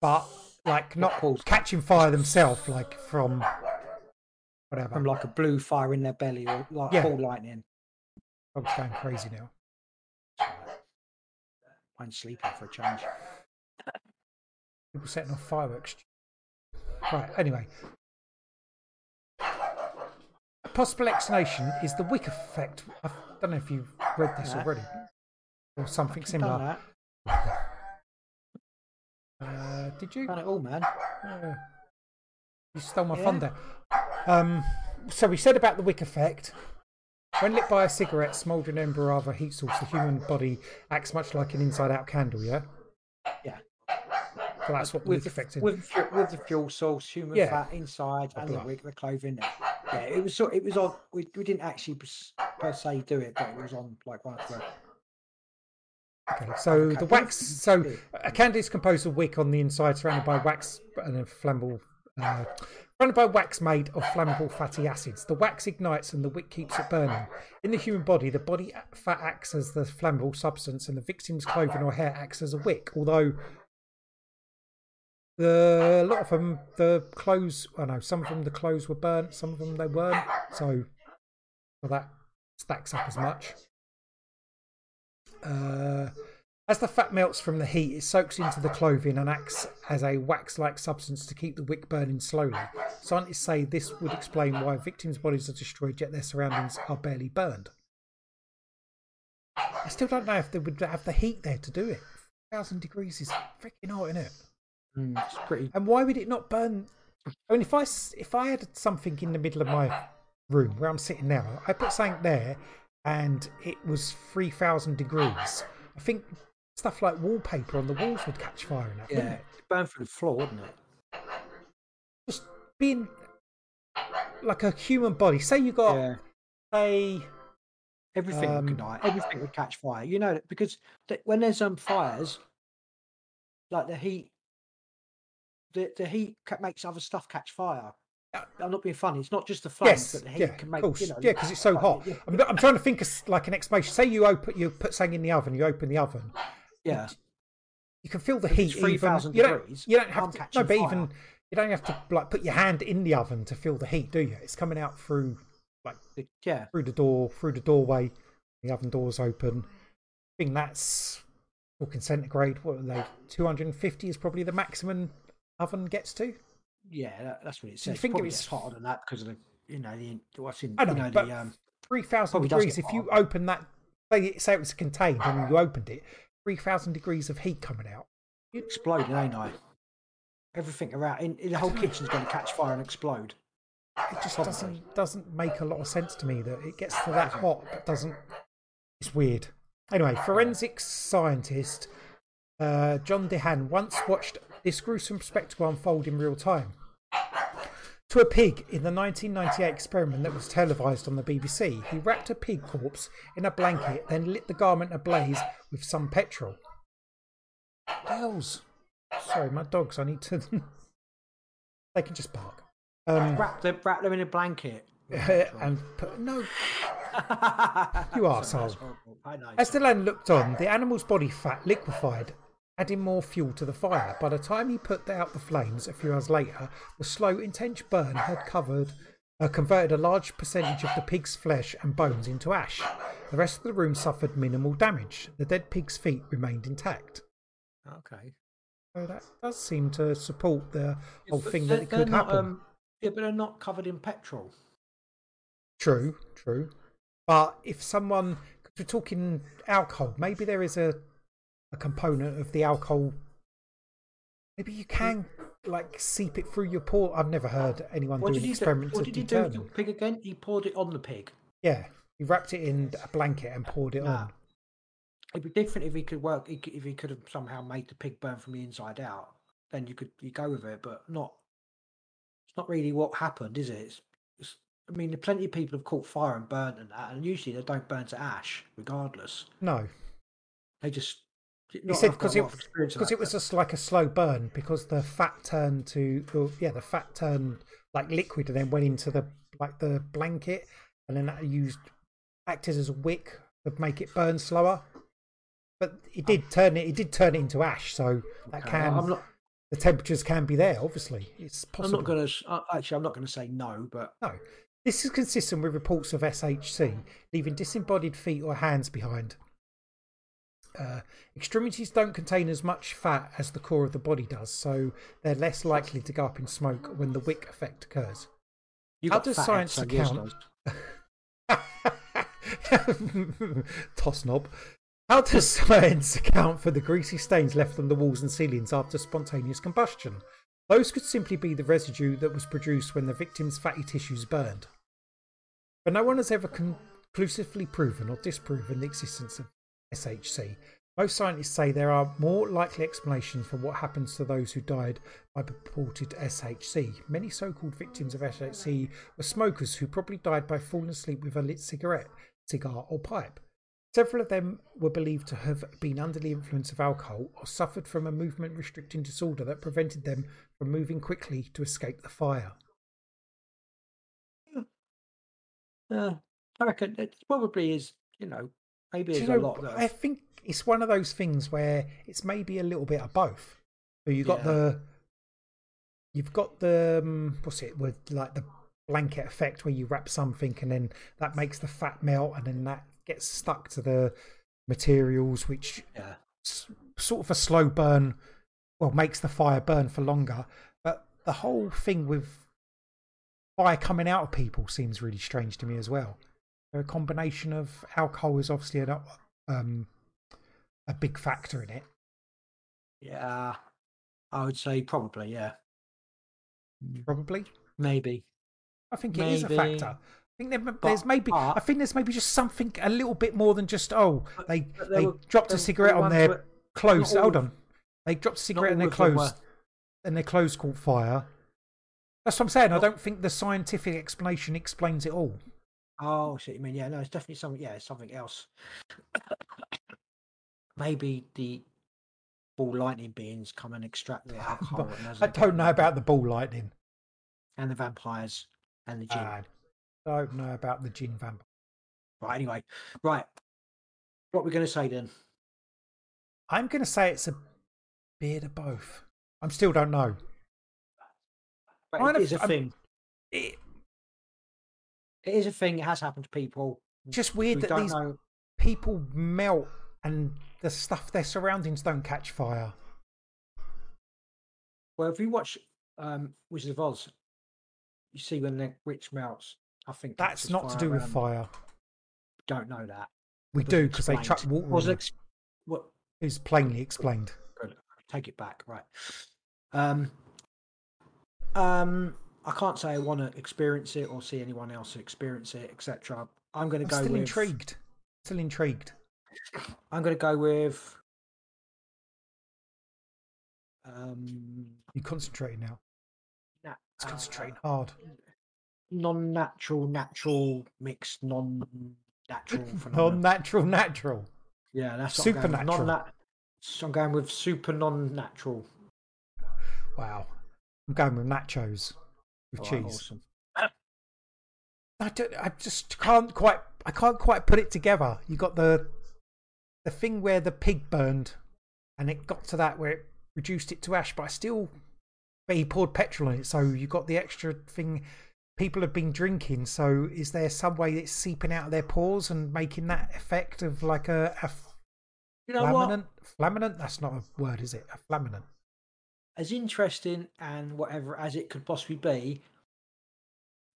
but like not catching fire themselves, like from whatever. From like a blue fire in their belly or like Yeah. ball lightning. I'm going crazy now. I'm sleeping for a change. People setting off fireworks. Right. Anyway, a possible explanation is the Wick effect. I don't know if you've read this No. already, or something similar. Uh, did you? Done it all, man. Yeah. You stole my Yeah. thunder. Um, so we said about the wick effect. When lit by a cigarette, smouldering ember or other heat source, the human body acts much like an inside-out candle. Yeah. Yeah. So that's what With wick effect the, is. with, with the fuel source, human Yeah. fat inside, and the wig, the clothing. Yeah, it was. It was on. We, we didn't actually per se do it, but it was on like one of the. Okay, so the wax. So a candle is composed of wick on the inside, surrounded by wax and a flammable. Uh, surrounded by wax made of flammable fatty acids. The wax ignites and the wick keeps it burning. In the human body, the body fat acts as the flammable substance, and the victim's clothing or hair acts as a wick. Although the a lot of them, the clothes. I know some of them, the clothes were burnt. Some of them they weren't. So well, that stacks up as much. Uh, as the fat melts from the heat, it soaks into the clothing and acts as a wax like substance to keep the wick burning slowly. Scientists say this would explain why victims' bodies are destroyed yet their surroundings are barely burned. I still don't know if they would have the heat there to do it. 1000 degrees is freaking hot, isn't it? Mm, it's pretty. And why would it not burn? I mean, if I if I had something in the middle of my room where I'm sitting now, I put something there, and it was three thousand degrees. I think stuff like wallpaper on the walls would catch fire in that. Yeah, it? burned through the floor, wouldn't it? Just being like a human body. Say you got Yeah. a Everything Um, die. Everything would catch fire. You know that because th- when there's um fires, like the heat, the the heat makes other stuff catch fire. I'm not being funny. It's not just the flames, yes, but the heat yeah, can make. of course, You know, yeah, because it's so hot. Yeah, I'm, I'm trying to think of like an explanation. Say you open, you put something in the oven, you open the oven, yeah. you can feel the If heat. 3,000 you don't, degrees, you don't have to. No, but fire. even you don't have to like put your hand in the oven to feel the heat, do you? It's coming out through like The- yeah. through the door, through the doorway. The oven door's open. I think that's talking centigrade. What are they? Two hundred and fifty is probably the maximum oven gets to. Yeah, that, that's what it says. you says. think it was- hotter than that because of the, you know, the what's in, I know, you know, but the um, three thousand degrees. If you open that, say, say it was contained and you opened it, three thousand degrees of heat coming out. You exploding, ain't I? Everything around, in, in the whole kitchen's going to catch fire and explode. It just Probably. doesn't doesn't make a lot of sense to me that it gets to that hot, but doesn't. It's weird. Anyway, forensic scientist uh, John DeHaan once watched this gruesome spectacle unfold in real time. To a pig in the 1998 experiment that was televised on the BBC, he wrapped a pig corpse in a blanket, then lit the garment ablaze with some petrol. Girls, sorry, my dogs. I need to. [LAUGHS] they can just bark. Um, Wrap them, wrap them in a blanket. [LAUGHS] and put no. You [LAUGHS] arsehole. That's horrible. I know. As the land looked on, the animal's body fat liquefied, adding more fuel to the fire. By the time he put out the flames a few hours later, the slow, intense burn had covered, uh, converted a large percentage of the pig's flesh and bones into ash. The rest of the room suffered minimal damage. The dead pig's feet remained intact. okay. So that does seem to support the whole thing that it could not, happen. um, yeah, but they're not covered in petrol. True, true. But if someone, cause we're talking alcohol, maybe there is a a component of the alcohol. Maybe you can like seep it through your pore. I've never heard anyone What do an do? experiment What did he do with the pig again? He poured it on the pig. Yeah, he wrapped it in a blanket and poured it Nah. on. Ah. It'd be different if he could work. If he could have somehow made the pig burn from the inside out, then you could you go with it. But not. It's not really what happened, is it? It's, it's I mean, plenty of people have caught fire and burnt and that, and usually they don't burn to ash, regardless. No, They just. He said because it because it was just like a slow burn because the fat turned to well, yeah the fat turned like liquid and then went into the like the blanket and then that used acted as a wick to make it burn slower. But it did oh. turn it. It did turn it into ash, so that can I'm not. the temperatures can be there. Obviously, it's possible. I'm not going to. Actually, I'm not going to say no, but No. This is consistent with reports of SHC leaving disembodied feet or hands behind. Uh, extremities don't contain as much fat as the core of the body does, so they're less likely to go up in smoke when the wick effect occurs. you How does science head, so yours account- [LAUGHS] Toss knob. How does science account for the greasy stains left on the walls and ceilings after spontaneous combustion? Those could simply be the residue that was produced when the victim's fatty tissues burned. But no one has ever conclusively proven or disproven the existence of SHC. Most scientists say there are more likely explanations for what happens to those who died by purported SHC. Many so called victims of SHC were smokers who probably died by falling asleep with a lit cigarette, cigar, or pipe. Several of them were believed to have been under the influence of alcohol or suffered from a movement restricting disorder that prevented them from moving quickly to escape the fire. Uh, I reckon it probably is. You know, maybe there's you a know, lot. I think it's one of those things where it's maybe a little bit of both. So you got Yeah. the, you've got the um, what's it with like the blanket effect where you wrap something and then that makes the fat melt and then that gets stuck to the materials, which yeah, s- sort of a slow burn, well, makes the fire burn for longer. But the whole thing with fire coming out of people seems really strange to me as well. A combination of alcohol is obviously an, um, a big factor in it. yeah. I would say probably, yeah, Probably, maybe. I think it is a factor. I think there, there's maybe. I think there's maybe just something a little bit more than just oh they they were- dropped a cigarette on their where- clothes. Hold on, they dropped a cigarette and their clothes, and their clothes caught fire. That's what I'm saying. I don't think the scientific explanation explains it all. Oh, shit I you mean. Yeah, no, it's definitely something. Yeah, it's something else. Maybe the ball lightning beings come and extract the [LAUGHS] alcohol. I don't know about the ball lightning. and the vampires and the gin. I don't know about the gin vampire. right. Anyway, right. What we're going to say then? I'm going to say it's a bit of both. I am still don't know. Kind it of- is a I'm- thing. It, It is a thing. It has happened to people. just weird that these know. people melt and the stuff their surroundings don't catch fire. Well, if you watch um, Wizard of Oz, you see when the witch melts. I think That's not to do with around- fire. Don't know that. We do because they chuck water. Was ex- What? It's plainly explained. Good. Take it back. Right. Um. Um. I can't say I want to experience it or see anyone else experience it, etc. I'm going to go with still with. intrigued. Still intrigued. I'm going to go with. Um. You concentrating now. na- It's uh, concentrating hard. non-natural, natural, mixed, non-natural [LAUGHS] non-natural, natural. yeah, that's what I'm going supernatural. So I'm going with super non-natural. Wow. I'm going with nachos with right, cheese. awesome. I, don't, I just can't quite. I can't quite put it together. You got the the thing where the pig burned, and it got to that where it reduced it to ash, but I still. But he poured petrol on it, so you got the extra thing. People have been drinking, so is there some way it's seeping out of their pores and making that effect of like a, a You know what? flaminant? Flaminant? That's not a word, is it? A flaminant. As interesting and whatever as it could possibly be,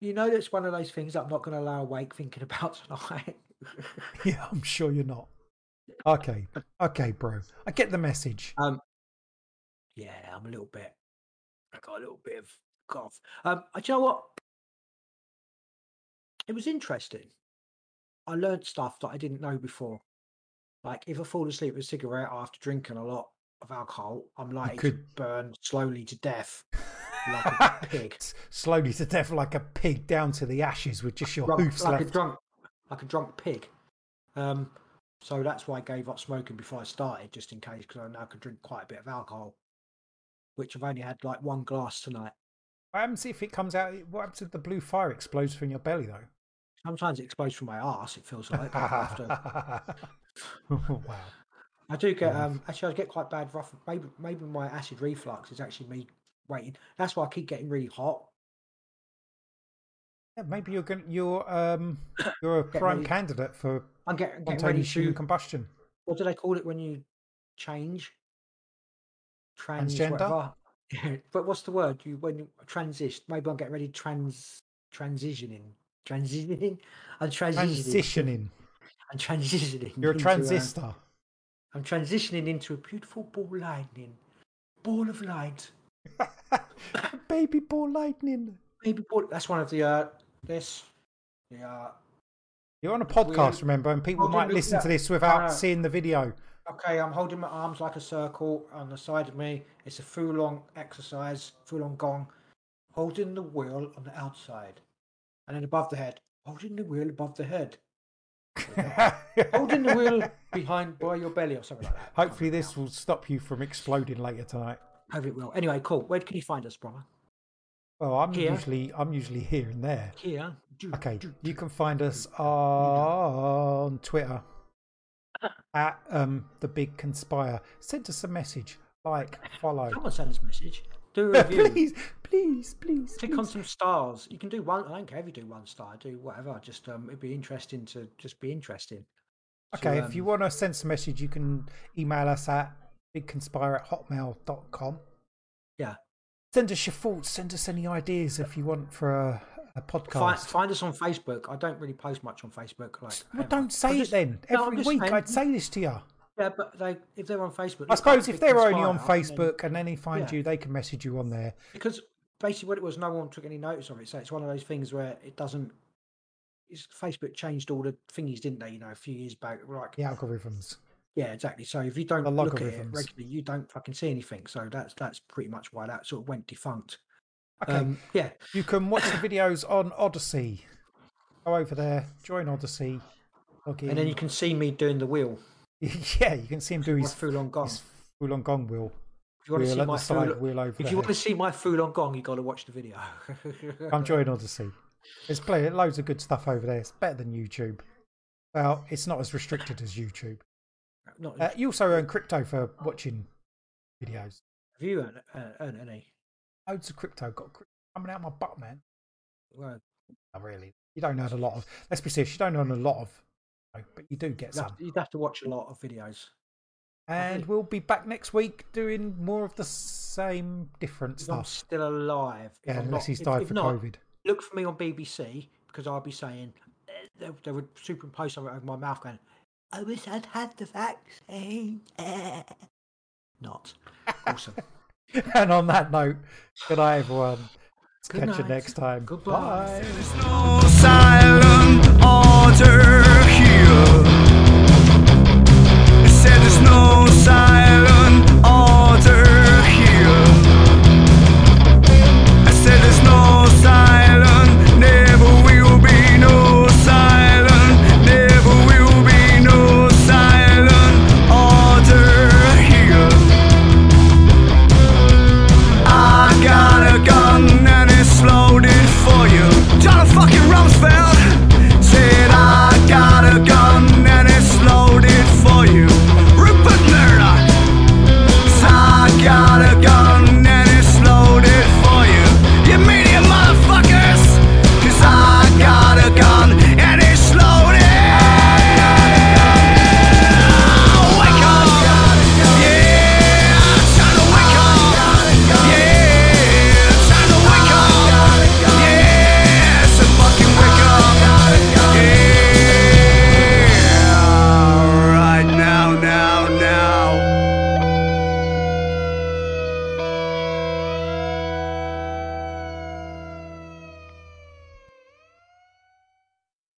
you know, that's one of those things I'm not going to lie awake thinking [LAUGHS] about tonight. [LAUGHS] Yeah, I'm sure you're not. Okay, okay, bro. I get the message. um, yeah, I'm a little bit. I got a little bit of cough. Um, I do you know what? It was interesting. I learned stuff that I didn't know before. Like if I fall asleep with a cigarette after drinking a lot of alcohol, I'm likely to could- burn slowly to death. like a [LAUGHS] pig. Slowly to death like a pig down to the ashes with just your drunk, hoofs like a drunk, like a drunk pig. Um, so that's why I gave up smoking before I started, just in case, because I I could drink quite a bit of alcohol, which I've only had like one glass tonight. What happens if it comes out? What happens if the blue fire explodes from your belly, though? Sometimes it explodes from my ass, It feels like. have to- [LAUGHS] wow. I do get um actually I get quite bad rough. Maybe maybe my acid reflux is actually me waiting. That's why I keep getting really hot. Yeah, maybe you're going. You're um. [COUGHS] You're a Get prime ready. candidate for I'm getting, getting ready spontaneous human to. combustion. What do they call it when you change? Trans Transgender? whatever. [LAUGHS] but what's the word? You when you transition? Maybe I'm getting ready trans transitioning. Transitioning. I'm transitioning. Transitioning. [LAUGHS] I'm transitioning. You're a into, uh, transistor. I'm transitioning into a beautiful ball lightning. Ball of light. [LAUGHS] Baby ball lightning. Baby ball. That's one of the uh this. The uh You're on a podcast, remember, and people might listen to this without seeing the video. Okay, I'm holding my arms like a circle on the side of me. It's a full long exercise, Falun Gong. Holding the wheel on the outside. And then above the head. Holding the wheel above the head. [LAUGHS] [LAUGHS] Holding the wheel behind by your belly or something like that. Hopefully, this will stop you from exploding later tonight. Hope it will. Anyway, cool. Where can you find us, brother? Well, I'm Here. usually I'm usually here and there. Here. Do, Okay, you can find us on Twitter at um the Big Conspire. Send us a message, like, follow. Someone send us a message. Do a [LAUGHS] review. please, please, please. Click on some stars. You can do one. I don't care if you do one star. Do whatever. Just um, it'd be interesting to just be interesting. To, Okay, if you um, want to send us a message, you can email us at bigconspire at hotmail.com. Yeah. Send us your thoughts. Send us any ideas if you want for a, a podcast. Find, find us on Facebook. I don't really post much on Facebook. Like, well, don't say it then. Every just week saying- I'd say this to you. Yeah, but they if they're on Facebook, I suppose if they're only on and then- Facebook and then they find Yeah. you, they can message you on there. because basically what it was, no one took any notice of it. So it's one of those things where it doesn't. Facebook changed all the thingies, didn't they? You know, a few years back. Like, The algorithms. yeah, exactly. So if you don't look at it regularly, you don't fucking see anything. So that's that's pretty much why that sort of went defunct. Okay. Um, yeah, You can watch the videos on Odysee. Go over there, join Odysee. Log in. and then you can see me doing the wheel. [LAUGHS] yeah, you can see him do his, full on gong. full on gong wheel. If you want to see my full, wheel over if you want to see my full on gong, you got to watch the video. I'm joining [LAUGHS] Odysee. There's plenty, loads of good stuff over there. It's better than YouTube. Well, it's not as restricted as YouTube. Not, Uh, you also earn crypto for watching videos. have you earned, uh, earned any? Loads of crypto. Got crypto coming out my butt, man. Well, Not really. You don't earn a lot of. Let's be serious. You don't earn a lot of, but you do get some. you'd have to watch a lot of videos. And we'll be back next week doing more of the same different If I'm stuff. still alive. Yeah, unless not- he's died if for not, COVID look for me on BBC because I'll be saying they, they would superimpose something over my mouth going, I wish I'd had the vaccine. [LAUGHS] Not. Awesome. [LAUGHS] and on that note, good night, everyone. Good Catch night. you next time. Goodbye.